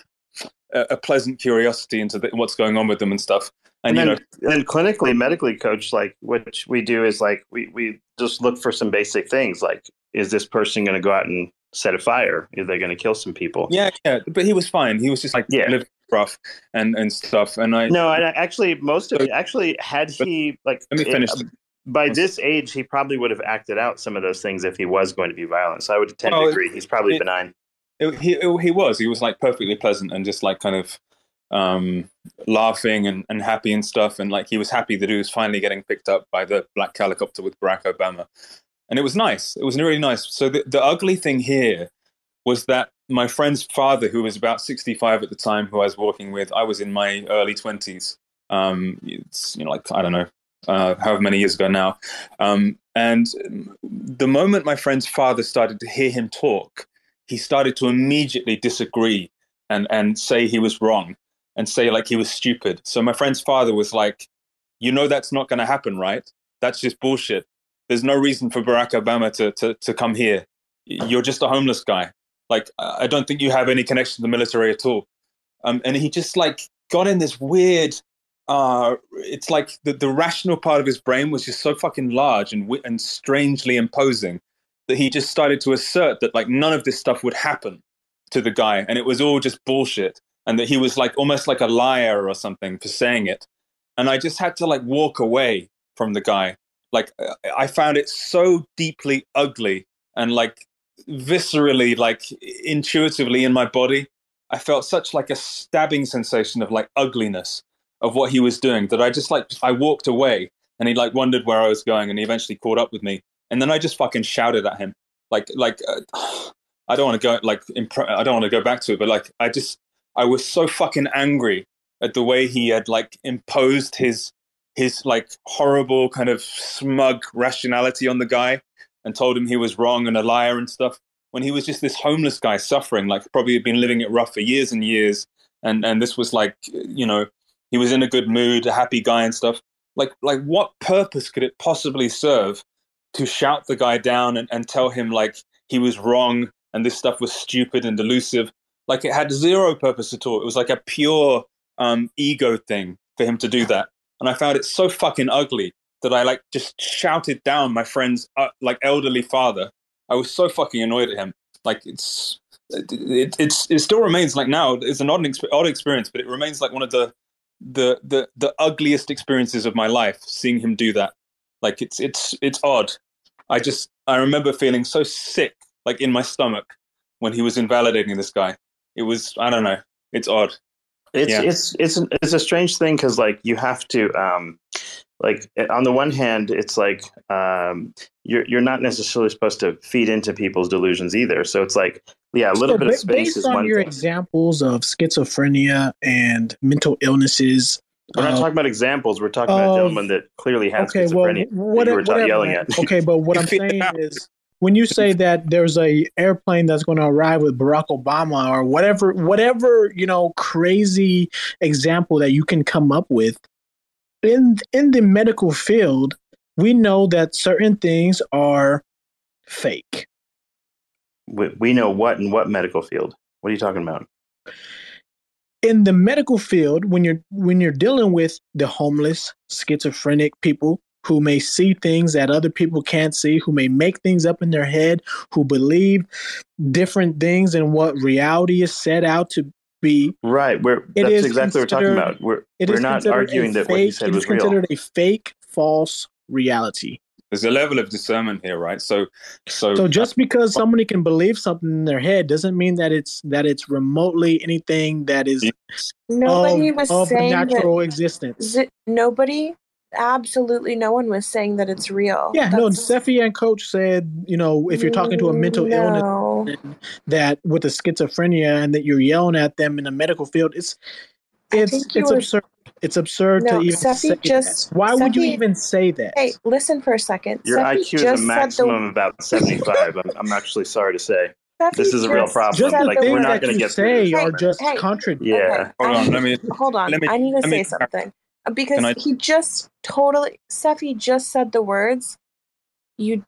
a pleasant curiosity into the, what's going on with them and stuff. And, and then, you know, and clinically, medically, coach, like what we do is like we we just look for some basic things like is this person going to go out and set a fire? Is they going to kill some people? Yeah, yeah. But he was fine. He was just like yeah. rough and and stuff. And I no, and actually, most of it actually had he like let me finish. It, by this age, he probably would have acted out some of those things if he was going to be violent. So I would tend to agree. He's probably it, benign it, he it, he was he was like perfectly pleasant and just like kind of um, laughing and, and happy and stuff and like he was happy that he was finally getting picked up by the black helicopter with Barack Obama. And it was nice. It was really nice. So the, the ugly thing here was that my friend's father who was about 65 at the time who I was walking with I was in my early 20s um, it's you know like I don't know uh, however many years ago now. Um, and the moment my friend's father started to hear him talk he started to immediately disagree and and say he was wrong and say like he was stupid. So my friend's father was like, "You know that's not going to happen, right? That's just bullshit. There's no reason for Barack Obama to to to come here. You're just a homeless guy. Like I don't think you have any connection to the military at all." Um, and he just like got in this weird uh, it's like the, the rational part of his brain was just so fucking large and and strangely imposing that he just started to assert that like none of this stuff would happen to the guy and it was all just bullshit and that he was like almost like a liar or something for saying it. And i just had to like walk away from the guy. Like i found it so deeply ugly and like viscerally like intuitively in my body. I felt such like a stabbing sensation of like ugliness of what he was doing that i just like i walked away and he like wondered where i was going and he eventually caught up with me and then i just fucking shouted at him. Like like uh, i don't want to go like impre- i don't want to go back to it but like i just i was so fucking angry at the way he had like imposed his his like horrible kind of smug rationality on the guy and told him he was wrong and a liar and stuff when he was just this homeless guy suffering like probably had been living it rough for years and years. And and this was like you know he was in a good mood a happy guy and stuff. Like like what purpose could it possibly serve to shout the guy down and, and tell him like he was wrong and this stuff was stupid and delusive like it had zero purpose at all it was like a pure um ego thing for him to do that and i found it so fucking ugly that I like just shouted down my friend's uh, like elderly father. I was so fucking annoyed at him. Like it's it, it, it's it still remains like now it's an odd odd experience, but it remains like one of the the the the ugliest experiences of my life. Seeing him do that, like it's it's it's odd. I just I remember feeling so sick, like in my stomach, when he was invalidating this guy. It was I don't know. It's odd. It's Yeah. it's it's it's a strange thing because like you have to um like on the one hand it's like um you're you're not necessarily supposed to feed into people's delusions either. So it's like yeah, a little So bit ba- of space based is on one your thing. examples of schizophrenia and mental illnesses. We're not uh, talking about examples. We're talking about a gentleman that clearly had okay, well, schizophrenia what, that you were whatever, yelling at. Okay, but what I'm saying is, when you say that there's a airplane that's going to arrive with Barack Obama or whatever, whatever you know, crazy example that you can come up with in in the medical field, we know that certain things are fake. we, we know what in what medical field. What are you talking about? In the medical field when you're when you're dealing with the homeless schizophrenic people who may see things that other people can't see who may make things up in their head who believe different things than what reality is set out to be Right. We're It that's is exactly what we're talking about. We're we're not arguing that what he fake- said it was is real. considered a fake false reality There's a level of discernment here, right? So so so just because somebody can believe something in their head doesn't mean that it's that it's remotely anything that is Nobody of, was of saying natural that, existence Z- nobody, absolutely no one was saying that it's real. Yeah, no, That's- Cephii and Coach said, you know, if you're talking to a mental No. illness that with a schizophrenia and that you're yelling at them in the medical field, it's it's it's were- absurd. It's absurd No, to even Cephii say just- that. Why would you even say that? Hey, listen for a second. Your Cephii IQ is a said maximum the of about 75. I'm, I'm actually sorry to say. Cephii This is a real problem. Just the Like, we're things not that going to you get through say this. are man. just Hey, contradictory. Yeah. Hold on, let me Hold on. let me- I need to say me- something. Uh, Because I- he just totally Cephii just said the words you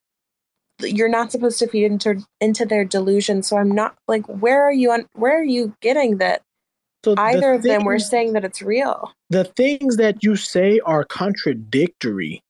you're not supposed to feed into into their delusion. So I'm not like where are you on where are you getting that So the either of them were saying that it's real? The things that you say are contradictory.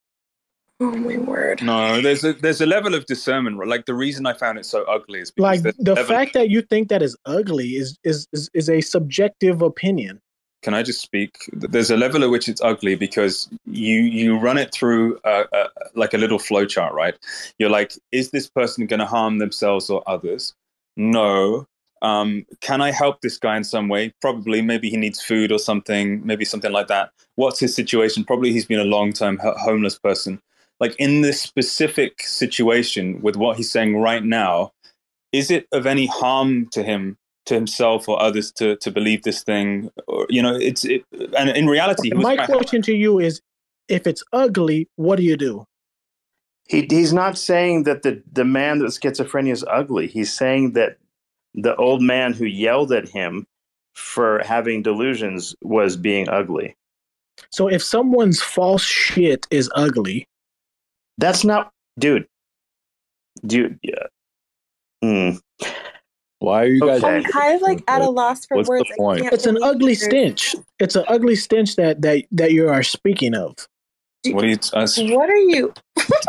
Oh my word. No, there's a there's a level of discernment. Like the reason I found it so ugly is because Like the level- fact that you think that is ugly is is is, is a subjective opinion. Can I just speak? There's a level at which it's ugly because you you run it through a, a, like a little flowchart, right? You're like, is this person going to harm themselves or others? No. Um, can I help this guy in some way? Probably. Maybe he needs food or something. Maybe something like that. What's his situation? Probably he's been a long term ho- homeless person. Like in this specific situation with what he's saying right now, is it of any harm to him to himself or others to to believe this thing or you know it's it, and in reality he was My trying- question to you is if it's ugly, what do you do? He, he's not saying that the, the man with schizophrenia is ugly. He's saying that the old man who yelled at him for having delusions was being ugly. So if someone's false shit is ugly, That's not, dude. Dude, yeah. Hmm. Why are you guys? I'm kind of like at a loss for What's the words. I point? It's an ugly figure- stench. It's an ugly stench that that that you are speaking of. What do you? That's What are you?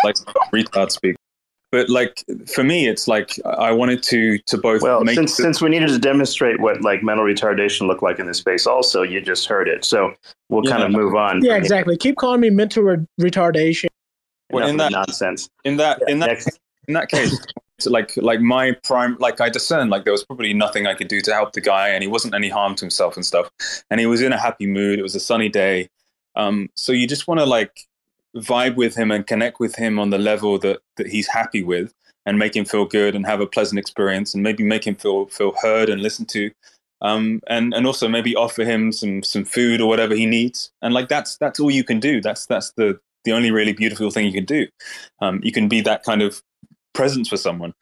like retard speak. But like for me, it's like I wanted to to both Well, make since the- since we needed to demonstrate what like mental retardation looked like in this space, also you just heard it, so we'll kind of move on. Yeah, from exactly. Keep calling me mental re- retardation. Well, in that- nonsense. in that in that Next. in that case so like like my prime like i discerned like there was probably nothing i could do to help the guy and he wasn't any harm to himself and stuff and he was in a happy mood it was a sunny day um so you just want to like vibe with him and connect with him on the level that that he's happy with and make him feel good and have a pleasant experience and maybe make him feel feel heard and listened to um and and also maybe offer him some some food or whatever he needs. And like that's that's all you can do. That's that's the the only really beautiful thing you can do. Um you can be that kind of presence for someone.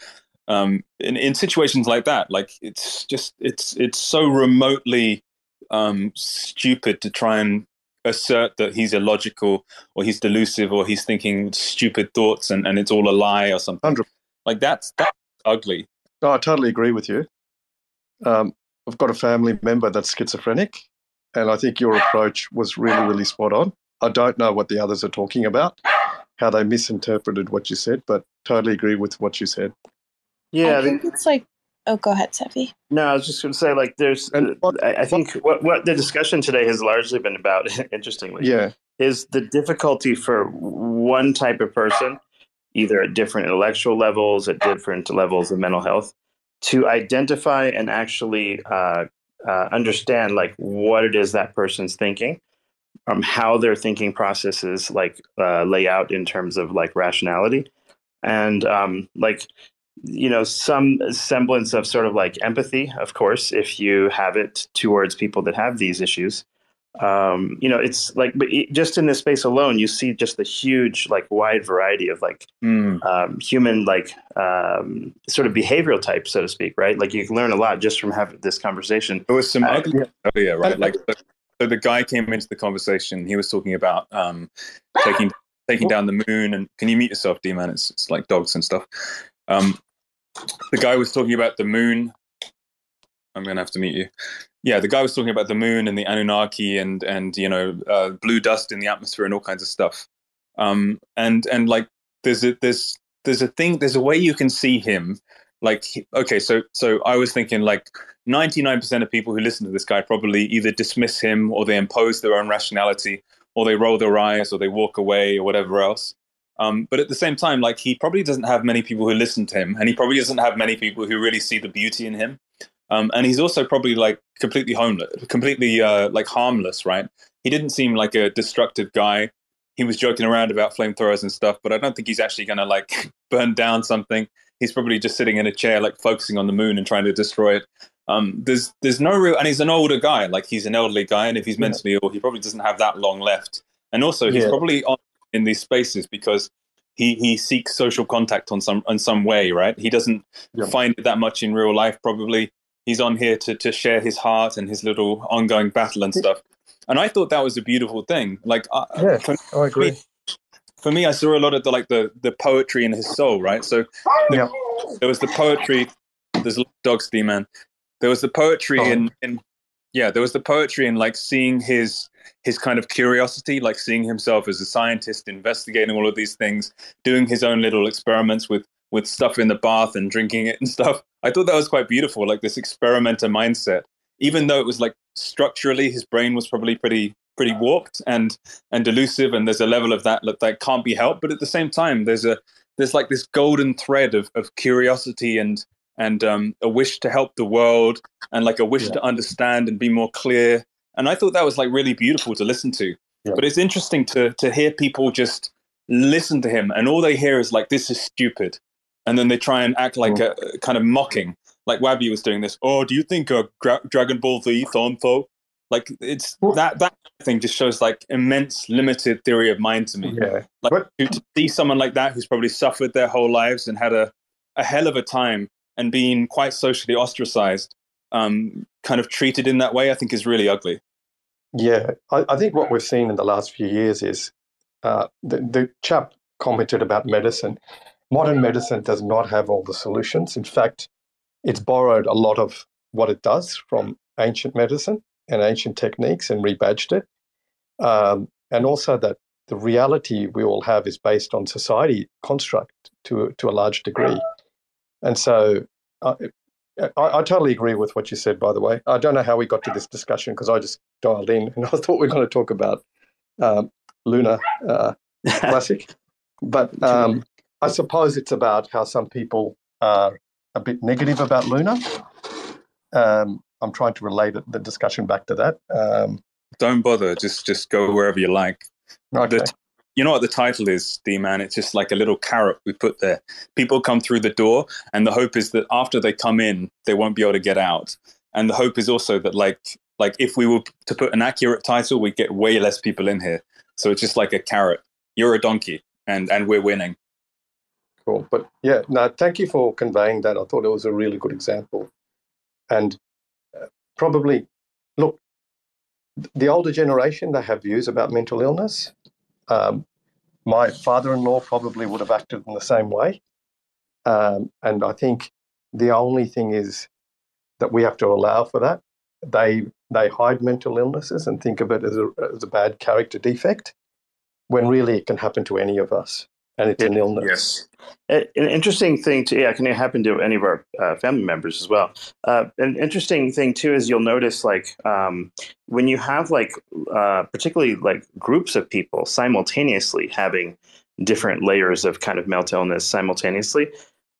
Um in, in situations like that like it's just it's it's so remotely um stupid to try and assert that he's illogical or he's delusive or he's thinking stupid thoughts and, and it's all a lie or something like that's that's ugly No, I totally agree with you. Um, I've got a family member that's schizophrenic, and I think your approach was really, really spot on. I don't know what the others are talking about, how they misinterpreted what you said, but totally agree with what you said. Yeah, I think it's like. Oh, go ahead, Cephii. No, I was just going to say, like, there's. I, I think what what the discussion today has largely been about, interestingly, Yeah. is the difficulty for one type of person, either at different intellectual levels, at different levels of mental health, to identify and actually uh, uh, understand, like, what it is that person's thinking, um, how their thinking processes, like, uh, lay out in terms of like rationality, and um, like you know some semblance of sort of like empathy of course if you have it towards people that have these issues um you know it's like but it- just in this space alone you see just the huge like wide variety of like Hmm. um human like um sort of behavioral types so to speak right like you can learn a lot just from having this conversation There was some Uh, ugly earlier, right? Like, so, so the guy came into the conversation. He was talking about um, taking taking down the moon. And can you mute yourself, D man? It's, it's like dogs and stuff. Um, the guy was talking about the moon. I'm gonna have to meet you. Yeah, the guy was talking about the moon and the Anunnaki and and you know uh, blue dust in the atmosphere and all kinds of stuff. Um, and and like there's a there's there's a thing there's a way you can see him like okay so so i was thinking like 99% of people who listen to this guy probably either dismiss him or they impose their own rationality or they roll their eyes or they walk away or whatever else um, but at the same time like he probably doesn't have many people who listen to him and he probably doesn't have many people who really see the beauty in him. Um, and he's also probably like completely homeless completely uh, like harmless right? He didn't seem like a destructive guy. He was joking around about flamethrowers and stuff but i don't think he's actually going to like burn down something. He's probably just sitting in a chair like focusing on the moon and trying to destroy it. Um, there's there's no real and he's an older guy like he's an elderly guy and if he's mentally ill he probably doesn't have that long left. And also he's Yeah. probably on in these spaces because he he seeks social contact on some in some way right he doesn't Yeah. find it that much in real life probably he's on here to to share his heart and his little ongoing battle and stuff and i thought that was a beautiful thing like Yeah, for I agree. me, for me, I saw a lot of the like the the poetry in his soul, right? So the- there was the poetry. There's dogs, D man. There was the poetry Oh. in in yeah, there was the poetry in like seeing his his kind of curiosity, like seeing himself as a scientist, investigating all of these things, doing his own little experiments with with stuff in the bath and drinking it and stuff. I thought that was quite beautiful, like this experimenter mindset. Even though it was like structurally, his brain was probably pretty pretty warped and and delusive, and there's a level of that that, that can't be helped. But at the same time, there's a there's like this golden thread of of curiosity and and um, a wish to help the world and like a wish to understand and be more clear. And I thought that was like really beautiful to listen to. But it's interesting to to hear people just listen to him, and all they hear is like, "This is stupid," and then they try and act like a, a kind of mocking, like Wabby was doing this. Oh, do you think uh, Gra- Dragon Ball Z Thonfo? Like it's that that thing just shows like immense limited theory of mind to me. Yeah. Like to, to see someone like that who's probably suffered their whole lives and had a, a hell of a time and being quite socially ostracized, um, kind of treated in that way, I think is really ugly. Yeah, I, I think what we've seen in the last few years is uh, the, the chap commented about medicine. Modern medicine does not have all the solutions. In fact, it's borrowed a lot of what it does from ancient medicine and ancient techniques and rebadged it. Um, and also that the reality we all have is based on society construct to, to a large degree. And so uh, I, I, totally agree with what you said, by the way. I don't know how we got to this discussion because I just dialed in and I thought we were going to talk about um, Luna uh, Classic. But um, I suppose it's about how some people are a bit negative about Luna. Um, I'm trying to relate the discussion back to that. Um, Don't bother. Just just go wherever you like. Okay. The, you know what the title is, D man? It's just like a little carrot we put there. People come through the door, and the hope is that after they come in, they won't be able to get out. And the hope is also that, like, like if we were to put an accurate title, we'd get way less people in here. So it's just like a carrot. You're a donkey, and and we're winning. Cool, but yeah, no, thank you for conveying that. I thought it was a really good example, and uh, probably look, the older generation they have views about mental illness. Um, my father-in-law probably would have acted in the same way, um, and I think the only thing is that we have to allow for that. They they hide mental illnesses and think of it as a as a bad character defect, when really it can happen to any of us, and it's an illness. Yes. An interesting thing too, yeah, can happen to any of our uh, family members as well. Uh, an interesting thing too is you'll notice like um, when you have like uh, particularly like groups of people simultaneously having different layers of kind of mental illness simultaneously,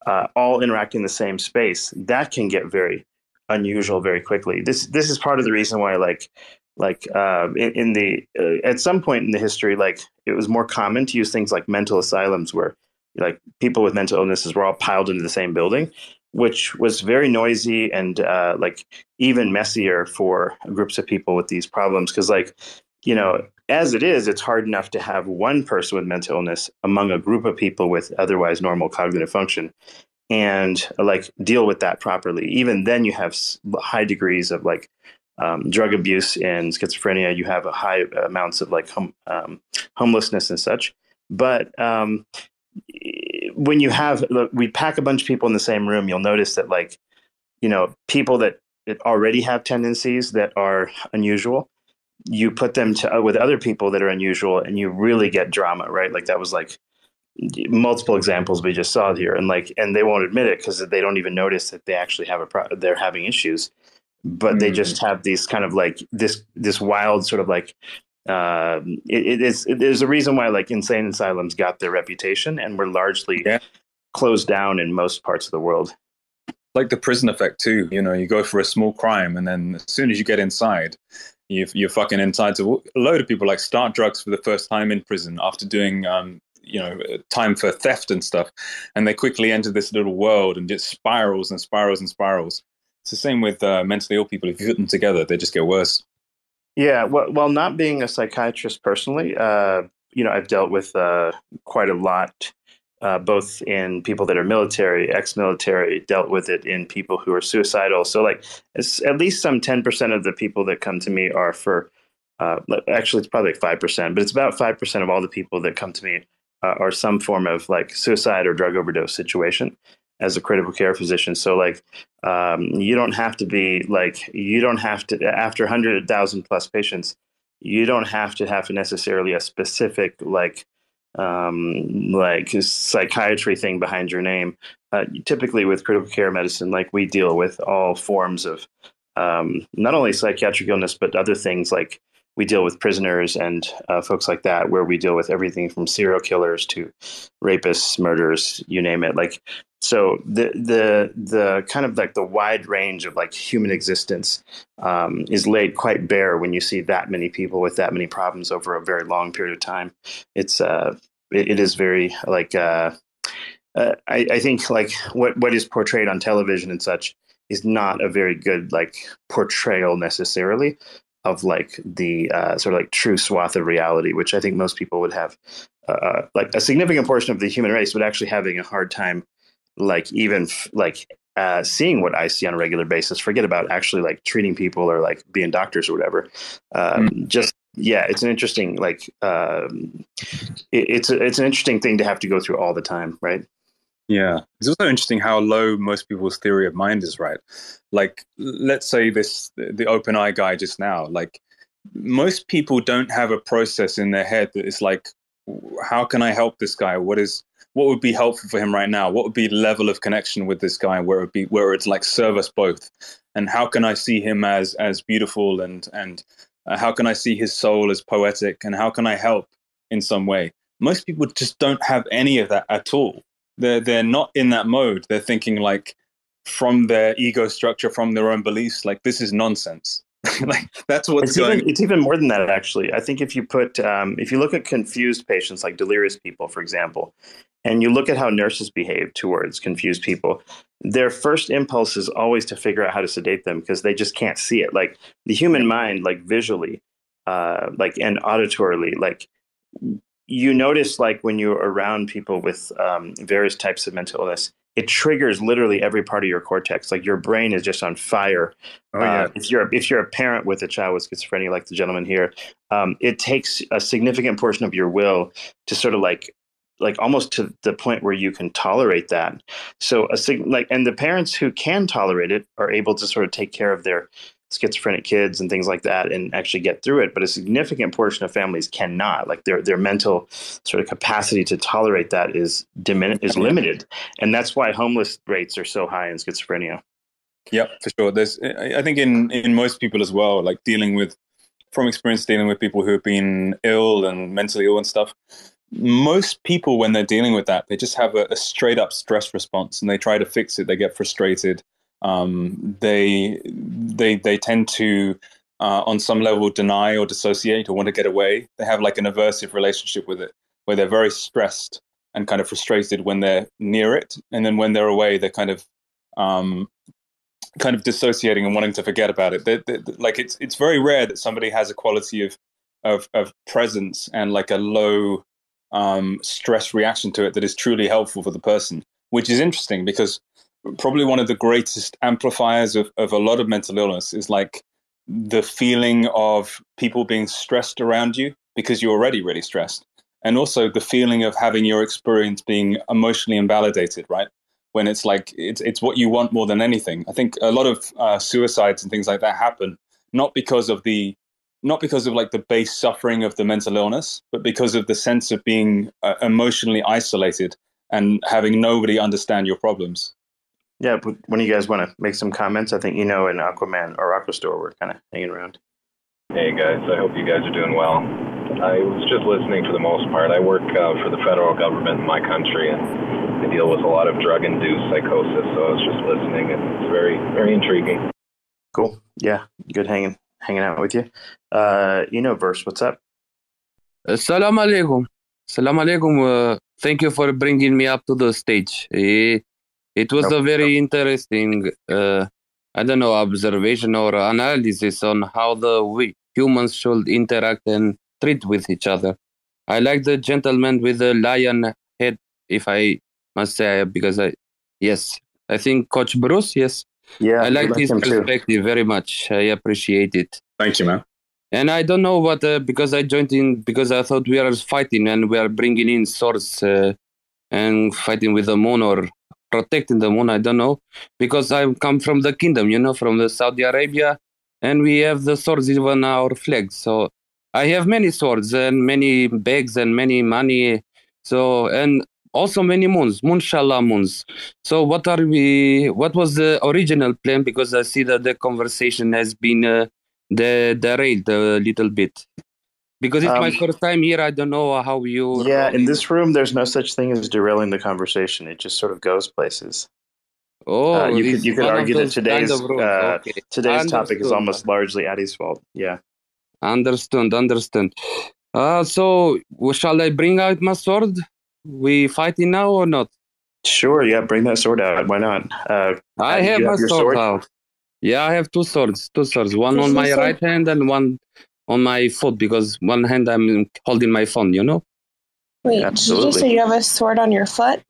uh, all interacting in the same space, that can get very unusual very quickly. This this is part of the reason why like like uh, in, in, the uh, at some point in the history like it was more common to use things like mental asylums where like people with mental illnesses were all piled into the same building which was very noisy and uh, like even messier for groups of people with these problems because like you know as it is it's hard enough to have one person with mental illness among a group of people with otherwise normal cognitive function and like deal with that properly even then you have high degrees of like um, drug abuse and schizophrenia, you have a high amounts of like hum, um, homelessness and such. But um, when you have, look, we pack a bunch of people in the same room, you'll notice that like, you know, people that, already have tendencies that are unusual, you put them to, uh, with other people that are unusual and you really get drama, right? Like that was like multiple examples we just saw here and like, and they won't admit it because they don't even notice that they actually have a, pro- they're having issues but mm-hmm. they just have these kind of like this this wild sort of like uh, it, it is it, there's a reason why like insane asylums got their reputation and were largely yeah. closed down in most parts of the world like the prison effect too you know you go for a small crime and then as soon as you get inside you, you're fucking inside so a load of people like start drugs for the first time in prison after doing um, you know time for theft and stuff and they quickly enter this little world and just spirals and spirals and spirals it's the same with uh, mentally ill people. If you put them together, they just get worse. Yeah, well, well not being a psychiatrist personally, uh, you know, I've dealt with uh, quite a lot, uh, both in people that are military, ex-military, dealt with it in people who are suicidal. So, like, at least some ten percent of the people that come to me are for. Uh, actually, it's probably like five percent, but it's about five percent of all the people that come to me uh, are some form of like suicide or drug overdose situation as a critical care physician. So like um, you don't have to be like you don't have to after hundred thousand plus patients, you don't have to have necessarily a specific like um, like psychiatry thing behind your name. Uh, typically with critical care medicine, like we deal with all forms of um, not only psychiatric illness but other things like we deal with prisoners and uh, folks like that, where we deal with everything from serial killers to rapists, murderers, you name it. Like so the the the kind of like the wide range of like human existence um, is laid quite bare when you see that many people with that many problems over a very long period of time. It's uh, it, it is very like uh, uh, I, I think like what what is portrayed on television and such is not a very good like portrayal necessarily of like the uh, sort of like true swath of reality, which I think most people would have uh, uh like a significant portion of the human race would actually having a hard time like even f- like uh, seeing what I see on a regular basis. Forget about actually like treating people or like being doctors or whatever. Um, mm. Just yeah, it's an interesting like um, it, it's a, it's an interesting thing to have to go through all the time, right? Yeah. It's also interesting how low most people's theory of mind is, right? Like, let's say this, the open eye guy just now, like, most people don't have a process in their head that is like, how can I help this guy? What is, what would be helpful for him right now? What would be the level of connection with this guy where it would be, where it's like serve us both? And how can I see him as, as beautiful and, and uh, how can I see his soul as poetic? And how can I help in some way? Most people just don't have any of that at all they're they're not in that mode. They're thinking like from their ego structure, from their own beliefs, like this is nonsense. like that's what's it's going. Even, it's even more than that, actually. I think if you put, um, if you look at confused patients, like delirious people, for example, and you look at how nurses behave towards confused people, their first impulse is always to figure out how to sedate them because they just can't see it. Like the human mind, like visually, uh, like and auditorily, like you notice like when you're around people with um, various types of mental illness it triggers literally every part of your cortex. Like your brain is just on fire. Oh, yeah. uh, if you're if you're a parent with a child with schizophrenia like the gentleman here um, it takes a significant portion of your will to sort of like like almost to the point where you can tolerate that. So a like and the parents who can tolerate it are able to sort of take care of their schizophrenic kids and things like that and actually get through it but a significant portion of families cannot. Like their their mental sort of capacity to tolerate that is dimin- is limited. And that's why homeless rates are so high in schizophrenia. Yeah for sure. There's i think in in most people as well like dealing with from experience dealing with people who have been ill and mentally ill and stuff most people when they're dealing with that they just have a, a straight up stress response and they try to fix it. They get frustrated um, they they they tend to uh, on some level deny or dissociate or want to get away. They have like an aversive relationship with it, where they're very stressed and kind of frustrated when they're near it, and then when they're away, they're kind of um, kind of dissociating and wanting to forget about it. They're, they're, like it's it's very rare that somebody has a quality of of, of presence and like a low um, stress reaction to it that is truly helpful for the person, which is interesting because probably one of the greatest amplifiers of, of a lot of mental illness is like the feeling of people being stressed around you because you're already really stressed. And also the feeling of having your experience being emotionally invalidated, right? When it's like it's it's what you want more than anything. I think a lot of uh, suicides and things like that happen not because of the not because of like the base suffering of the mental illness, but because of the sense of being uh, emotionally isolated and having nobody understand your problems. Yeah, but when you guys want to make some comments, I think you know in Aquaman or Aquastor we're kind of hanging around. Hey guys, I hope you guys are doing well. I was just listening for the most part. I work uh, for the federal government in my country, and I deal with a lot of drug-induced psychosis. So I was just listening, and it's very, very intriguing. Cool. Yeah, good hanging hanging out with you. Uh, you know, verse. What's up? Assalamu alaikum. Assalamu alaikum. Uh, thank you for bringing me up to the stage. Eh, it was a very interesting, uh, I don't know, observation or analysis on how the we humans should interact and treat with each other. I like the gentleman with the lion head, if I must say, because I, yes, I think Coach Bruce, yes. Yeah, I like like his him too. perspective very much. I appreciate it. Thank you, man. And I don't know what, uh, because I joined in, because I thought we are fighting and we are bringing in swords uh, and fighting with the moon or protecting the moon. I don't know because I come from the kingdom, you know, from the Saudi Arabia, and we have the swords even our flag. So I have many swords and many bags and many money. So and also many moons, moonshallah moons. So what are we? What was the original plan? Because I see that the conversation has been uh, the derailed a little bit. Because it's my Um, first time here, I don't know how you. Yeah, in this room, there's no such thing as derailing the conversation. It just sort of goes places. Oh, Uh, you could you could argue that those kind today's of uh, Okay. today's topic is almost largely Addi's fault. Yeah. Understand, understand. Uh, so shall I bring out my sword? We fighting now or not? Sure. Yeah. Bring that sword out. Why not? Uh, I have you my your sword, out. Yeah, I have two swords, two swords. One on my say- right hand and one on my foot because one hand I'm holding my phone. You know. Wait, did you say you have a sword on your foot?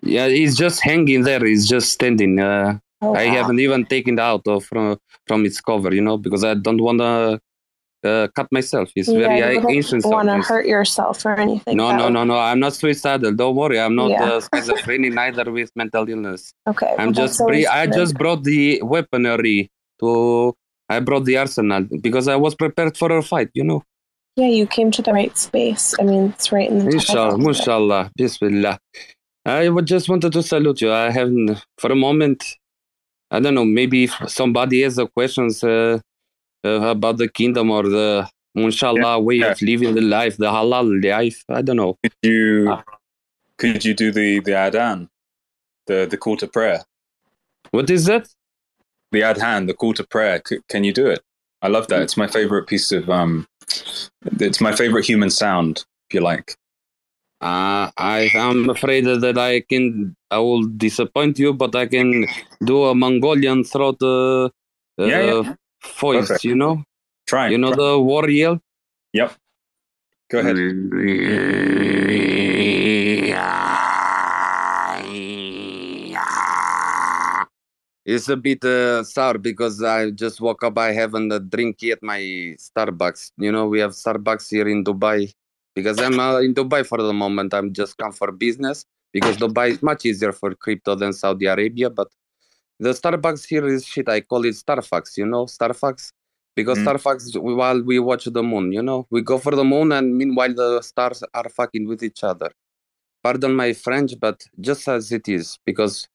Yeah, he's just hanging there. He's just standing. Uh, Oh, I wow. haven't even taken it out of from from its cover, you know, because I don't wanna uh, cut myself. It's yeah, very you uh, wouldn't want to hurt yourself or anything. No, no, no, no. I'm not suicidal. Don't worry. I'm not Yeah. uh, schizophrenic neither with mental illness. Okay, I'm just pre- I just brought the weaponry to. I brought the arsenal because I was prepared for a fight. You know. Yeah, you came to the right space. I mean, it's right in the Inshallah, title. Inshallah, Bismillah. I would just wanted to salute you. I haven't, for a moment, I don't know, maybe if somebody has a questions uh, uh, about the kingdom or the Inshallah way of living the life, the halal life. I don't know. Could you could you do the the adhan, the the call to prayer? What is that? The adhan, the call to prayer. C- can you do it? I love that. It's my favorite piece of um. It's my favorite human sound. If you like. Uh, I am afraid that I can, I will disappoint you, but I can do a Mongolian throat uh, uh, Yeah, yeah. voice, Perfect. you know? Try. You know try. the war yell? Yep. Go ahead. It's a bit uh, sour because I just woke up. I haven't a drink yet. My Starbucks. You know, we have Starbucks here in Dubai because I'm uh, in Dubai for the moment. I'm just come for business because Dubai is much easier for crypto than Saudi Arabia. But the Starbucks here is shit. I call it Starfucks. You know, Starfucks because Mm. Starfucks while we watch the moon. You know, we go for the moon and meanwhile the stars are fucking with each other. Pardon my French, but just as it is because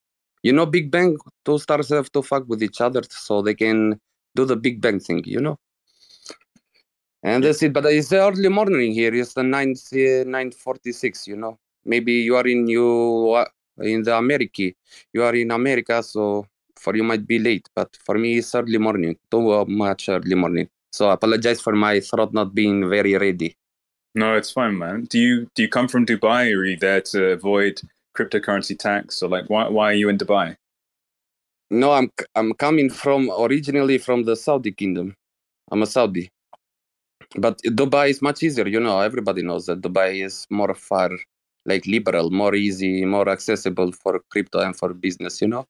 you know, Big Bang, two stars have to fuck with each other so they can do the Big Bang thing, you know? And that's it. But it's early morning here. It's the 9, uh, 9.46, you know? Maybe you are in you uh, in the America. You are in America, so for you might be late. But for me, it's early morning. Too uh, much early morning. So I apologize for my throat not being very ready. No, it's fine, man. Do you do you come from Dubai, or are you there to avoid cryptocurrency tax, or like why why are you in Dubai? No, I'm I'm coming from originally from the Saudi kingdom. I'm a Saudi, but Dubai is much easier. You know, everybody knows that Dubai is more far, like liberal, more easy, more accessible for crypto and for business. You know,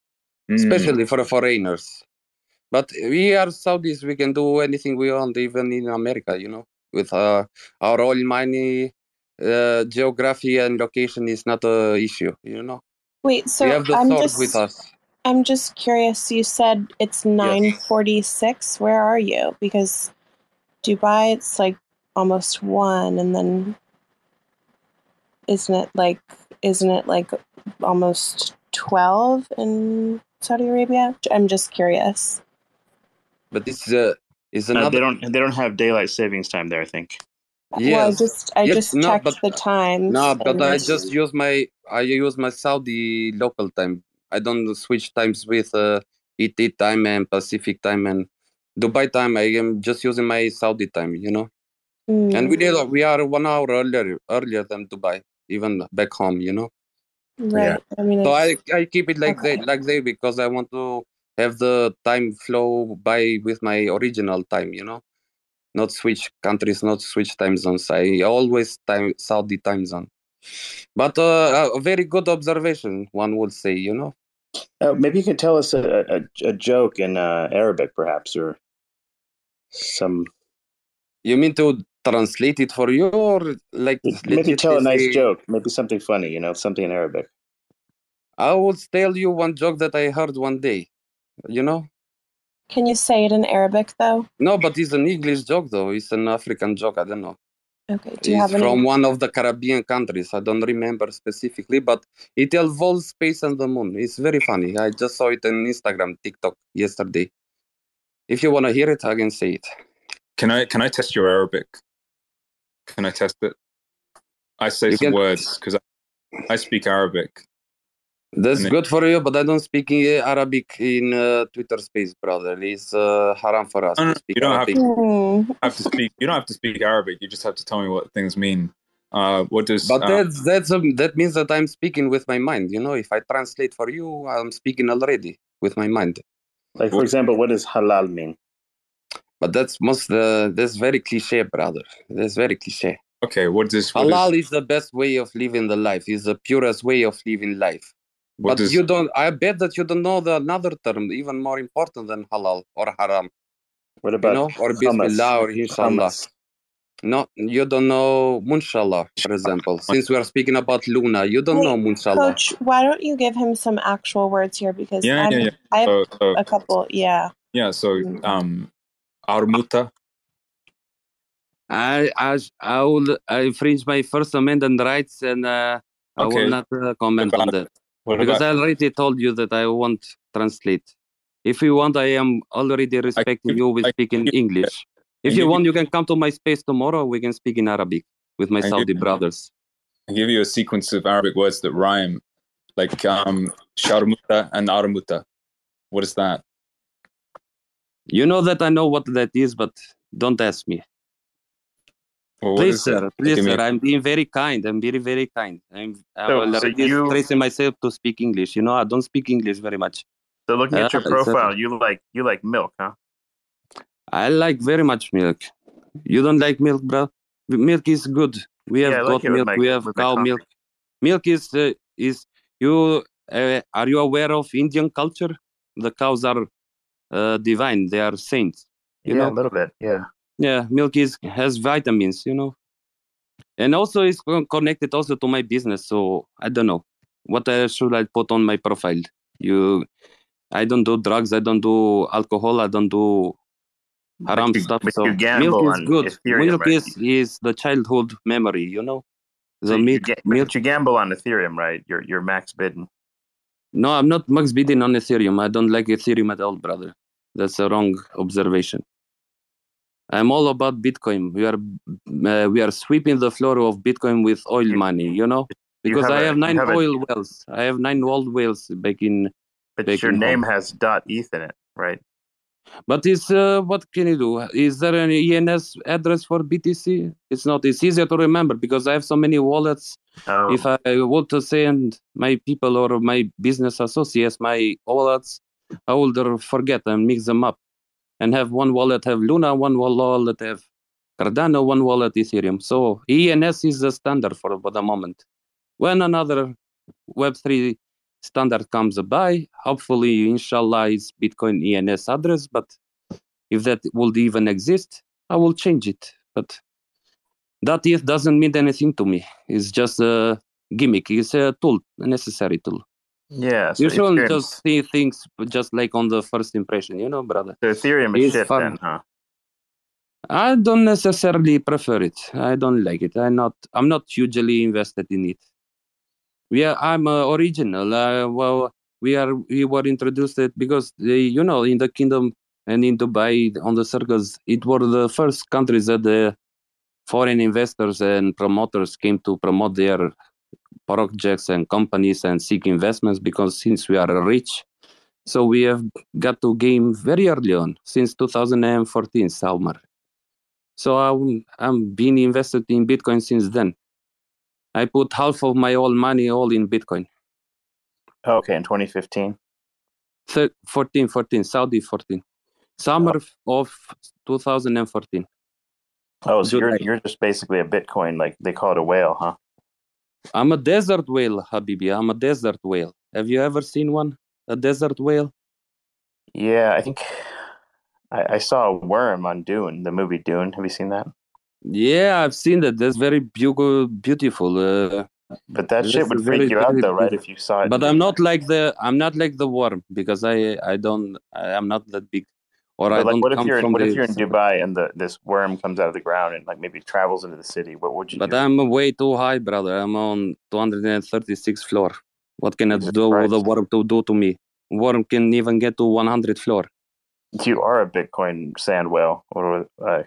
Mm. especially for foreigners. But we are Saudis. We can do anything we want, even in America. You know, with uh, our oil money, uh, geography and location is not a issue. You know, Wait, so we have the I'm sword just with us. I'm just curious. You said it's nine forty six. Where are you? Because Dubai, it's like almost one, and then isn't it like isn't it like almost twelve in Saudi Arabia? I'm just curious. But this uh, is Uh, another. they don't they don't have daylight savings time there. I think. Well, I just I Yes, just no, checked but- the time. No, but I just use my I use my Saudi local time. I don't switch times with uh, ET time and Pacific time and Dubai time. I am just using my Saudi time, you know. And we Mm, did we are one hour earlier earlier than Dubai, even back home, you know. right. I mean, So I I keep it like okay. that like that because I want to have the time flow by with my original time, you know. Not switch countries, not switch time zones. I always time Saudi time zone. But uh, a very good observation, one would say, you know. Uh, maybe you can tell us a, a, a joke in uh, Arabic, perhaps, or some. You mean to translate it for you, or like Maybe tell a nice say- joke. Maybe something funny. You know, something in Arabic. I will tell you one joke that I heard one day. You know. Can you say it in Arabic though? No, but it's an English joke though. It's an African joke. I don't know. Okay. Do you It's have any? from one of the Caribbean countries. I don't remember specifically, but it involves space and the moon. It's very funny. I just saw it on Instagram, TikTok yesterday. If you want to hear it, I can say it. Can I can I test your Arabic? Can I test it? I say You some can- words because I, I speak Arabic. That's good for you, but I don't speak uh, Arabic in uh, Twitter space, brother. It's uh, haram for us No, no, to speak you don't have to, have to speak. You don't have to speak Arabic. You just have to tell me what things mean. Uh, what does? But uh, that's that's um, that means that I'm speaking with my mind. You know, if I translate for you, I'm speaking already with my mind. Like, for example, what does halal mean? But that's most uh, that's very cliche, brother. That's very cliche. okay, what does? What Halal does- is the best way of living the life. Is the purest way of living life. What but does- you don't. I bet that you don't know the another term, even more important than halal or haram. What you about know, or hummus? Bismillah or Inshallah. Hummus. No, you don't know Moonshallah, for example. Since we are speaking about Luna, you don't know Moonshallah. Coach, why don't you give him some actual words here? Because Yeah, yeah, yeah. I have So, so a couple. Yeah. yeah, so um, Armuta. I, I, I will I infringe my First Amendment rights, and uh, I Okay. will not uh, comment on that What because about- I already told you that I won't translate. If you want, I am already respecting you with speaking English. If you want, you can come to my space tomorrow. We can speak in Arabic with my I give Saudi brothers. I give you a sequence of Arabic words that rhyme, like um, Sharmuta and Armuta. What is that? You know that I know what that is, but don't ask me. Well, please, sir. Please, sir. I'm being very kind. I'm very, very kind. I'm I'm So- so you- stressing myself to speak English. You know, I don't speak English very much. So looking at your Uh, so- profile, you like you like milk, huh? I like very much milk. You don't like milk, bro? Milk is good. We have Yeah, I like goat it with milk. my- we have cow milk. Milk is uh, is you. Uh, are you aware of Indian culture? The cows are uh, divine. They are saints. You yeah, know. a little bit. Yeah. Yeah milk is has vitamins you know. And also it's connected also to my business so i don't know. What uh, should i put on my profile? You i don't do drugs i don't do alcohol i don't do haram you- stuff so milk is good. Ethereum, milk right? is is the childhood memory you know? The So you, milk, milk you gamble on Ethereum, right? You're you're max bidding. no i'm not max bidding on ethereum. I don't like ethereum at all brother. That's a wrong observation I'm all about Bitcoin. We are uh, we are sweeping the floor of Bitcoin with oil money, you know, because have I a- have you nine have a- oil wells. I have nine oil wells back in. But back your in name home. has dot ETH in it, right? But is uh, what can you do? Is there an ENS address for BTC? It's not. It's easier to remember because I have so many wallets. Oh. If I want to send my people or my business associates my wallets, I will uh, forget and mix them up, and have one wallet have Luna, one wallet have Cardano, one wallet Ethereum. So ENS is the standard for, the moment. When another Web3 standard comes by, hopefully, inshallah, it's Bitcoin ENS address. But if that would even exist, I will change it. But that ETH doesn't mean anything to me. It's just a gimmick. It's a tool, a necessary tool. Yeah. So you shouldn't Ethereum, just see things just like on the first impression, you know, brother. so Ethereum is shit fun. then, huh? I don't necessarily prefer it. I don't like it. I'm not. I'm not hugely invested in it. We are. I'm uh, original. Uh, well, we are. We were introduced it because they, you know, in the kingdom and in Dubai on the circus, it were the first countries that the foreign investors and promoters came to promote their projects and companies and seek investments because since we are rich, so we have got to game very early on since 2014 summer. So I'm I'm being invested in Bitcoin since then. I put half of my all money all in Bitcoin. Okay, in 2015. Thir- 14, 14, Saudi 14. Summer oh. of 2014. Oh, so you're you're just basically a Bitcoin, like they call it a whale, huh? I'm a desert whale, Habibi. I'm a desert whale. Have you ever seen one? A desert whale? Yeah, I think I, I saw a worm on Dune, the movie Dune. Have you seen that? Yeah, I've seen that. That's very beau- beautiful. Uh, But that shit would very, freak you out, though, right? If you saw it. But I'm not like the I'm not like the worm because I I don't I'm not that big, or I like, don't what if come you're from what the. if you're in Dubai and the this worm comes out of the ground and like maybe travels into the city? What would you But do? I'm way too high, brother. I'm on 236 floor. What can I Jesus do with the worm to do to me? Worm can even get to 100 floor. You are a Bitcoin sand whale, or uh,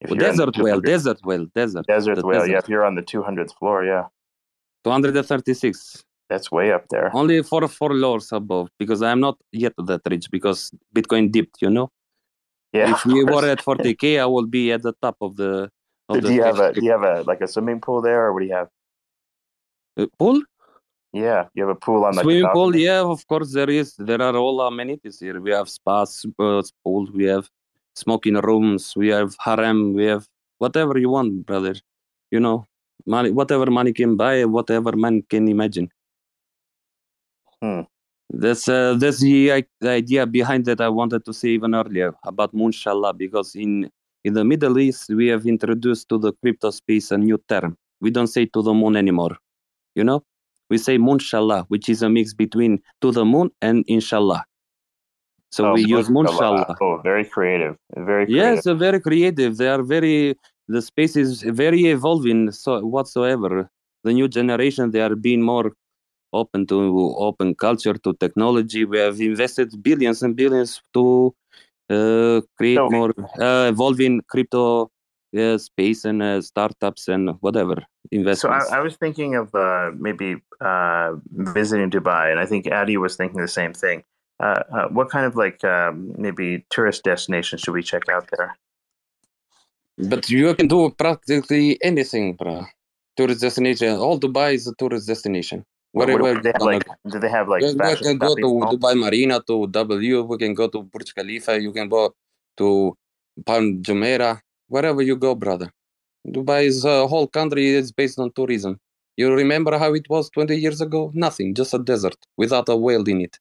if Well, desert whale, desert whale, desert. desert the whale. Yeah, if you're on the 200th floor, yeah, 236. That's way up there. Only four four floors above because I'm not yet that rich because Bitcoin dipped. You know. Yeah, If we were at 40k, I would be at the top of the. Of do the you have a do you have a like a swimming pool there, or what do you have? Uh, pool? Yeah, you have a pool on like the Swimming pool, yeah, of course there is. There are all amenities here. We have spas, uh, pool, we have smoking rooms, we have harem, we have whatever you want, brother. You know, money, whatever money can buy, whatever man can imagine. Hmm. That's uh, that's the, i- the idea behind that I wanted to say even earlier about Moonshallah because in in the Middle East we have introduced to the crypto space a new term. We don't say to the moon anymore. You know, we say Moonshallah, which is a mix between to the moon and Inshallah. So Oh, we use Moonshallah. Moonshallah. Oh, very creative. Very creative. Yes, very creative. They are very. The space is very evolving. So whatsoever, the new generation they are being more open to open culture to technology. We have invested billions and billions to uh, create So- more uh, evolving crypto uh, space and uh, startups and whatever So investments. I, I was thinking of uh, maybe uh, visiting Dubai, and I think Addi was thinking the same thing. Uh, uh, what kind of like um, maybe tourist destinations should we check out there? but you can do practically anything, bro. Tourist destination. All Dubai is a tourist destination. What- Wherever what- do they have like do they have like we, we can go to malls? Dubai Marina, to W. We can go to Burj Khalifa. You can go to Palm Jumeirah. Wherever you go, brother. Dubai is a whole country is based on tourism. You remember how it was 20 years ago? Nothing, just a desert without a whale in it.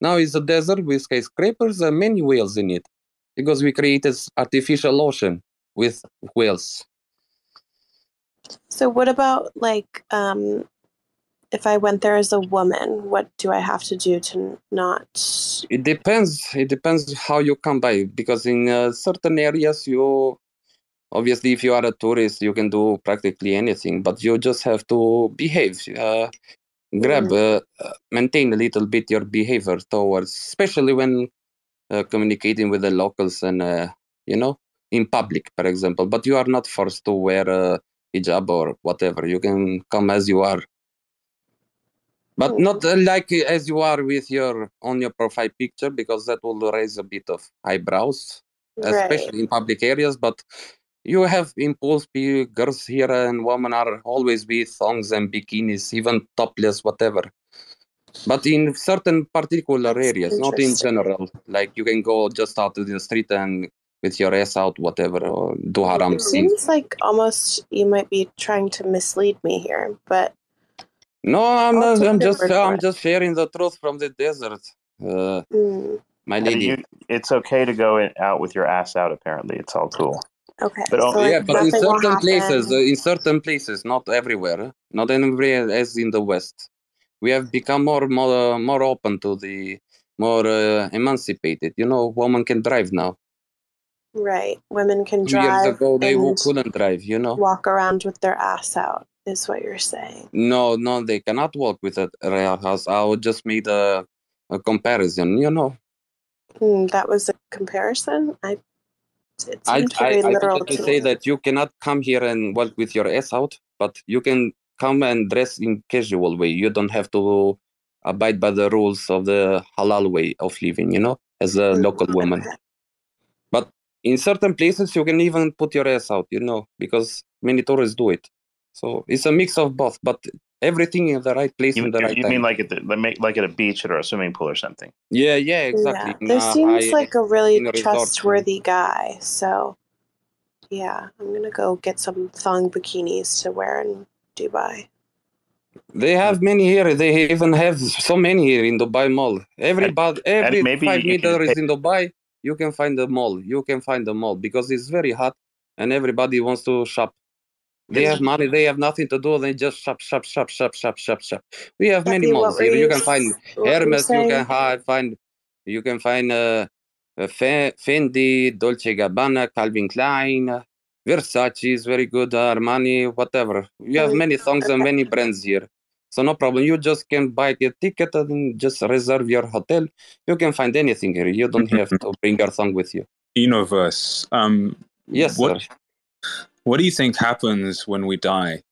Now it's a desert with skyscrapers and many whales in it because we created artificial ocean with whales. So what about like um if I went there as a woman, what do I have to do to not It depends. It depends how you come by because in uh, certain areas you obviously if you are a tourist you can do practically anything but you just have to behave uh, grab uh, uh, maintain a little bit your behavior towards especially when uh, communicating with the locals and uh, you know in public for example but you are not forced to wear a hijab or whatever you can come as you are but not uh, like as you are with your on your profile picture because that will raise a bit of eyebrows especially in public areas but you have impulse girls here and women are always with thongs and bikinis even topless whatever. But in certain particular areas not in general like you can go just out to the street and with your ass out whatever or do haram It seems like almost you might be trying to mislead me here, but no i'm not i'm just word i'm just sharing the truth from the desert uh, Mm, my And lady you, it's okay to go in, out with your ass out. Apparently, it's all cool. okay. But so only- like yeah, but in certain places, uh, in certain places, not everywhere, not everywhere as in the West, we have become more more more open to the more uh, emancipated. You know, women can drive now. Right. Women can Two years drive ago, they couldn't drive. You know, walk around with their ass out, is what you're saying. no, no, they cannot walk with a real house. I would just made a a comparison. You know, Hmm, that was a comparison. I I I, I wanted to to say that you cannot come here and walk with your ass out, but you can come and dress in casual way. You don't have to abide by the rules of the halal way of living, you know, as a local woman. But in certain places, you can even put your ass out, you know, because many tourists do it. So it's a mix of both, but everything in the right place You, in the you- right you time. mean like at the like like at a beach or a swimming pool or something? yeah, yeah, exactly. Yeah. There Nah, seems I- like a really in a resort. trustworthy guy. So yeah, I'm gonna go get some thong bikinis to wear in Dubai. They have many here. They even have so many here in Dubai Mall. Everybody, every maybe five you can meters in Dubai, you can find a mall. You can find a mall because it's very hot and everybody wants to shop. They have money. They have nothing to do. They just shop, shop, shop, shop, shop, shop, shop. We have many malls here. You can find what were you Hermes. You can find. You can find uh, uh, Fendi, Dolce Gabbana, Calvin Klein, Versace is very good. Armani, whatever. You have many songs and many brands here. So no problem. You just can buy a ticket and just reserve your hotel. You can find anything here. You don't have to bring your song with you. Enoverse. Um, Yes, what, sir. What do you think happens when we die?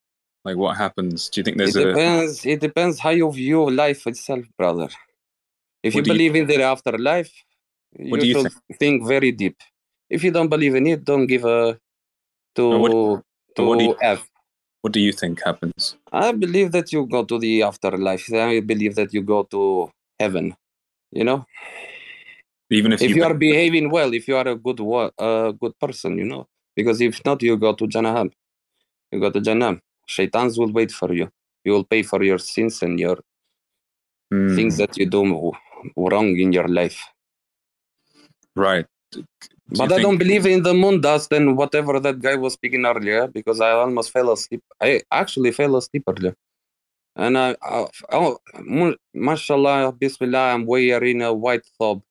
Like, what happens? Do you think there's it a depends. It depends how you view life itself, brother. If What you do you- believe in the afterlife, you, you should think? very deep. If you don't believe in it, don't give a to what- to what do you- F. what do you think happens? I believe that you go to the afterlife. I believe that you go to heaven. You know, Even if, if you, you are behaving well, if you are a good a good person, you know. Because if not, you go to Jannah. You go to Jannah. Shaitans will wait for you. You will pay for your sins and your things that you do wrong in your life. Right. but I don't believe in the moon dust and whatever that guy was speaking earlier because I almost fell asleep. I actually fell asleep earlier. And I, I oh, mashallah, bismillah, I'm wearing a white thob,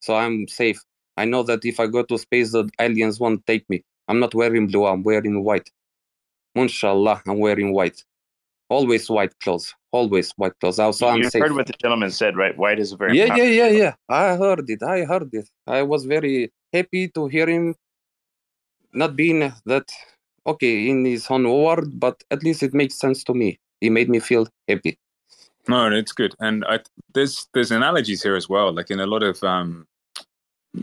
So I'm safe. I know that if I go to space, the aliens won't take me. I'm not wearing blue, I'm wearing white. Mashallah, I'm wearing white. Always white clothes. Always white clothes. Also, I'm you safe. heard what the gentleman said, right? White is a very Yeah, yeah, yeah, yeah. I heard it. I heard it. I was very happy to hear him not being that okay in his own word, but at least it makes sense to me. He made me feel happy. No, it's good, and I, there's there's analogies here as well. Like in a lot of um,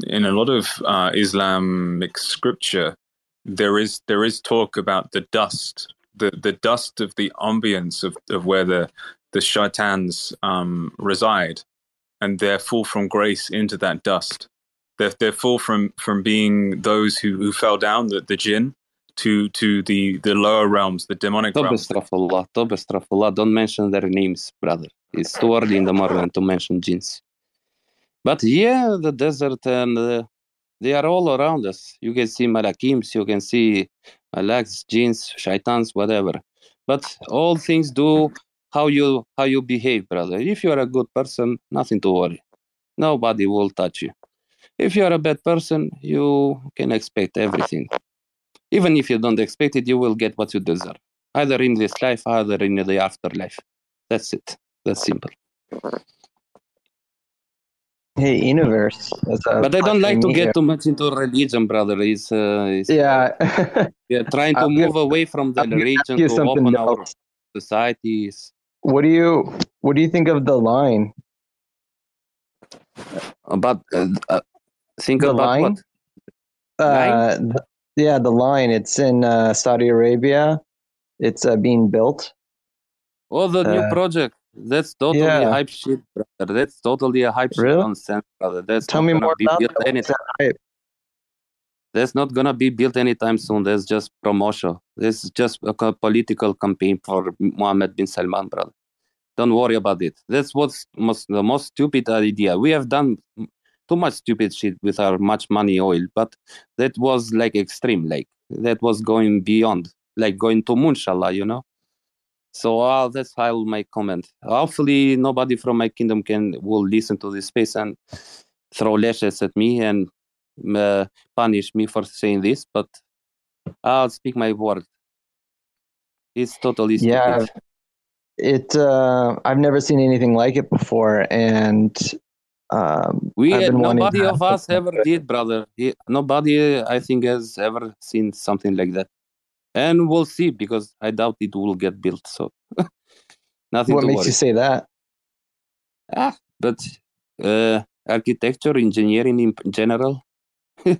in a lot of uh, Islamic scripture, there is there is talk about the dust, the the dust of the ambience of, of where the the shaitans um, reside, and they're full from grace into that dust. They're they're full from from being those who, who fell down, the the jinn, to to the the lower realms, the demonic Tob realms. astaghfirullah, tob astaghfirullah. Don't mention their names, brother. It's too early in the morning to mention jinns. But yeah, the desert and uh, they are all around us. You can see malakims, you can see uh, malaks, jinns, shaitans, whatever. But all things do how you how you behave, brother. If you are a good person, nothing to worry. Nobody will touch you. If you are a bad person, you can expect everything. Even if you don't expect it, you will get what you deserve. Either in this life, either in the afterlife. That's it. That's simple. Hey, Universe. But I don't like to get too much into religion, brother. It's, uh, it's, Yeah. we are trying to move away from the religion to open our societies. What do you What do you think of the line? About uh, uh, think The about line? what? Uh, th- yeah, the line. It's in uh, Saudi Arabia. It's uh, being built. Oh, the new Uh, project. That's totally yeah. hype shit, brother. That's totally a hype shit nonsense, brother. That's Tell not me gonna more be about built that. Anytime. that? That's not gonna be built anytime soon. That's just promotion. This is just a political campaign for Mohammed bin Salman, brother. Don't worry about it. That's what's most the most stupid idea. We have done too much stupid shit with our much money oil, but that was like extreme. Like that was going beyond, like going to Moonshallah, you know. So uh, that's how my comment. Hopefully, nobody from my kingdom can will listen to this space and throw lashes at me and uh, punish me for saying this. But I'll speak my word. It's totally stupid. Yeah, it. Uh, I've never seen anything like it before, and um, We wanting nobody of us ever did, brother. He, nobody, I think, has ever seen something like that, and we'll see because I doubt it will get built. So nothing What to makes worry. you say that? Ah, but uh, architecture, engineering in general.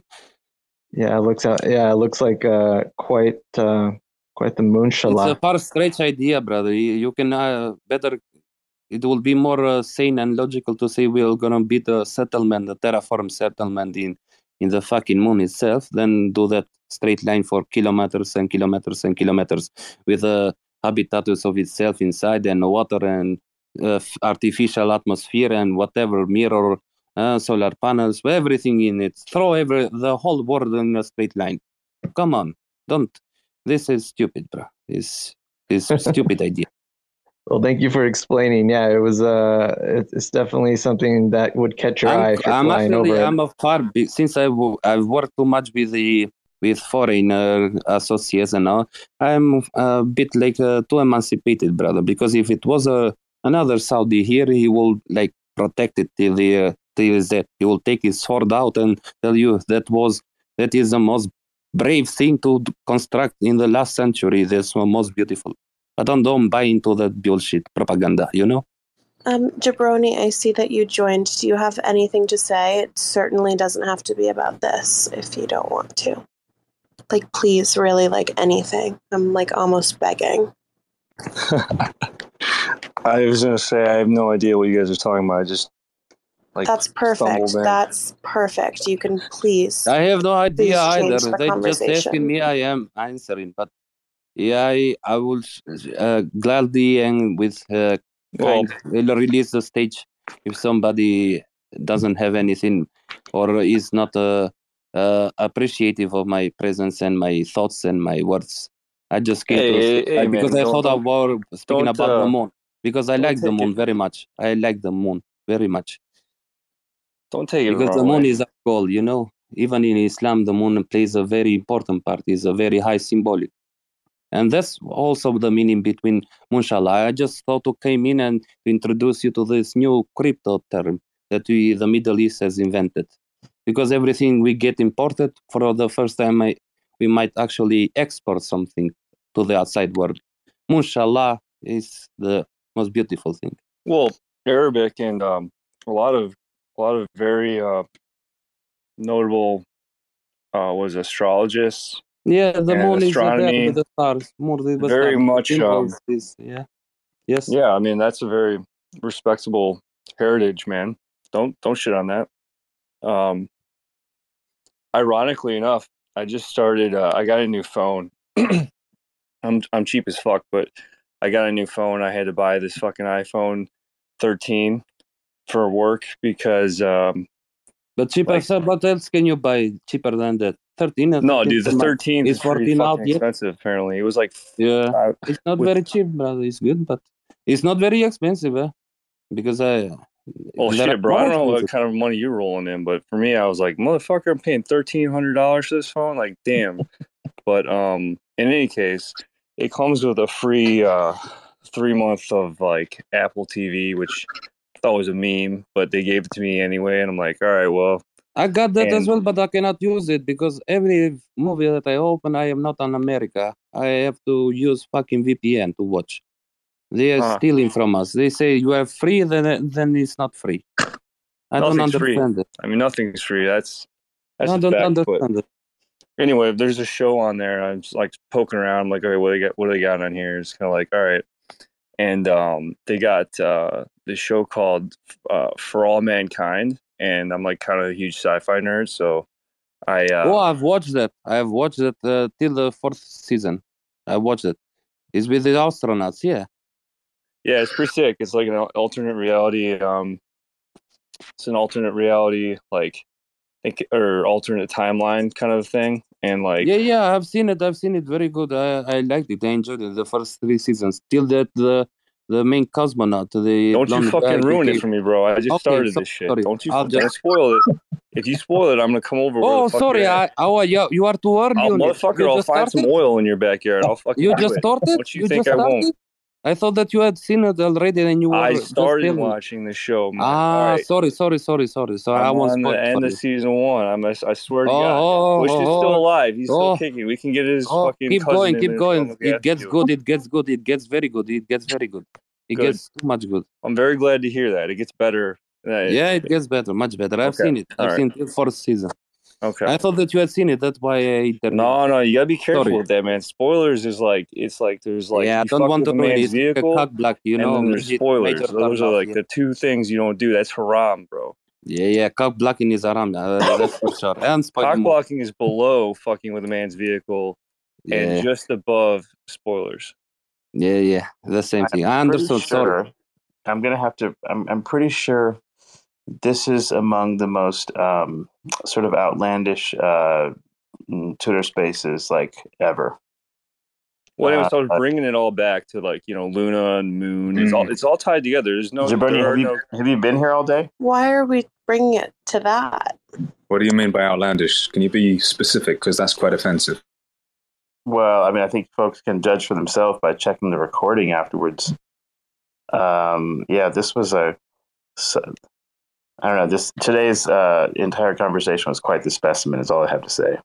Yeah, it looks. out- Yeah, it looks like uh, quite uh, quite the moon. It's a far stretch idea, brother. You, you can uh, better. It will be more uh, sane and logical to say we're gonna build a settlement, a terraform settlement in in the fucking moon itself, then do that straight line for kilometers and kilometers and kilometers with a habitats of itself inside and water and uh, artificial atmosphere and whatever mirror uh, solar panels, everything in it. Throw every the whole world in a straight line. Come on, don't. This is stupid, bro. It's is stupid idea. Well, thank you for explaining. Yeah, it was. Uh, it's definitely something that would catch your eye I'm, you're I'm actually over. I'm a far since I w- I've worked too much with the with foreign uh, associates and all. I'm a bit like uh, too emancipated, brother. Because if it was a another Saudi here, he will like protect it till the uh, till his death. He will take his sword out and tell you that was that is the most brave thing to construct in the last century. That's the most beautiful. But don't don't buy into that bullshit propaganda. You know. Um, Jabroni, I see that you joined. Do you have anything to say? It certainly doesn't have to be about this if you don't want to. Like, please, really, like anything. I'm like almost begging. I was gonna say I have no idea what you guys are talking about. I just like That's perfect. That's perfect. You can please. I have no idea either. change the They just asking me, I am answering. But yeah, I, I will uh, gladly and with uh, kind will release the stage if somebody doesn't have anything or is not uh, uh, appreciative of my presence and my thoughts and my words. I just came Hey, to hey, say- hey, because man, I thought about speaking about uh, the moon because I like the moon it- very much. I like the moon very much Don't take it because the moon way. is a goal. You know, even in Islam, the moon plays a very important part. It's a very high symbolic, and that's also the meaning between Moonshallah. I just thought to came in and introduce you to this new crypto term that we the Middle East has invented, because everything we get imported for the first time, I, we might actually export something to the outside world. Moonshallah is the most beautiful thing. Well, Arabic and um, a lot of a lot of very uh, notable uh, was astrologists. Yeah, the moon is astronomy. there the stars. More the very stars. much. Um, is- yeah. Yes. Yeah, I mean that's a very respectable heritage, man. Don't don't shit on that. Um, ironically enough, I just started. Uh, I got a new phone. I'm I'm cheap as fuck, but I got a new phone. I had to buy this fucking iPhone 13 for work because um, But cheaper, sir. What else can you buy cheaper than that? Thirteen. no, 13 dude, the 13 is is fourteen out fucking yet. expensive. Apparently, it was like Yeah, it's not with- very cheap, brother. It's good, but it's not very expensive, eh? Because I. Well, are shit, bro. I don't know what kind of money you're rolling in, but for me, I was like, motherfucker, I'm paying thirteen hundred dollars for this phone. Like, damn. but um, in any case, it comes with a free uh three month of like Apple TV, which I thought was a meme, but they gave it to me anyway, and I'm like, all right, well, I got that as well, but I cannot use it because every movie that I open, I am not on America. I have to use fucking VPN to watch. They are Huh. stealing from us. They say you are free, then then it's not free. I don't nothing's free. understand it. I mean, nothing's free. That's that's I don't understand it. anyway, there's a show on there. I'm just like poking around. I'm like, okay, what do they got? What do they got on here? It's kind of like, all right. And um, they got uh, this show called uh, For All Mankind, and I'm like kind of a huge sci-fi nerd, so I uh, oh, I've watched that. I have watched it uh, till the fourth season. I watched it. It's with the astronauts. Yeah. Yeah, it's pretty sick. It's like an alternate reality. Um, it's an alternate reality, like think or alternate timeline kind of thing, and like yeah, yeah. I've seen it. I've seen it. Very good. I, I liked it. I enjoyed it. The first three seasons. Till that the the main cosmonaut. The Don't you fucking ruin it for me, bro. I just Okay, started so- this shit. sorry. Don't you I'll just- spoil it. If you spoil it, I'm gonna come over. Oh, sorry. I, oh, you, you are too early. I'll, motherfucker, You I'll find some oil in your backyard. I'll fucking You just started? Don't you, think just I won't? I thought that you had seen it already and you were I started watching the show. Man. Ah, right. sorry, sorry, sorry, sorry. So I won't on the end of season one. I'm. I swear to Oh, God. oh, is oh, still oh. alive. He's still Oh. kicking. We can get his Oh, fucking keep going, keep going. film if we have It gets good. It gets good. It gets very good. It gets very good. It Good. gets too much good. I'm very glad to hear that. It gets better. Yeah, it gets better, much better. I've Okay, seen it. I've right. seen it fourth season. Okay. I thought that you had seen it. That's why I interviewed. No, no, you gotta be careful Sorry. with that, man. Spoilers is like it's like there's like yeah, I don't want to a man's It's like a vehicle, cock block, you and know. then there's spoilers. Those are off, like yeah. the two things you don't do. That's haram, bro. Yeah, yeah, cock blocking is haram. Uh, that's for sure. And Cock blocking is below fucking with a man's vehicle, Yeah. and just above spoilers. Yeah, yeah, the same thing. I I'm pretty understood. Sorry. sure- I'm gonna have to. I'm. I'm pretty sure this is among the most um, sort of outlandish uh, mm, Twitter spaces like ever. Well, anyways, I was Uh, bringing it all back to like you know Luna and Moon. It's all Mm. it's all tied together. There's no. Jabroni, there are have you no have you been here all day? Why are we bringing it to that? What do you mean by outlandish? Can you be specific? Because that's quite offensive. Well, I mean, I think folks can judge for themselves by checking the recording afterwards. Um, yeah, this was a. So, I don't know. This today's uh, entire conversation was quite the specimen. Is all I have to say.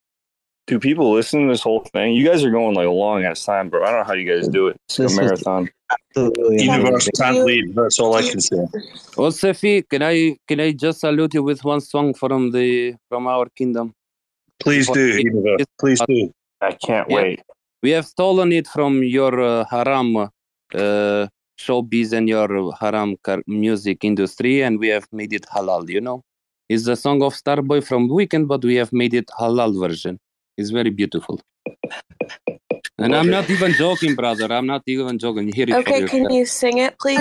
Do people listen to this whole thing? You guys are going like a long ass time, bro. I don't know how you guys do it. It's like a is- marathon. Universe can't lead. That's all I can say. Well, Cephii, can I can I just salute you with one song from the from our kingdom? Please do, Universe. Please do. I can't Yeah. wait. We have stolen it from your uh, haram uh, showbiz and your haram car- music industry, and we have made it halal. You know, it's the song of Starboy from Weeknd, but we have made it halal version. It's very beautiful. And I'm not even joking, brother. I'm not even joking. Hear it Okay, can yourself. you sing it, please?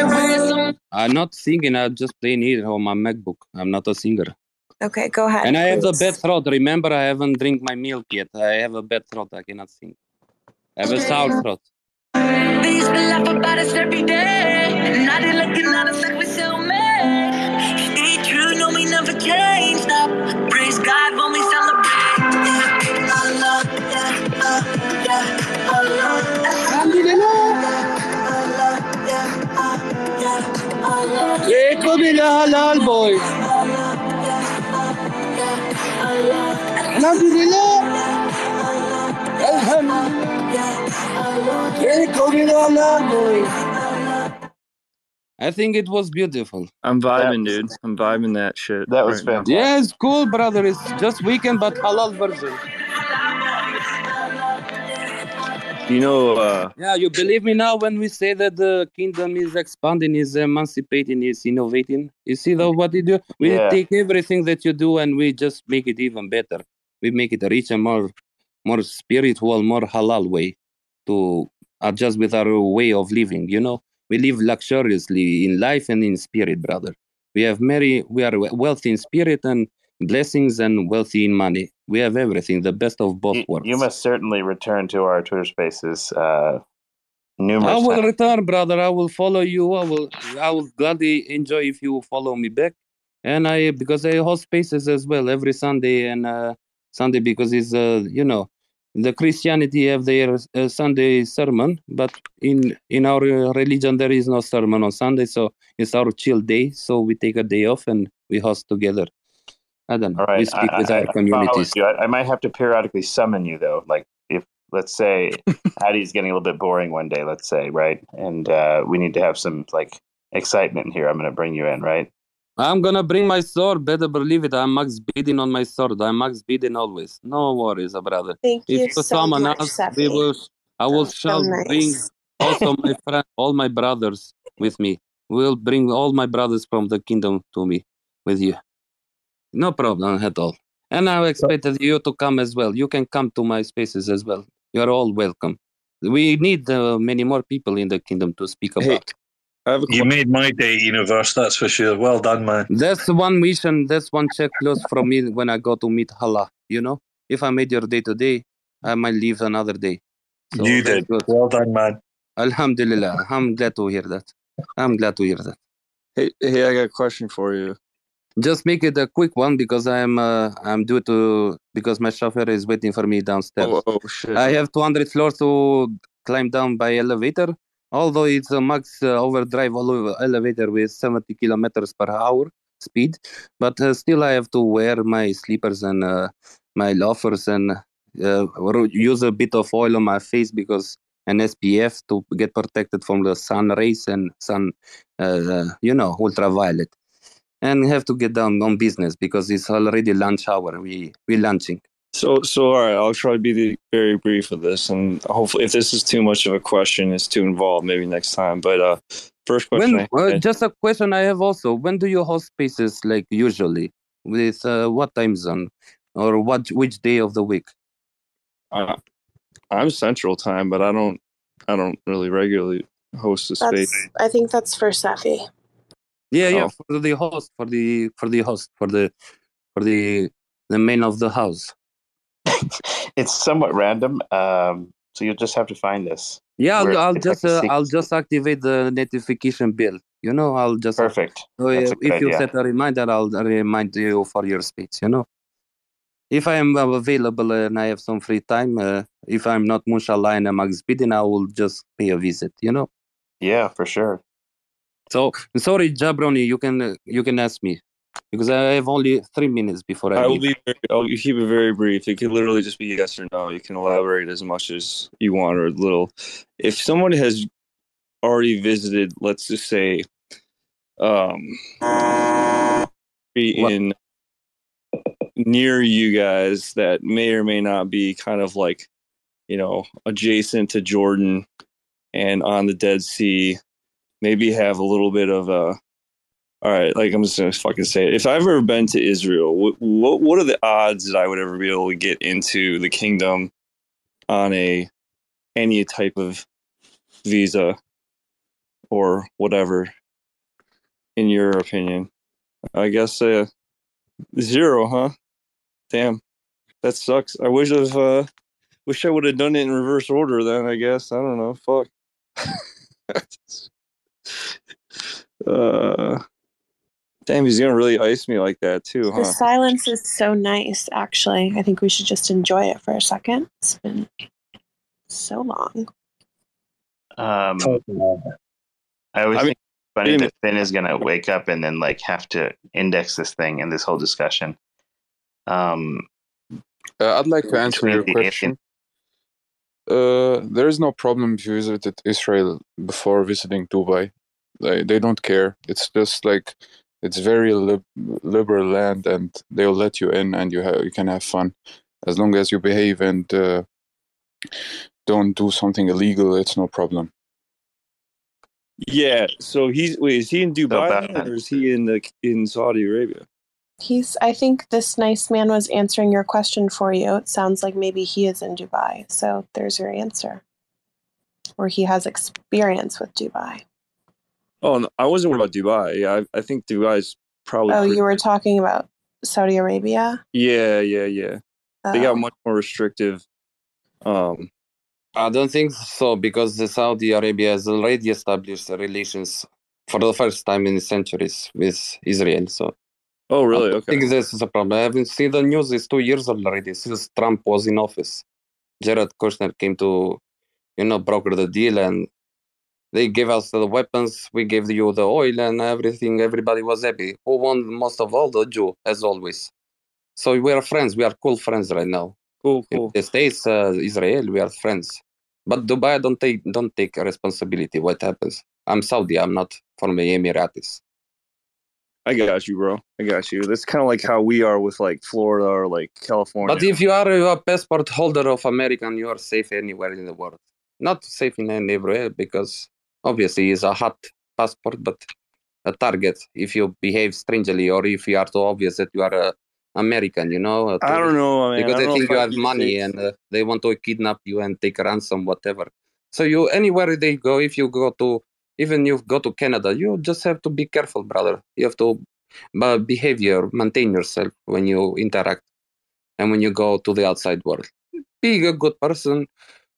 I'm not singing. I'm just playing it on my MacBook. I'm not a singer. Okay, go ahead. And I have a bad throat. Remember, I haven't drink my milk yet. I have a bad throat. I cannot sing. I have a sour throat. They used to laugh about us every day. Now they looking at us like we so mad. Stay true, no, we never changed up. Praise God when we celebrate. Yeah, Allah, yeah, uh, yeah, Allah. Yeah, Allah. Yeah, halal boy. Alhamdulillah. I think it was beautiful. I'm vibing, dude. I'm vibing that shit. That was right fantastic. Yeah, it's cool, brother. It's just Weeknd, but halal version. You know, uh, Yeah, you believe me now when we say that the kingdom is expanding, is emancipating, is innovating. You see though what you do? We Yeah. take everything that you do and we just make it even better. We make it richer, more, more spiritual, more halal way to adjust with our way of living. You know, we live luxuriously in life and in spirit, brother. We have many. We are wealthy in spirit and blessings, and wealthy in money. We have everything, the best of both You, worlds. you must certainly return to our Twitter Spaces uh, numerous I will times. return, brother. I will follow you. I will. I will gladly enjoy if you follow me back. And I because I host spaces as well every Sunday and uh, Sunday because it's uh, you know the Christianity have their uh, Sunday sermon, but in in our uh, religion there is no sermon on Sunday, so it's our chill day. So we take a day off and we host together. I don't know. Right. We speak I, with I- our I communities. I, I might have to periodically summon you, though. Like, if, let's say, Addi's getting a little bit boring one day, let's say, right? And uh, we need to have some, like, excitement here. I'm going to bring you in, right? I'm gonna bring my sword. Better believe it. I'm max bidding on my sword. I'm max bidding always. No worries, uh, brother. Thank if you so someone much, else, we will. I will so shall bring also my friend, all my brothers with me. We'll bring all my brothers from the kingdom to me with you. No problem at all. And I expected you to come as well. You can come to my spaces as well. You are all welcome. We need uh, many more people in the kingdom to speak about. You made my day, Universe, that's for sure. Well done, man. That's one mission. That's one checklist close from me when I go to meet Allah. You know, if I made your day today, I might leave another day. So you did. good. Well done, man. Alhamdulillah. I'm glad to hear that. I'm glad to hear that. Hey, hey, I got a question for you. Just make it a quick one because I'm uh, I'm due to because my chauffeur is waiting for me downstairs. Oh, oh shit. I have 200 floors to climb down by elevator. Although it's a max uh, overdrive elevator with 70 kilometers per hour speed, but uh, still I have to wear my slippers and uh, my loafers and use a bit of oil on my face because an SPF to get protected from the sun rays and sun, you know, ultraviolet. And have to get down on business because it's already lunch hour. We we lunching. So, so all right, I'll try to be the, very brief with this, and hopefully, if this is too much of a question, it's too involved, maybe next time. But uh, first question, When, I uh, had- just a question I have also. When do you host spaces like usually? With uh, what time zone or what which day of the week? uh, I'm Central Time, but I don't, I don't really regularly host a space. I think that's for Cephii. Yeah, yeah, Oh. for the host, for the for the host, for the for the the man of the house. It's somewhat random. Um, so you'll just have to find this. Yeah, I'll, I'll like just uh, I'll just activate the notification bell. You know, I'll just Perfect. So That's uh, if you set a reminder, I'll remind you for your speech. You know, if I am uh, available and I have some free time, uh, if I'm not Mushallah and I'm expeeding, I will just pay a visit. You know. Yeah, for sure. So sorry, Jabroni, you can uh, you can ask me because I have only three minutes before I, I will leave. be. Very, I'll keep it very brief. It can literally just be yes or no. You can elaborate as much as you want or a little. If someone has already visited, let's just say, um, be in near you guys that may or may not be kind of like, you know, adjacent to Jordan and on the Dead Sea, maybe have a little bit of a all right, like I'm just gonna fucking say it. If I've ever been to Israel, what what, are the odds that I would ever be able to get into the kingdom on a any type of visa or whatever in your opinion? I guess uh zero huh? Damn that sucks. I wish i've uh wish i would have done it in reverse order then i guess. I don't know fuck. Uh damn he's gonna really ice me like that too huh? The silence is so nice, actually. I think we should just enjoy it for a second. It's been so long. Um, I always I mean- think it's funny that Finn is gonna wake up and then like have to index this thing in this whole discussion. Um, Uh, I'd like to answer your the question. Uh, there is no problem if you visited Israel before visiting Dubai. They, they don't care. It's just like it's very lib- liberal land, and they'll let you in, and you ha- you can have fun as long as you behave and uh, don't do something illegal. It's no problem. yeah so he's wait is he in dubai about or is he in the in saudi arabia He's. I think this nice man was answering your question for you. It sounds like maybe he is in Dubai. So there's your answer. Or he has experience with Dubai. Oh no, i wasn't worried about dubai yeah i, I think dubai's probably Oh, pretty- you were talking about Saudi Arabia? yeah yeah yeah they got Oh. much more restrictive um I don't think so because the Saudi Arabia has already established relations for the first time in centuries with Israel. So oh really I don't okay think this is a problem. I haven't seen the news. It's two years already since Trump was in office. Jared Kushner came to, you know, broker the deal, and they gave us the weapons. We gave you the oil and everything. Everybody was happy. Who won most of all? The Jew, as always. So we are friends. We are cool friends right now. Cool, cool. The states, uh, Israel, we are friends. But Dubai don't take don't take responsibility. What happens? I'm Saudi. I'm not from the Emiratis. i got you bro i got you that's kind of like how we are with like florida or like california But if you are a passport holder of American, you are safe anywhere in the world. Not safe in any everywhere because obviously it's a hot passport, but a target if you behave strangely or if you are too obvious that you are a American, you know. I don't know, man. Because I they don't think you have money and uh, they want to kidnap you and take ransom, whatever. So you anywhere they go, if you go to even you go to Canada, you just have to be careful, brother. You have to but behavior, maintain yourself when you interact and when you go to the outside world. Be a good person.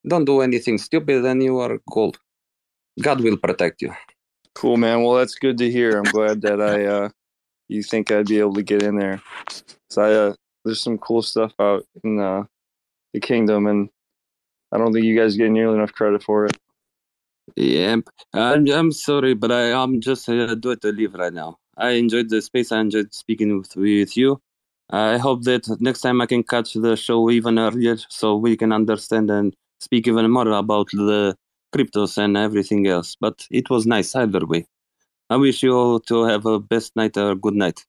Don't do anything stupid, and you are cool. God will protect you. Cool, man. Well, that's good to hear. I'm glad that I, uh, you think I'd be able to get in there. So I, uh, there's some cool stuff out in uh, the kingdom, and I don't think you guys get nearly enough credit for it. Yeah, I'm, I'm sorry, but I, I'm just uh, do it to leave right now. I enjoyed the space. I enjoyed speaking with, with you. I hope that next time I can catch the show even earlier so we can understand and speak even more about the cryptos and everything else. But it was nice either way. I wish you all to have a best night or good night.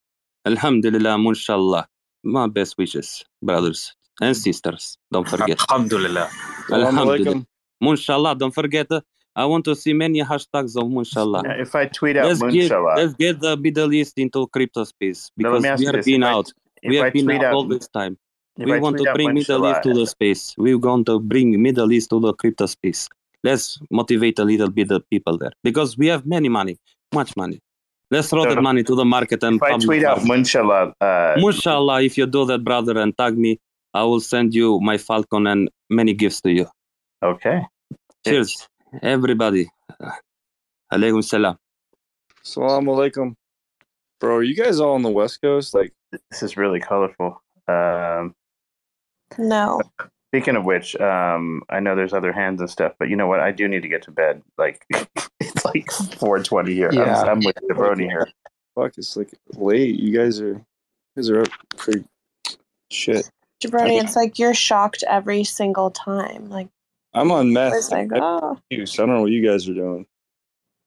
Alhamdulillah, inshallah. My best wishes, brothers and sisters. Don't forget. Alhamdulillah. Alhamdulillah. Inshallah, don't forget. uh, I want to see many hashtags of Inshallah. Yeah, if I tweet out let's get, let's get the Middle East into crypto space because me we you have this. been I- out. We I have been out out- all this time. We I want to bring Middle East to the space. We're going to bring Middle East to the crypto space. Let's motivate a little bit the people there because we have many money, much money. Let's throw So that money to the market and If I public tweet out funds. Inshallah, uh, Inshallah, if you do that, brother, and tag me, I will send you my Falcon and many gifts to you. Okay. Cheers, everybody. Alaikum salam. Salam alaikum. Bro, are you guys all on the West Coast? Like, this is really colorful. Um, No. Speaking of which, um, I know there's other hands and stuff, but you know what? I do need to get to bed. Like, it's like 4:20 here. Yeah. I'm, I'm with Jabroni here. fuck, it's like late. You guys are, you guys are up pretty shit. Jabroni, it's like you're shocked every single time. Like, I'm on meth. it's like, oh. I don't know what you guys are doing.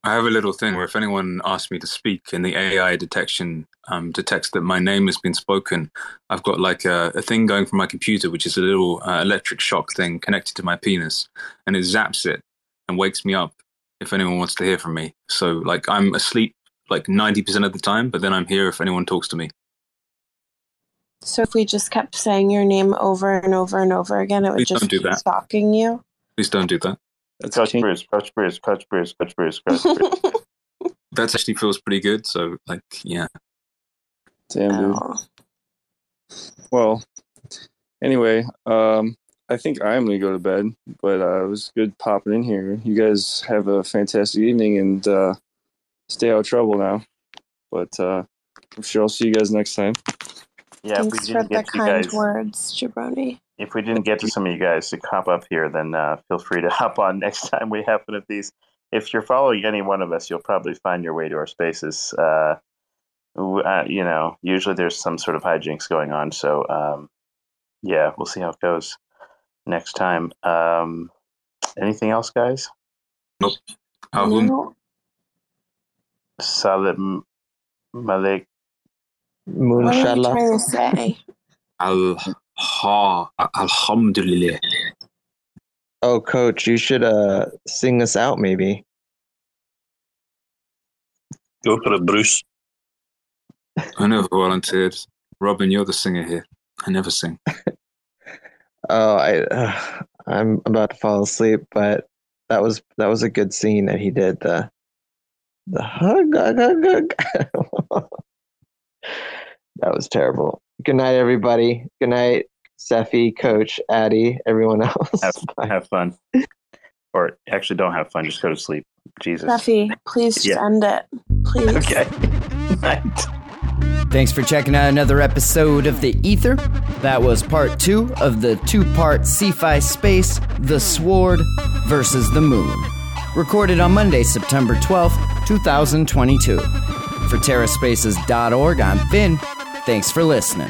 I have a little thing where if anyone asks me to speak and the AI detection um, detects that my name has been spoken, I've got like a, a thing going from my computer, which is a little uh, electric shock thing connected to my penis, and it zaps it and wakes me up if anyone wants to hear from me. So like I'm asleep like 90% of the time, but then I'm here if anyone talks to me. So if we just kept saying your name over and over and over again, it would Please just do keep that. stalking you. Please don't do that. That's Coach Bruce, Coach Bruce, Coach Bruce, Coach Bruce, Coach Bruce. that actually feels pretty good. So, like, yeah. Damn, dude. Well, anyway, um, I think I'm gonna go to bed, but uh, it was good popping in here. You guys have a fantastic evening and uh, stay out of trouble now. But uh, I'm sure I'll see you guys next time. Yeah, if we Thanks for didn't the get to you kind guys, words, Jabroni. If we didn't get to some of you guys to hop up here, then uh, feel free to hop on next time we have one of these. If you're following any one of us, you'll probably find your way to our spaces. Uh, uh, you know, usually there's some sort of hijinks going on. So, um, yeah, we'll see how it goes next time. Um, anything else, guys? Nope. No. Salim Malik. What are you trying to say? Al ha alhamdulillah. Oh, coach, you should uh sing us out maybe. Go for it, Bruce. I never volunteered. Robin, you're the singer here. I never sing. Oh, I uh, I'm about to fall asleep, but that was that was a good scene that he did the the hug hug hug. hug. that was terrible. Good night, everybody. Good night, Cephii, Coach, Addi, everyone else. Have, have fun. Or actually, don't have fun. Just go to sleep. Jesus. Duffy, please just Yeah. end it. Please. Okay. Thanks for checking out another episode of The Ether. That was part two of the two part Cephii space The Sword versus the Moon. Recorded on Monday, September 12th, 2022. For TerraSpaces.org, I'm Finn. Thanks for listening.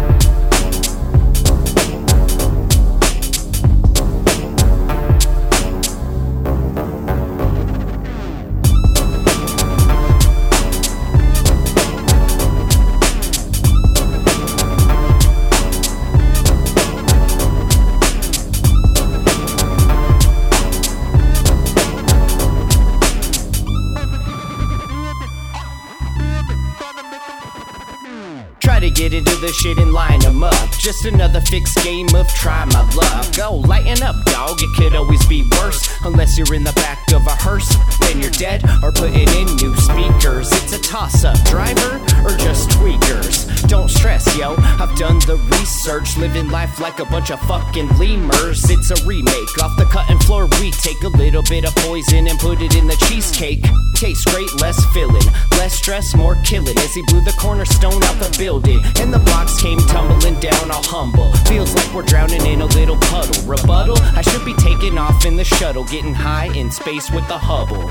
Get into the shit and line 'em up. Just another fixed game of try my luck. Go lighten up, dog. It could always be worse. Unless you're in the back of a hearse, then you're dead or putting in new speakers. It's a toss up, driver or just tweakers. Don't stress, yo. I've done the research, living life like a bunch of fucking lemurs. It's a remake off the cutting floor. We take a little bit of poison and put it in the cheesecake. Tastes great, less filling, less stress, more killing. As he blew the cornerstone out the building, and the blocks came tumbling down, all humble. Feels like we're drowning in a little puddle. Rebuttal? I should be taking off in the shuttle, getting high in space with the Hubble.